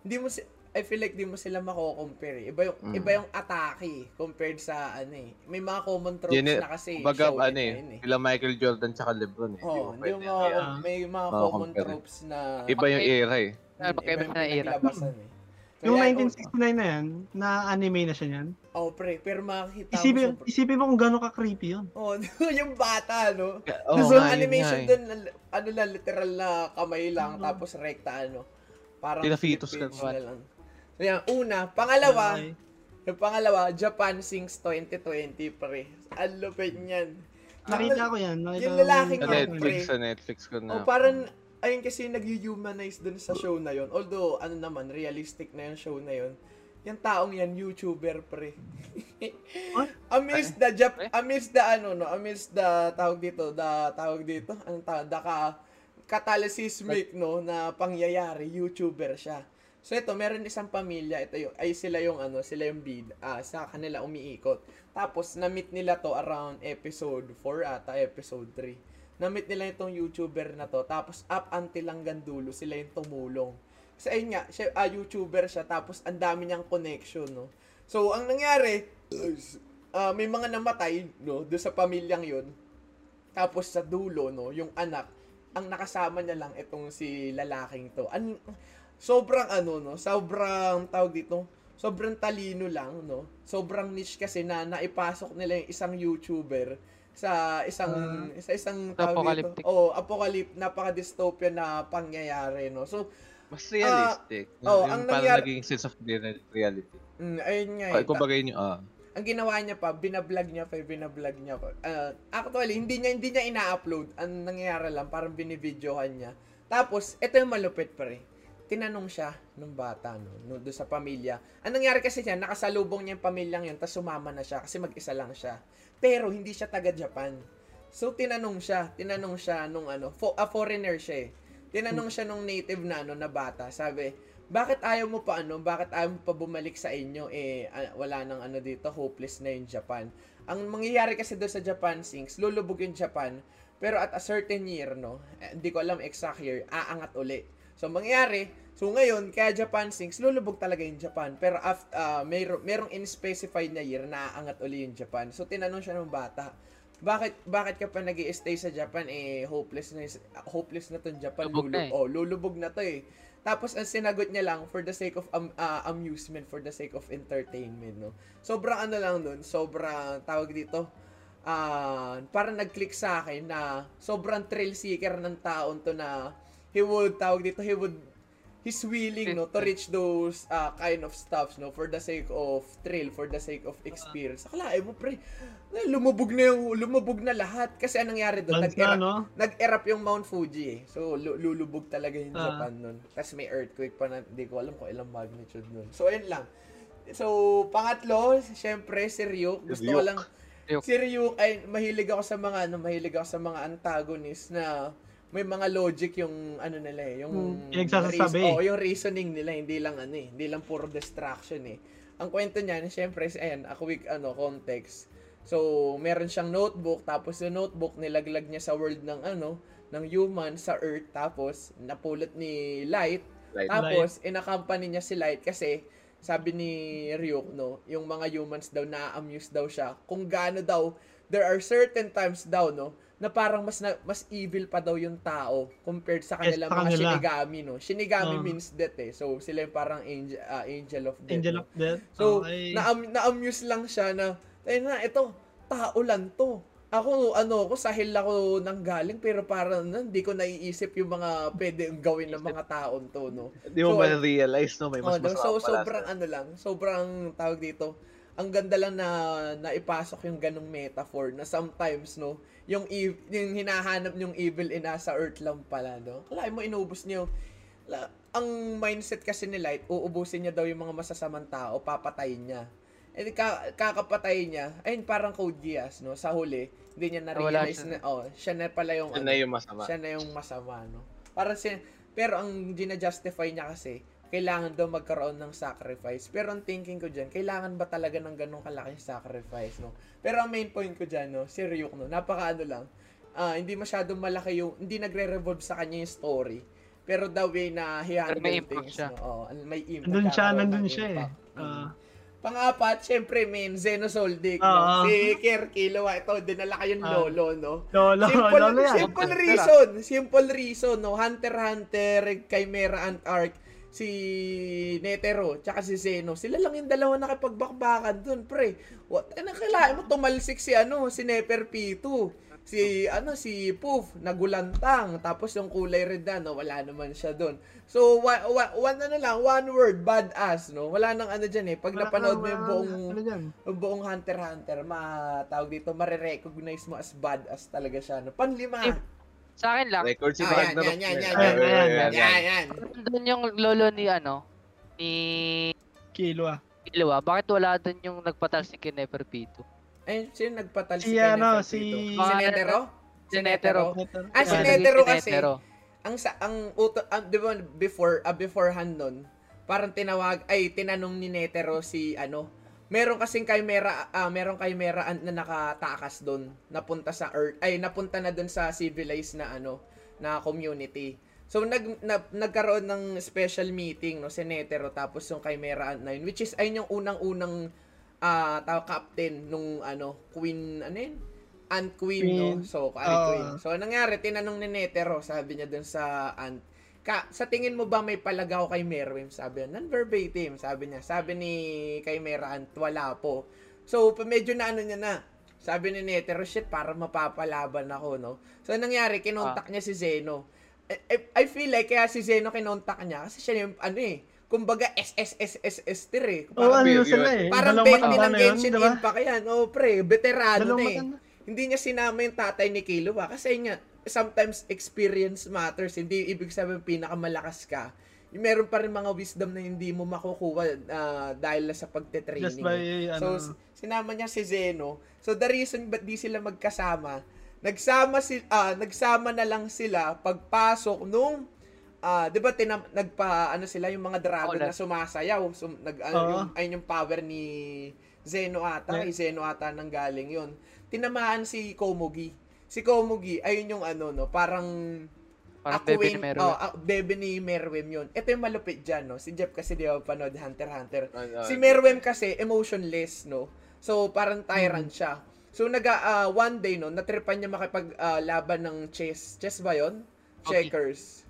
Hindi mo si, I feel like di mo sila mako-compare eh. Iba yung, Mm. iba yung atake compared sa ano eh. May mga common tropes Yun eh, na kasi Baga, show ano eh, eh. sila Michael Jordan tsaka Lebron eh. Oh, Hindi mo may mga common compare. tropes na Iba yung era eh. Iba era. pinaglabasan eh. Yung Kaya, 1969 na yan, na anime na siya yan. Oh, pre, pero makikita mo Isipin, sobrang- isipin mo kung gano'ng ka-creepy yun. Oh, [laughs] yung bata, no? Oo Tapos nga, animation nga eh. doon, ano lang, literal na kamay lang, tapos rekta, ano. Parang Tila fetus flip ka na lang. So yan, una. Pangalawa, Okay. yung pangalawa, Japan Sings 2020, pre. Ang lupit niyan. Nakita ko yan. Nakita Yung ko lalaking Sa yan, Netflix, pre. sa Netflix ko na. Oh, parang, ayun kasi nag-humanize dun sa show na yon Although, ano naman, realistic na yung show na yon Yung taong yan, YouTuber, pre. [laughs] Amidst the Jap amidst the ano no, amidst the tawag dito, the tawag dito, anong tawag, the ka, catalysismic no? Na pangyayari, YouTuber siya. So ito, meron isang pamilya, ito yung, ay sila yung ano, sila yung bid, ah, sa kanila umiikot. Tapos, na-meet nila to around episode 4 ata, episode 3. Na-meet nila itong YouTuber na to, tapos up until hanggang dulo, sila yung tumulong. Kasi ayun nga, siya, ah, YouTuber siya, tapos ang dami niyang connection, no. So, ang nangyari, ah, may mga namatay, no, doon sa pamilyang yun. Tapos sa dulo, no, yung anak, ang nakasama niya lang itong si lalaking to. An sobrang ano, no, sobrang tawag dito, sobrang talino lang, no. Sobrang niche kasi na naipasok nila yung isang YouTuber sa isang sa isang Apocalyptic. dito. Oh, apocalyptic, napaka-dystopian na pangyayari, no. So, Mas realistic. oh, yung ang parang nangyari- naging sense of reality. mm, ayun nga. Ay, eh. kumbaga yun yung, ah. ang ginawa niya pa, binablog niya pa, binablog niya pa. Ah, actually, hindi niya hindi niya ina-upload. Ang nangyayari lang, parang binibidyohan niya. Tapos, ito yung malupit pa rin. Tinanong siya nung bata, no, no doon sa pamilya. Ang nangyari kasi siya, nakasalubong niya yung pamilyang yun, tapos sumama na siya kasi mag-isa lang siya. Pero, hindi siya taga-Japan. So, tinanong siya, tinanong siya nung ano, fo- a foreigner siya eh. Tinanong siya nung native na ano, na bata. Sabi, bakit ayaw mo pa ano, bakit ayaw mo pa bumalik sa inyo eh ah, wala nang ano dito, hopeless na yung Japan. Ang mangyayari kasi doon sa Japan Sinks, lulubog yung Japan, pero at a certain year, no, eh, hindi ko alam exact year, aangat uli. So, mangyayari, so ngayon, kaya Japan Sinks, lulubog talaga yung Japan, pero after, uh, mayro, merong in-specified na year na aangat uli yung Japan. So, tinanong siya ng bata, bakit bakit ka pa nag stay sa Japan eh hopeless na hopeless na tong Japan Lubog na eh. oh lulubog na to eh tapos ang sinagot niya lang for the sake of um, ah, amusement for the sake of entertainment no sobrang ano lang nun sobrang tawag dito ah parang nag-click sa akin na sobrang thrill seeker ng taon to na he would tawag dito he would he's willing no to reach those uh, kind of stuffs no for the sake of thrill for the sake of experience. Akalain mo pre eh, lumubog na yung lumubog na lahat. Kasi anong nangyari doon? Nag-erupt no? nag-erupt yung Mount Fuji eh. So lu- lulubog talaga yung Ah. Japan nun. Tapos may earthquake pa na hindi ko alam kung ilang magnitude nun. So ayun lang. So pangatlo syempre si Ryuk. Gusto ko lang Ryuk. si Ryuk ay mahilig ako sa mga ano mahilig ako sa mga antagonist na may mga logic yung ano nila eh, yung Hmm, pinagsasasabi. reas- oh, yung reasoning nila, hindi lang ano eh, hindi lang puro distraction eh. Ang kwento niya, syempre, ayan, a quick ano, context. So, meron siyang notebook, tapos yung notebook nilaglag niya sa world ng ano, ng human sa Earth, tapos napulot ni Light, Like, tapos inaccompany niya si Light kasi sabi ni Ryuk, no, yung mga humans daw na-amuse daw siya kung gaano daw there are certain times daw, no, na parang mas na, mas evil pa daw yung tao compared sa Yes, kanila sa mga kanila. Shinigami, no. Shinigami Oh. means death eh. So sila yung parang angel, ah, angel of death. Angel no? of Death. So, okay. na na-amuse lang siya na, ayun na, ito, tao lang to. Ako, ano, ako, sahil ako nang galing, pero parang na, hindi ko naiisip yung mga pwede gawin ng mga taon to, no? Hindi mo So, ba realize no may Oh, mas no, masama so sobrang ano lang, sobrang tawag dito. Ang ganda lang na naipasok yung ganong metaphor na sometimes no, yung ev- yung hinahanap yung evil in nasa earth lang pala no. Kalahin mo inubos niyo la, ang mindset kasi ni Light, uubusin niya daw yung mga masasamang tao, papatayin niya. Eh di ka, kakapatay niya, ayun parang Code Geass, no, sa huli, hindi niya na-realize siya. na, oh, siya na pala yung, Yun ano, na yung masama. siya na yung masama, no? Para si pero ang gina-justify niya kasi, kailangan daw magkaroon ng sacrifice. Pero ang thinking ko dyan, kailangan ba talaga ng ganong kalaking sacrifice, no? Pero ang main point ko dyan, no, si Ryuk, no, napaka ano lang, ah, hindi masyadong malaki yung, hindi nagre-revolve sa kanya yung story. Pero the way na he handle impact things, siya. no? Oh, may impact. Nandun siya, nandun siya eh. Ah. Pang-apat, syempre, men, Zeno Soldic, no? Oo. Si Kier Killua, ito, dinala kayong Ah. lolo, no? Lolo, simple, lolo yan. simple reason. Simple reason, no? Hunter Hunter, Chimera Ant Arc, si Netero, tsaka si Zeno. Sila lang yung dalawa nakipagbakbakan dun, pre. What? Ano kailangan mo tumalsik si ano, si Nefer P2. Si ano si Poof nagulantang tapos yung kulay red na no wala naman siya doon. So wa, wa, one ano lang one word badass no. Wala nang ano diyan eh. Pag Wala napanood mo yung buong ano buong Hunter x Hunter, matawag dito, marirecognize mo as badass talaga siya. No? Panlima. Eh, Sa akin lang, Record si Ah, yan, Ragnarok. yan, yan, yan, Ayan, yan, ayan, Yan, ayan. yan. doon yung lolo ni ano, ni Kilo ah. Ilwa. Bakit wala doon yung nagpatalsik kay Nefer P2? Ay, sino nagpatal Si kay ano, si- Pito? Si Netero? Si Netero. Ah, si Netero si kasi. Netero. Ang sa ang uto, ah, di ba before ah, beforehand nun, parang tinawag ay tinanong ni Netero si ano, meron kasing chimera ah, meron chimera na nakatakas doon, napunta sa Earth, ay napunta na doon sa civilized na ano, na community. So nag na, nagkaroon ng special meeting no si Netero tapos yung Chimera Ant na yun, which is ayun yung unang-unang ah tao captain nung ano Queen ano yun? Ant Queen, no. Queen. So, Ari Oo. Queen. So, nangyari, tinanong ni Netero, sabi niya dun sa Ant, ka, sa tingin mo ba may palagaw kay Merwim? Sabi niya, non-verbatim, sabi niya. Sabi ni kay Mera Ant, wala po. So, medyo na ano niya na. Sabi ni Netero, shit, para mapapalaban ako, no? So, anong nangyari, kinontak niya si Zeno. I, I- I feel like kaya si Zeno kinontak niya kasi siya yung, ano eh, kumbaga SSSSS tir eh. Oo, Parang, ano yun, sila yun. eh. parang Dalawang 20 matanda ng Genshin diba? Impact yan. Oh, pre, veterano Dalawang na eh hindi niya sinama yung tatay ni Kilo ba? Kasi nga, sometimes experience matters. Hindi ibig sabihin pinakamalakas ka. Meron pa rin mga wisdom na hindi mo makukuha ah, dahil lang sa pagte-training. Just by, ano, So, sinama niya si Zeno. So, the reason ba't di sila magkasama, nagsama si ah, nagsama na lang sila pagpasok nung ah, 'di ba tinam, nagpa ano sila yung mga dragon Ulan. na sumasayaw. Sum, nag ano, Oo. yung ayun yung power ni Zeno ata, Yeah. Zeno ata nang galing yun. Tinamaan si Komugi. Si Komugi, ayun yung ano, no, parang Parang bebe ni Meru. oh, ah, bebe ni Merwem yun. Ito yung malupit dyan, no? Si Jeff kasi di ba panood Hunter x Hunter. Ano, Si Merwem kasi emotionless, no? So, parang tyrant Hmm. siya. So, naga, ah, one day, no, natripan niya makipag-laban ng chess. Chess ba yun? Okay. Checkers.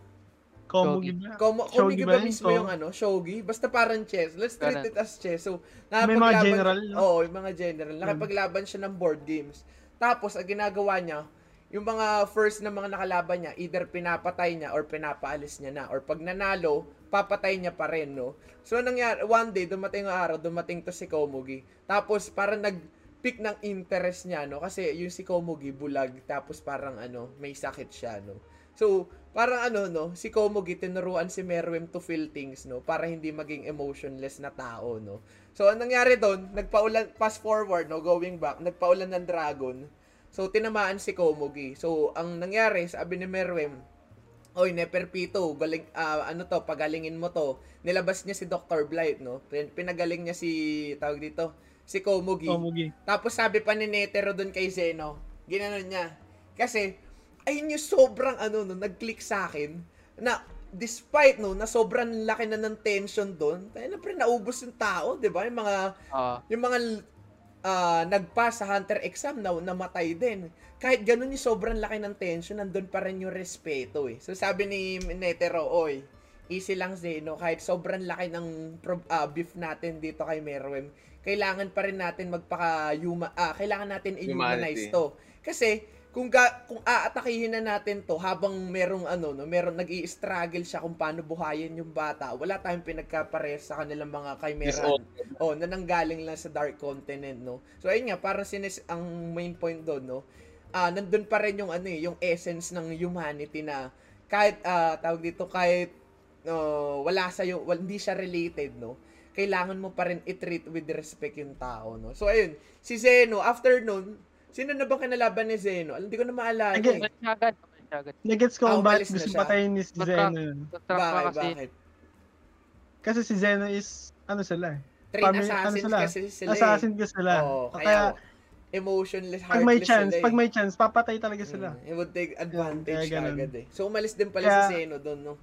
Komugi ba? Komo, Komugi ba mismo yung ano, shogi? Basta parang chess. Let's treat it as chess. So, May mga general, no? Oo, yung mga general. Nakipaglaban siya ng board games. Tapos, ang ginagawa niya, yung mga first na mga nakalaban niya, either pinapatay niya or pinapaalis niya na. Or pag nanalo, papatay niya pa rin, no? So, nangyari, one day, dumating ang araw, dumating to si Komugi. Tapos, parang nag-pick ng interest niya, no? Kasi yung si Komugi, bulag. Tapos, parang ano, may sakit siya, no? So, parang ano, no? Si Komugi, tinuruan si Meruem to feel things, no? Para hindi maging emotionless na tao, no? So, anong nangyari doon? Nagpaulan, fast forward, no? Going back, nagpaulan ng dragon. So, tinamaan si Komugi. So, ang nangyari, sabi ni Meruem, Oy, Neperpito, galing, ah, ano to, pagalingin mo to. Nilabas niya si Dr. Blight, no? Pin- Pinagaling niya si, tawag dito, si Komugi. Komugi. Tapos sabi pa ni Netero doon kay Zeno, ginanon niya. Kasi, ayun yung sobrang ano, no, nag-click sa akin, na despite no, na sobrang laki na ng tension doon, tayo na pre, naubos yung tao, di ba? Yung mga, Oo. yung mga ah, nagpass sa Hunter exam na namatay din. Kahit ganun yung sobrang laki ng tension, nandun pa rin yung respeto eh. So sabi ni Netero, oy, easy lang Zeno, kahit sobrang laki ng pro- ah, beef natin dito kay Meruem, kailangan pa rin natin magpaka huma ah, kailangan natin i-humanize to. Kasi kung ga, kung aatakihin na natin to habang merong ano no, merong nag-i-struggle siya kung paano buhayin yung bata, wala tayong pinagkapares sa kanilang mga chimeran. Oh, na nanggaling lang sa Dark Continent, no? So, ayun nga, parang sinis, ang main point doon, no? Ah, nandun pa rin yung ano eh, yung essence ng humanity na kahit, ah, tawag dito, kahit no, wala sa wal, hindi siya related, no? Kailangan mo pa rin i-treat with respect yung tao, no? So, ayun, si Zeno, after nun, sino na bang kinalaban ni Zeno? Alam, Hindi ko na maalala. Again, eh. Agad. Nagets ko Ah, kung bakit umalis na gusto patayin ni si Zeno Bakit, kasi. bakit? Kasi si Zeno is, ano sila eh. Train Family- ano assassins sila? kasi sila eh. Assassin ka sila. Oo, kaya, kaya, emotionless, pag may heartless chance, sila eh. pag may chance, papatay talaga sila. Mm, it would take advantage ganun. agad eh. So, umalis din pala Kaya- si Zeno doon, no?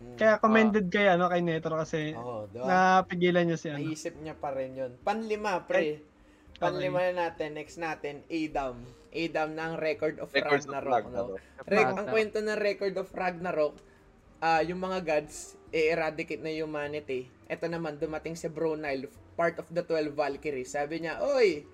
Mm. Kaya commended kay ano kay Netro kasi Oo, diba? napigilan niya si ano. Naisip niya pa rin yun. Panlima, pre. Panlima na natin. Next natin, Adam. Adam ng Record of Records of Ragnarok, no? Ragnarok. Reg, ang Ragnarok. kwento ng Record of Ragnarok, ah yung mga gods, i-eradicate na humanity. Ito naman, dumating si Brunel, part of the 12 Valkyries. Sabi niya, Oy,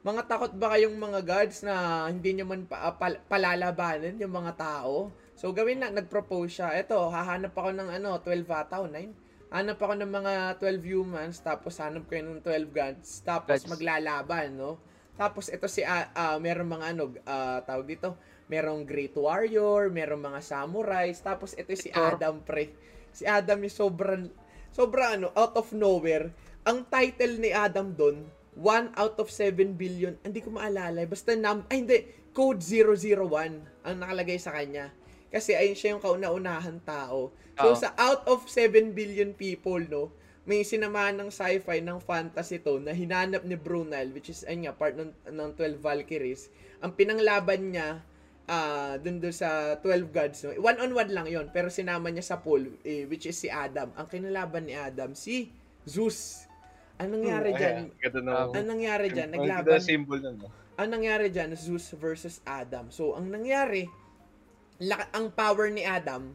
mga takot ba kayong mga gods na hindi nyo man pa, ah, pal- palalabanan yung mga tao? So, gawin na, nag-propose siya. Ito, hahanap ako ng ano, 12 ata o 9. Hanap ako ng mga 12 humans, tapos hanap ko yun ng 12 gods, tapos Gods. maglalaban, no? Tapos ito si, ah ah, merong mga ano, ah, tawag dito, merong great warrior, merong mga samurais, tapos ito si. Adam, pre. Si Adam yung sobrang, sobrang ano, out of nowhere. Ang title ni Adam doon, 1 out of 7 billion, hindi ko maalala, basta num, ay hindi, code 001 ang nakalagay sa kanya. Kasi ayun siya yung kauna-unahan tao. So Oo. sa out of 7 billion people, no, may sinamahan ng sci-fi, ng fantasy to, na hinanap ni Brunel, which is, ayun nga, part ng, ng 12 Valkyries. Ang pinanglaban niya, ah dun dun sa 12 gods, no? One-on-one lang yon pero sinama niya sa pool, eh, which is si Adam. Ang kinalaban ni Adam, si Zeus. Anong nangyari dyan? Ganda na. Anong nangyari dyan? Ang Naglaban, ganda symbol nun. no? ang nangyari dyan, Zeus versus Adam. So, ang nangyari, ang power ni Adam,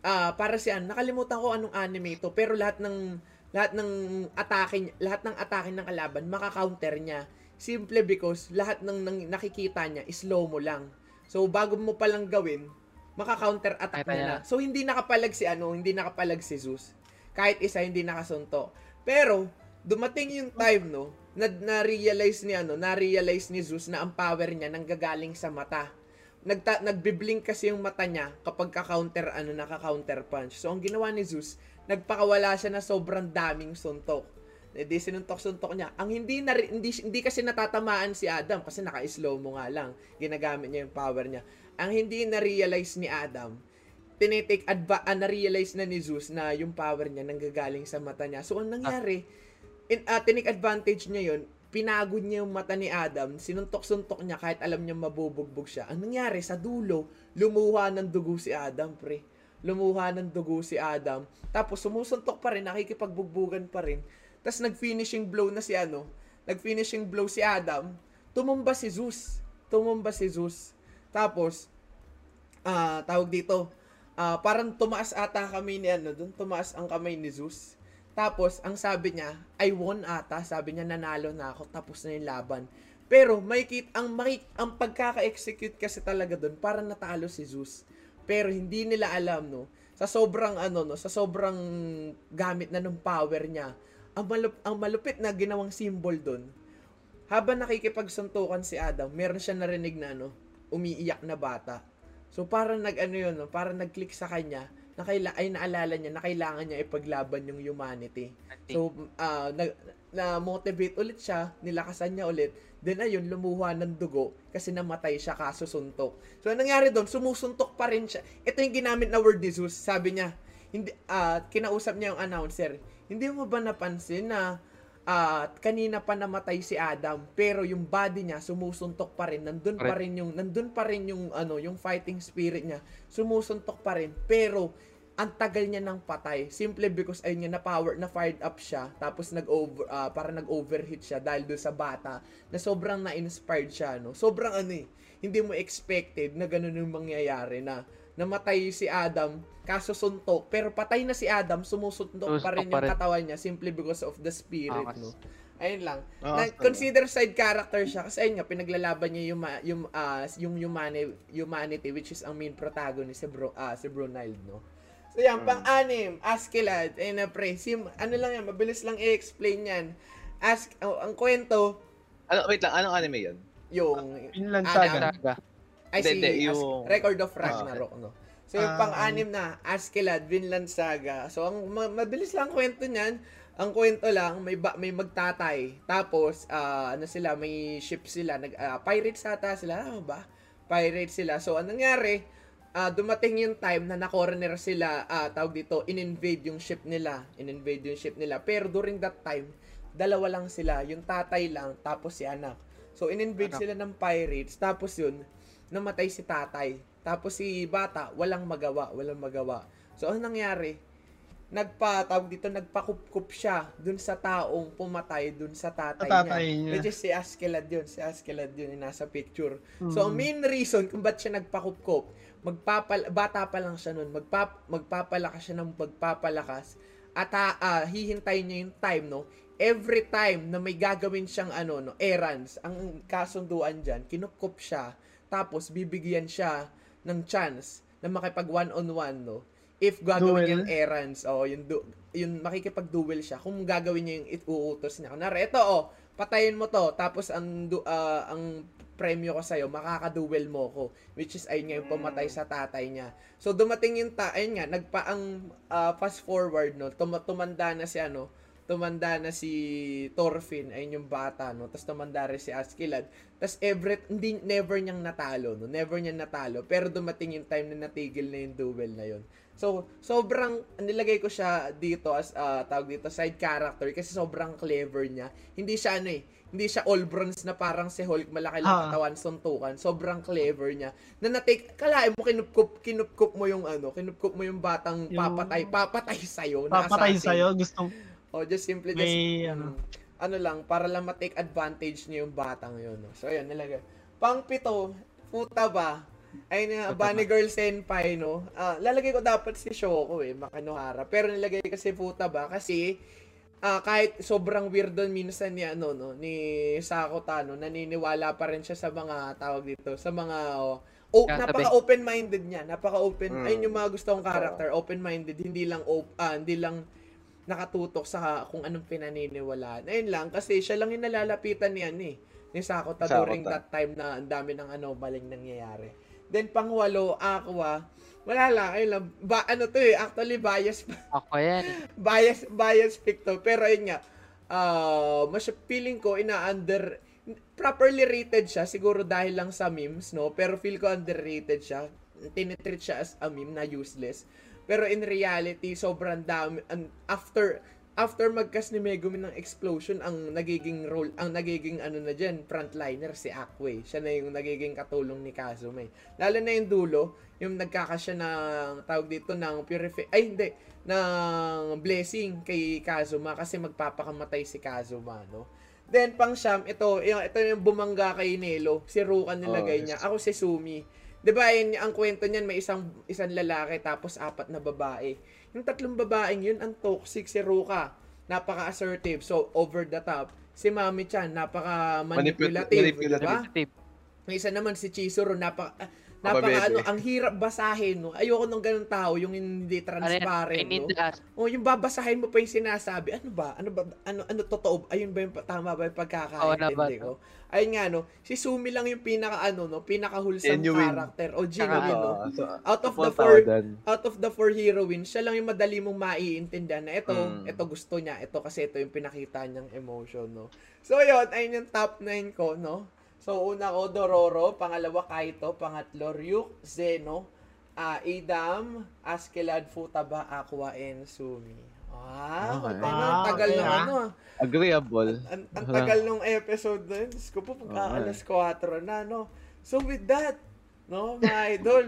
ah para siya, nakalimutan ko anong anime ito, pero lahat ng, lahat ng atake, lahat ng atake ng kalaban, maka-counter niya. Simple because, lahat ng, ng nakikita niya, is slow mo lang. So, bago mo palang gawin, maka-counter attack niya na. So, hindi nakapalag si ano, hindi nakapalag si Zeus. Kahit isa, hindi nakasunto. Pero, dumating yung time, no, na, na-realize ni ano, na-realize ni Zeus na ang power niya nanggagaling sa mata. Nagta, nagbiblink kasi yung mata niya kapag ka-counter, ano, naka-counter punch. So, ang ginawa ni Zeus, nagpakawala siya na sobrang daming suntok. Eh, di sinuntok-suntok niya. Ang hindi, na, hindi, hindi kasi natatamaan si Adam kasi naka-slow mo nga lang. Ginagamit niya yung power niya. Ang hindi na-realize ni Adam, tinitake adva ah, na-realize na ni Zeus na yung power niya nanggagaling sa mata niya. So, ang nangyari, in, uh, tinake advantage niya yun, pinagod niya yung mata ni Adam, sinuntok-suntok niya kahit alam niya mabubugbog siya. Ang nangyari, sa dulo, lumuha ng dugo si Adam, pre. Lumuha ng dugo si Adam. Tapos sumusuntok pa rin, nakikipagbugbugan pa rin. Tapos nag-finishing blow na si ano, nag-finishing blow si Adam, tumumba si Zeus. Tumumba si Zeus. Tapos, ah tawag dito, ah parang tumaas ata kami ni ano, doon tumaas ang kamay ni Zeus. Tapos, ang sabi niya, I won ata. Sabi niya, nanalo na ako. Tapos na yung laban. Pero may kit ang makik ang pagkaka-execute kasi talaga doon para natalo si Zeus. Pero hindi nila alam no. Sa sobrang ano no, sa sobrang gamit na ng power niya, ang malup ang malupit na ginawang symbol doon. Habang nakikipagsuntukan si Adam, meron siya narinig na ano, umiiyak na bata. So parang nag ano yun, no? parang nag-click sa kanya na kaila ay naalala niya na kailangan niya ipaglaban yung humanity. So, ah na, na-motivate ulit siya, nilakasan niya ulit. Then ayun, lumuha ng dugo kasi namatay siya kaso suntok. So, anong nangyari doon? Sumusuntok pa rin siya. Ito yung ginamit na word ni Zeus. Sabi niya, hindi, ah kinausap niya yung announcer, hindi mo ba napansin na ah kanina pa namatay si Adam pero yung body niya sumusuntok pa rin. Nandun pa rin yung nandun pa rin yung ano yung fighting spirit niya. Sumusuntok pa rin pero ang tagal niya ng patay. Simply because ayun nga na power na fired up siya. Tapos nag over para nag overheat siya dahil doon sa bata na sobrang na-inspired siya no? Sobrang ano eh hindi mo expected na ganun yung mangyayari na namatay si Adam kaso suntok pero patay na si Adam sumusuntok pa rin yung katawan niya simply because of the spirit no ayun lang Ah, na, consider side character siya kasi ayun nga pinaglalaban niya yung ma- yung ah, yung humani- humanity which is ang main protagonist si Bro ah si Brunilde no So yan, Hmm. pang-anim, Askeladd, ayun na pre. Sim, ano lang yan, mabilis lang i-explain yan. Ask, oh, ang kwento, Ano, wait lang, anong anime yun? yung, Vinland Adam. Saga. Saga. Ay Hindi, si, As- yung- Record of Ah, Ragnarok, no? So yung Ah, pang-anim na, Askeladd, Vinland Saga. So ang ma- mabilis lang kwento niyan. Ang kwento lang, may ba- may magtatay. Tapos, ah, ano sila, may ship sila. Nag, ah, pirates ata sila, ano ba? Pirates sila. So, anong nangyari? Ah, dumating yung time na na-corner sila, ah, tawag dito, in-invade yung ship nila. In-invade yung ship nila. Pero during that time, dalawa lang sila. Yung tatay lang, tapos si anak. So, in-invade Anak. sila ng pirates. Tapos yun, namatay si tatay. Tapos si bata, walang magawa, walang magawa. So, ano nangyari? Nagpa, tawag dito, nagpakup-kup siya dun sa taong pumatay dun sa tatay, tatay niya. niya. Which is si Askeladd yun. Si Askeladd yun yung nasa picture. So, ang Mm. main reason kung ba't siya nagpakup-kup, magpapal bata pa lang siya nun, magpap magpapalakas siya ng magpapalakas at ah, hihintayin niya yung time, no? Every time na may gagawin siyang ano, no, errands, ang kasunduan dyan, kinukup siya, tapos bibigyan siya ng chance na makipag one-on-one, no? If gagawin Duel? niya yung errands, o yung, du- yung makikipag-duel siya, kung gagawin niya yung iuutos niya. Kunwari, ito, oh, patayin mo to, tapos ang, du- ah, ang premyo ko sa'yo, makakaduel mo ko. Which is, ayun nga, yung pumatay sa tatay niya. So, dumating yung ta, ayun nga, nagpa, ang ah, fast forward, no, tum- tumanda na si, ano, tumanda na si Thorfinn, ayun yung bata, no, tapos tumanda rin si Askeladd. Tapos, every, hindi, never niyang natalo, no, never niyang natalo. Pero dumating yung time na natigil na yung duel na yun. So, sobrang, nilagay ko siya dito as, ah, tawag dito, side character, kasi sobrang clever niya. Hindi siya, ano eh, hindi siya all bronze na parang si Hulk, malaki lang Ah. katawan, suntukan. Sobrang clever niya. Na natake, kalahin mo, kinupkup, kinupkup mo yung ano, kinupkup mo yung batang Yung- papatay, papatay sa'yo. na Papatay assassin. sa'yo, gustong O, just simply, just, may ano, ano. ano lang, para lang matake advantage niya yung batang yun. No? So, ayun, nilagay. Pang pito, puta ba? Ay na, Bunny Girl Senpai, no? Ah, lalagay ko dapat si Shoko, eh, Makinohara. Pero nilagay ko si puta ba? Kasi, ah, kahit sobrang weird doon minsan ni, ano, no, ni Sako Tano, naniniwala pa rin siya sa mga, tawag dito, sa mga, oh, oh, Kaya sabi- napaka-open-minded niya. Napaka-open. Mm. Ayun yung mga gusto kong character. Open-minded. Hindi lang, op, ah, hindi lang nakatutok sa kung anong pinaniniwalaan. Ayun lang, kasi siya lang yung nalalapitan ni ano eh, ni Sakota Sakota. during that time na ang dami ng ano, maling nangyayari. Then pangwalo, Aqua, wala lang, ayun lang, ba, ano to eh, actually bias, Ako [laughs] yan. bias, bias pick to, pero ayun nga, uh, mas feeling ko ina-under, properly rated siya, siguro dahil lang sa memes, no, pero feel ko underrated siya, tinitreat siya as a meme na useless. Pero in reality, sobrang dami, an- after, after magkas ni Megumi ng explosion, ang nagiging role, ang nagiging ano na dyan, frontliner si Akwe. Siya na yung nagiging katulong ni Kazume. Lalo na yung dulo, yung nagkakasya ng, tawag dito, ng purify, ay hindi, ng blessing kay Kazuma kasi magpapakamatay si Kazuma, no? Then, pang siyam, ito, yung, ito yung bumangga kay Nelo. Si Ruka nilagay Oh, niya. Ako si Sumi. 'Di ba yun, ang kwento niyan may isang isang lalaki tapos apat na babae. Yung tatlong babaeng yun ang toxic si Ruka. Napaka-assertive, so over the top. si Mami Chan, napaka Manipul- manipulative, manipulative. di ba? Tip. May isa naman si Chizuru, napaka napaka ano, ang hirap basahin, no. Ayoko ng ganung tao, yung hindi transparent, no. Oh, yung babasahin mo pa yung sinasabi, ano ba? Ano ba? Ano ano totoo? Ayun ba yung pa- tama ba yung pagkakaintindi na ba ko? Ayun nga no, si Sumi lang yung pinaka ano no, pinaka wholesome Genuine. character o genuine no. So, Out of the four out of the four heroines, siya lang yung madali mong maiintindihan na ito, Mm. ito gusto niya, ito kasi ito yung pinakita niyang emotion, no. So, yun, ayun yung top 9 ko, no. So, una ko, Dororo, pangalawa, Kaito, pangatlo, Ryuk, Zeno, ah Idam, Askeladd, Futaba, Aqua, and Sumi. Ah, Okay. okay. Ah, tagal okay, nung ah. ano. Agreeable. Ang, ang tagal nung episode na yun. Diyos ko po, pagka eh. alas 4 na, no? So, with that, no, mga idol,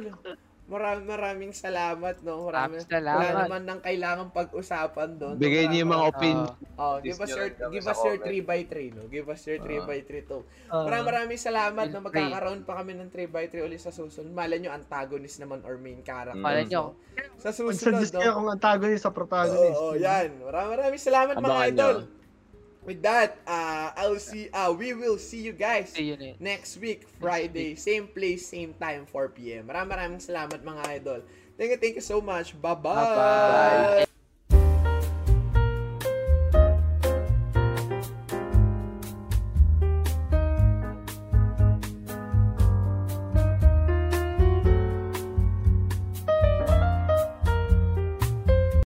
maraming maraming salamat, no? Maraming, salamat. Wala naman nang kailangan pag-usapan doon. Bigay niyo yung mga opinion. Oh, Please give us your give us your comment. 3 by 3 no. Give us your 3 Ah. by 3 to. Uh, Maraming maraming salamat na magkakaroon pa kami ng 3 by 3 ulit sa susunod. Malay nyo antagonist naman or main character. Malay nyo. Sa susunod, Mag-suggest kayo no? kung antagonist sa protagonist. Oo, yan. Maraming maraming salamat mga idol. nyo. With that, uh, I'll see uh, we will see you guys See yun eh. next week, Friday, same place, same time, 4 p.m. Maraming maraming salamat mga idol. Thank you, thank you so much. Bye-bye. Bye-bye.